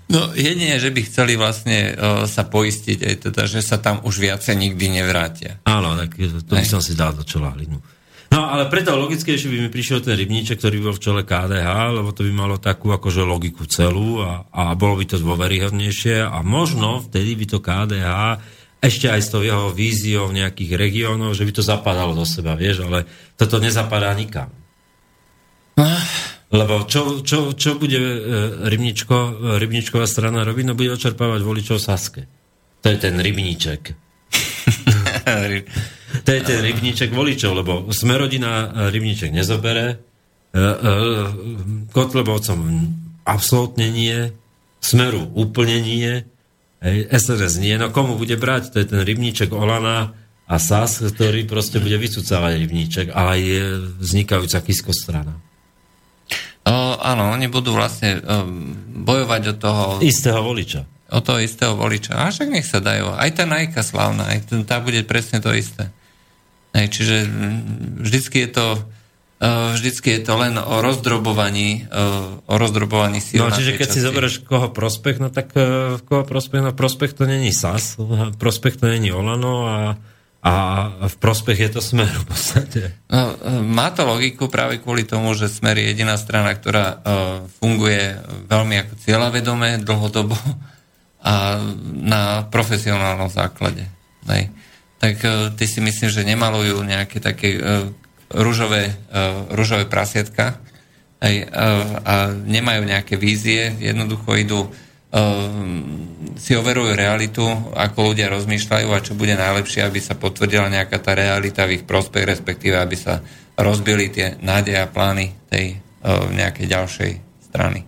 No jedine, že by chceli vlastne o, sa poistiť aj teda, že sa tam už viacej nikdy nevrátia. Áno, tak to by som si dal do čola hlinu. No ale preto logickejšie by mi prišiel ten rybníček, ktorý bol v čele KDH, lebo to by malo takú akože logiku celú a, a bolo by to dôveryhodnejšie a možno vtedy by to KDH ešte aj s tou jeho víziou nejakých regiónov, že by to zapadalo do seba, vieš, ale toto nezapadá nikam. Lebo čo, čo, čo bude e, rybničko, rybničková strana robiť? No bude očerpávať voličov Saske. To je ten rybníček. to je ten rybníček voličov, lebo Smerodina rybníček nezobere, e, e, Kotlebovcom absolútne nie, Smeru úplne nie, Hej, SNS nie, no komu bude brať? To je ten rybníček Olana a SAS, ktorý proste bude vycúcavať rybníček, ale je vznikajúca kisko strana. O, áno, oni budú vlastne um, bojovať o toho... Istého voliča. O toho istého voliča. A však nech sa dajú. Aj tá Najka slavná, aj tá bude presne to isté. Hej, čiže vždycky je to vždycky je to len o rozdrobovaní, o rozdrobovaní síl. No, čiže keď časti. si zoberieš koho prospech, no tak koho prospech, no prospech to není SAS, prospech to není Olano a, a v prospech je to smer v podstate. No, má to logiku práve kvôli tomu, že smer je jediná strana, ktorá funguje veľmi ako cieľavedomé dlhodobo a na profesionálnom základe. Hej. Tak ty si myslím, že nemalujú nejaké také rúžové, uh, rúžové prasietka hej, uh, a nemajú nejaké vízie, jednoducho idú Ehm, si overujú realitu, ako ľudia rozmýšľajú a čo bude najlepšie, aby sa potvrdila nejaká tá realita v ich prospech, respektíve aby sa rozbili tie nádeje a plány tej nejakej ďalšej strany,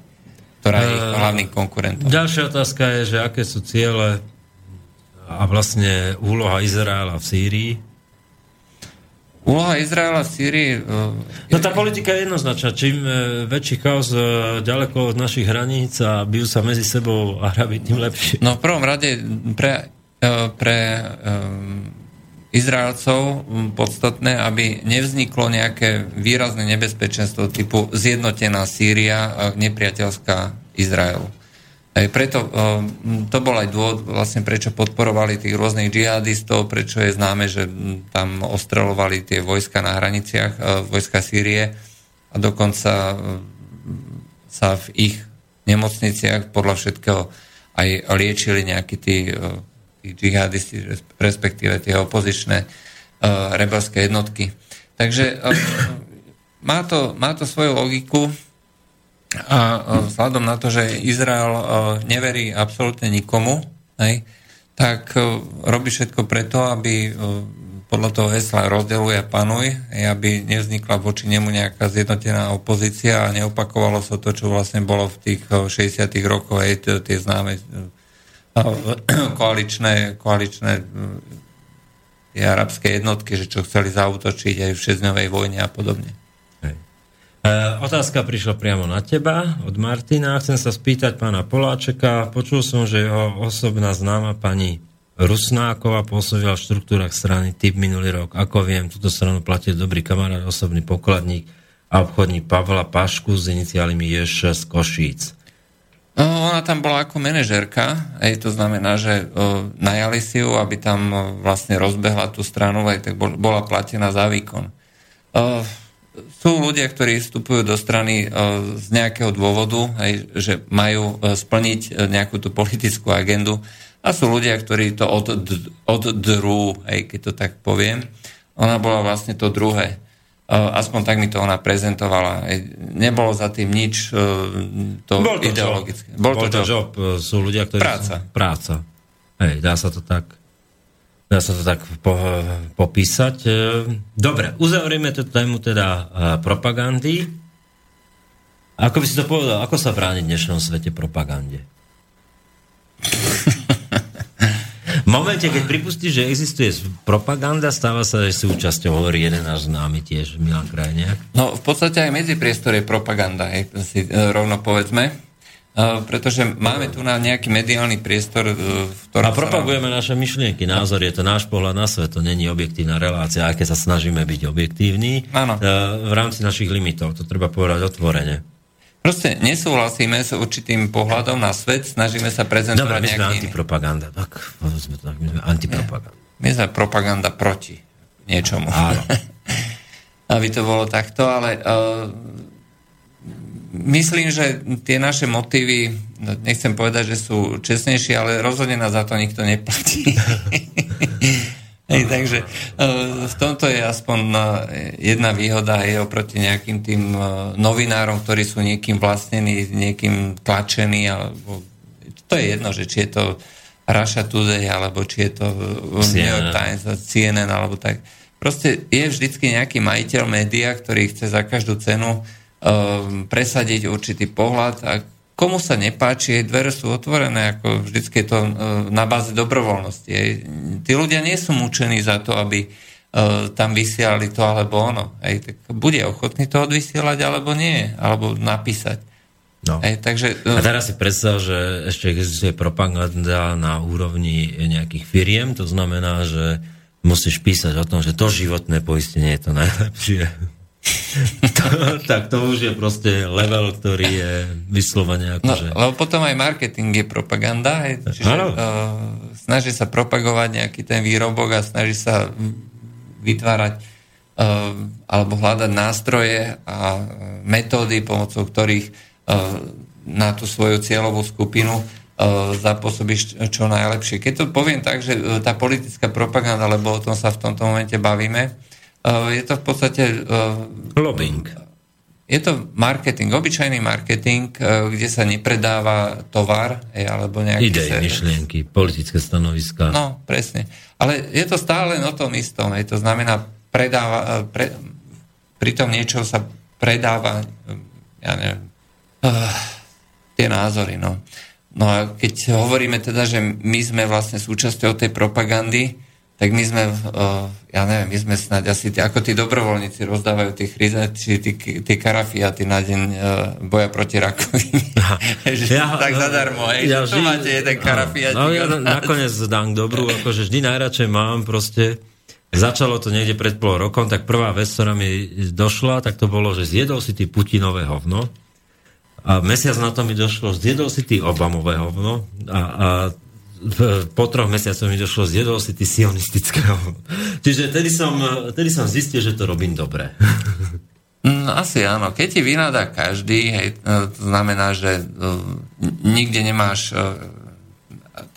ktorá je ich hlavným konkurentom. Ďalšia otázka je, že aké sú ciele a vlastne úloha Izraela v Sýrii Úloha Izraela v Sýrii... Uh, no tá politika je jednoznačná. Čím uh, väčší chaos uh, ďaleko od našich hraníc a bijú sa medzi sebou Arabi, tým lepšie. No v prvom rade pre, uh, pre uh, Izraelcov podstatné, aby nevzniklo nejaké výrazné nebezpečenstvo typu zjednotená Sýria, uh, nepriateľská Izraelu. Aj preto ehm, to bol aj dôvod, vlastne prečo podporovali tých rôznych džihadistov, prečo je známe, že tam ostrelovali tie vojska na hraniciach, e, vojska Sýrie a dokonca e, sa v ich nemocniciach podľa všetkého aj liečili nejakí tí, tí džihadisti, respektíve tie opozičné rebelské jednotky. Takže má to, má to svoju logiku, a vzhľadom na to, že Izrael neverí absolútne nikomu, hej, tak robí všetko preto, aby podľa toho hesla rozdeluje a panuj, aby nevznikla voči nemu nejaká zjednotená opozícia a neopakovalo sa to, čo vlastne bolo v tých 60 rokoch, hej, tie známe koaličné, koaličné arabské jednotky, že čo chceli zautočiť aj v šesťdňovej vojne a podobne. E, otázka prišla priamo na teba od Martina. Chcem sa spýtať pána Poláčeka. Počul som, že jeho osobná známa pani Rusnáková pôsobila v štruktúrach strany typ minulý rok. Ako viem, túto stranu platil dobrý kamarát, osobný pokladník a obchodník Pavla Pašku s iniciálmi Ješ z Košíc. No, ona tam bola ako manažerka, aj to znamená, že o, najali si ju, aby tam o, vlastne rozbehla tú stranu, aj tak bol, bola platená za výkon. O, sú ľudia, ktorí vstupujú do strany e, z nejakého dôvodu, aj, že majú e, splniť e, nejakú tú politickú agendu a sú ľudia, ktorí to od, oddrú, aj keď to tak poviem. Ona bola vlastne to druhé. Aspoň tak mi to ona prezentovala. Nebolo za tým nič to Bol to ideologické. Job. Bol to, Bol to job. job. Sú ľudia, ktorí... Práca. Sú... Práca. Hej, dá sa to tak dá sa to tak po, popísať. E, dobre, uzavrieme tú tému teda e, propagandy. Ako by si to povedal, ako sa brániť v dnešnom svete propagande? v momente, keď pripustíš, že existuje propaganda, stáva sa aj súčasťou, hovorí jeden náš známy tiež, Milan Krajniak. No, v podstate aj medzipriestor je propaganda, je, si e, rovno povedzme pretože máme tu na nejaký mediálny priestor, e, v ktorom... A propagujeme sa... naše myšlienky, názor, je to náš pohľad na svet, to není objektívna relácia, keď sa snažíme byť objektívni Áno. E, v rámci našich limitov, to treba povedať otvorene. Proste nesúhlasíme s určitým pohľadom na svet, snažíme sa prezentovať Dobre, my sme antipropaganda, tak, sme tak, my sme antipropaganda. My sme propaganda proti niečomu. Áno. Aby to bolo takto, ale uh, myslím, že tie naše motívy, no, nechcem povedať, že sú čestnejšie, ale rozhodne nás za to nikto neplatí. Hej, takže e, v tomto je aspoň e, jedna výhoda je oproti nejakým tým e, novinárom, ktorí sú niekým vlastnení, niekým tlačení, alebo to je jedno, že či je to Russia Today, alebo či je to New York Times, CNN, alebo tak. Proste je vždycky nejaký majiteľ média, ktorý chce za každú cenu um, presadiť určitý pohľad a komu sa nepáči, dvere sú otvorené, ako vždycky je to uh, na báze dobrovoľnosti. Aj. Tí ľudia nie sú mučení za to, aby uh, tam vysielali to alebo ono. Aj, tak bude ochotný to odvysielať alebo nie, alebo napísať. No. Aj, takže, uh, a teraz si predstav, že ešte existuje propaganda na úrovni nejakých firiem, to znamená, že musíš písať o tom, že to životné poistenie je to najlepšie. To, tak to už je proste level, ktorý je vyslovene No, akože... lebo potom aj marketing je propaganda, hej, čiže uh, snaží sa propagovať nejaký ten výrobok a snaží sa vytvárať uh, alebo hľadať nástroje a uh, metódy, pomocou ktorých uh, na tú svoju cieľovú skupinu uh, zapôsobíš čo najlepšie. Keď to poviem tak, že tá politická propaganda, lebo o tom sa v tomto momente bavíme, je to v podstate uh, Lobbying. je to marketing, obyčajný marketing, e, kde sa nepredáva tovar e, alebo nejaký... Idej, myšlienky, politické stanoviska. No, presne. Ale je to stále len o tom istom. Je to znamená, predáva, pre, pri tom niečo sa predáva, ja neviem, uh, tie názory. No. no a keď hovoríme teda, že my sme vlastne súčasťou tej propagandy, tak my sme, ja neviem, my sme snáď asi, ako tí dobrovoľníci rozdávajú tie chryze, či tie karafiaty na deň uh, boja proti rakovine. ja, tak zadarmo, hej, ja, že tu máte jeden karafiatik. No, ja na- nakoniec dám dobrú, akože vždy najradšej mám proste, začalo to niekde pred pol rokom, tak prvá vec, ktorá mi došla, tak to bolo, že zjedol si ty Putinové hovno a mesiac na to mi došlo, zjedol si ty Obamové hovno a, a po troch mesiacoch mi došlo, zjedol si ty sionistického. Čiže tedy som, tedy som zistil, že to robím dobre. No, asi áno. Keď ti vynadá každý, hej, e, to znamená, že uh, nikde nemáš uh,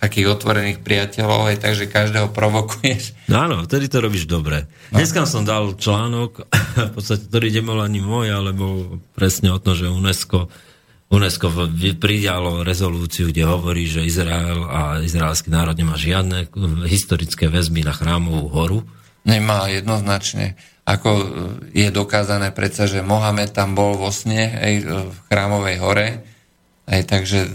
takých otvorených priateľov, hej, takže každého provokuješ. No áno, vtedy to robíš dobre. No. Dneska som dal článok, v podstate, ktorý nebol ani môj, ale bol presne o tom, že UNESCO, UNESCO pridalo rezolúciu, kde hovorí, že Izrael a izraelský národ nemá žiadne historické väzby na chrámovú horu. Nemá jednoznačne. Ako e, je dokázané predsa, že Mohamed tam bol vo sne, hej, e, v chrámovej hore, hej, takže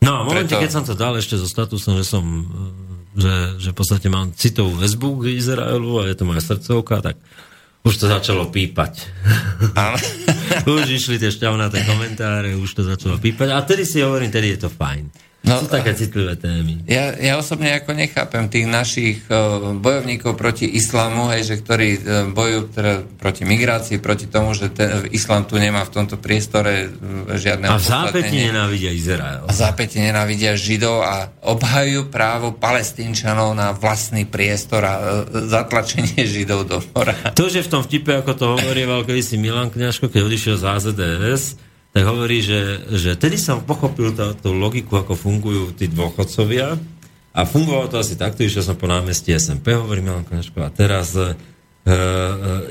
No a v momente, Preto- keď som to dal ešte so statusom, že som že, že v podstate mám citovú väzbu k Izraelu a je to moja srdcovka, tak už to začalo pípať. už išli tie šťavnaté komentáre, už to začalo pípať. A tedy si hovorím, tedy je to fajn. No, Sú také citlivé témy. Ja, ja osobne ako nechápem tých našich uh, bojovníkov proti islamu, hej, že ktorí uh, bojujú teda proti migrácii, proti tomu, že ten, islám tu nemá v tomto priestore žiadne A v zápäti nenávidia Izrael. A zápäti nenávidia Židov a obhajujú právo palestínčanov na vlastný priestor a zatlačenie Židov do mora. To, že v tom vtipe, ako to hovorieval kedysi Milan Kňažko, keď odišiel z AZDS, tak hovorí, že, že tedy som pochopil tá, tú logiku, ako fungujú tí dôchodcovia a fungovalo to asi takto, išiel som po námestí SMP, hovorí Milan Kňažko, a teraz e, e,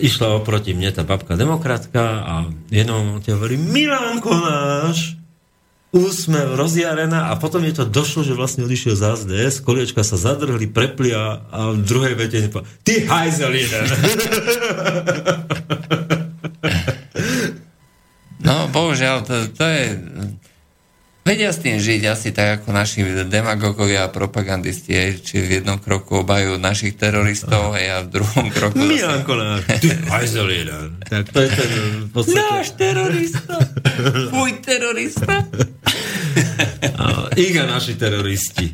išla oproti mne tá babka demokratka a jednom momente hovorí Milanko náš, úsmev, rozjarená a potom je to došlo, že vlastne odišiel z AZDS, koliečka sa zadrhli, prepli a, a v druhej vete. Ty hajzel! No, bohužiaľ, to, to je... Vedia s tým žiť asi tak, ako naši demagogovia a propagandisti, hej, či v jednom kroku obajú našich teroristov hej, a v druhom kroku... zase- Milanko náš, ty hajzel jeden. Tak to je ten v podstate... Náš terorista! Tvoj terorista! Iga naši teroristi.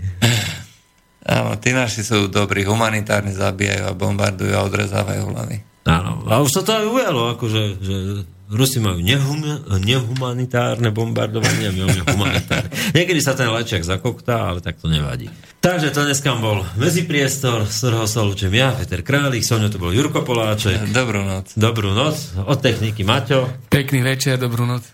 Áno, tí naši sú dobrí, humanitárne zabíjajú a bombardujú a odrezávajú hlavy. Áno, a už sa to aj ujalo, akože, že Rusi majú nehum, nehumanitárne bombardovanie a my máme humanitárne. Niekedy sa ten lečiak zakoktá, ale tak to nevadí. Takže to dneska bol medzipriestor, z ktorého sa lúčim ja, Peter Králik, so mnou to bol Jurko Poláček. Dobrú noc. Dobrú noc, od techniky Maťo. Pekný večer, dobrú noc.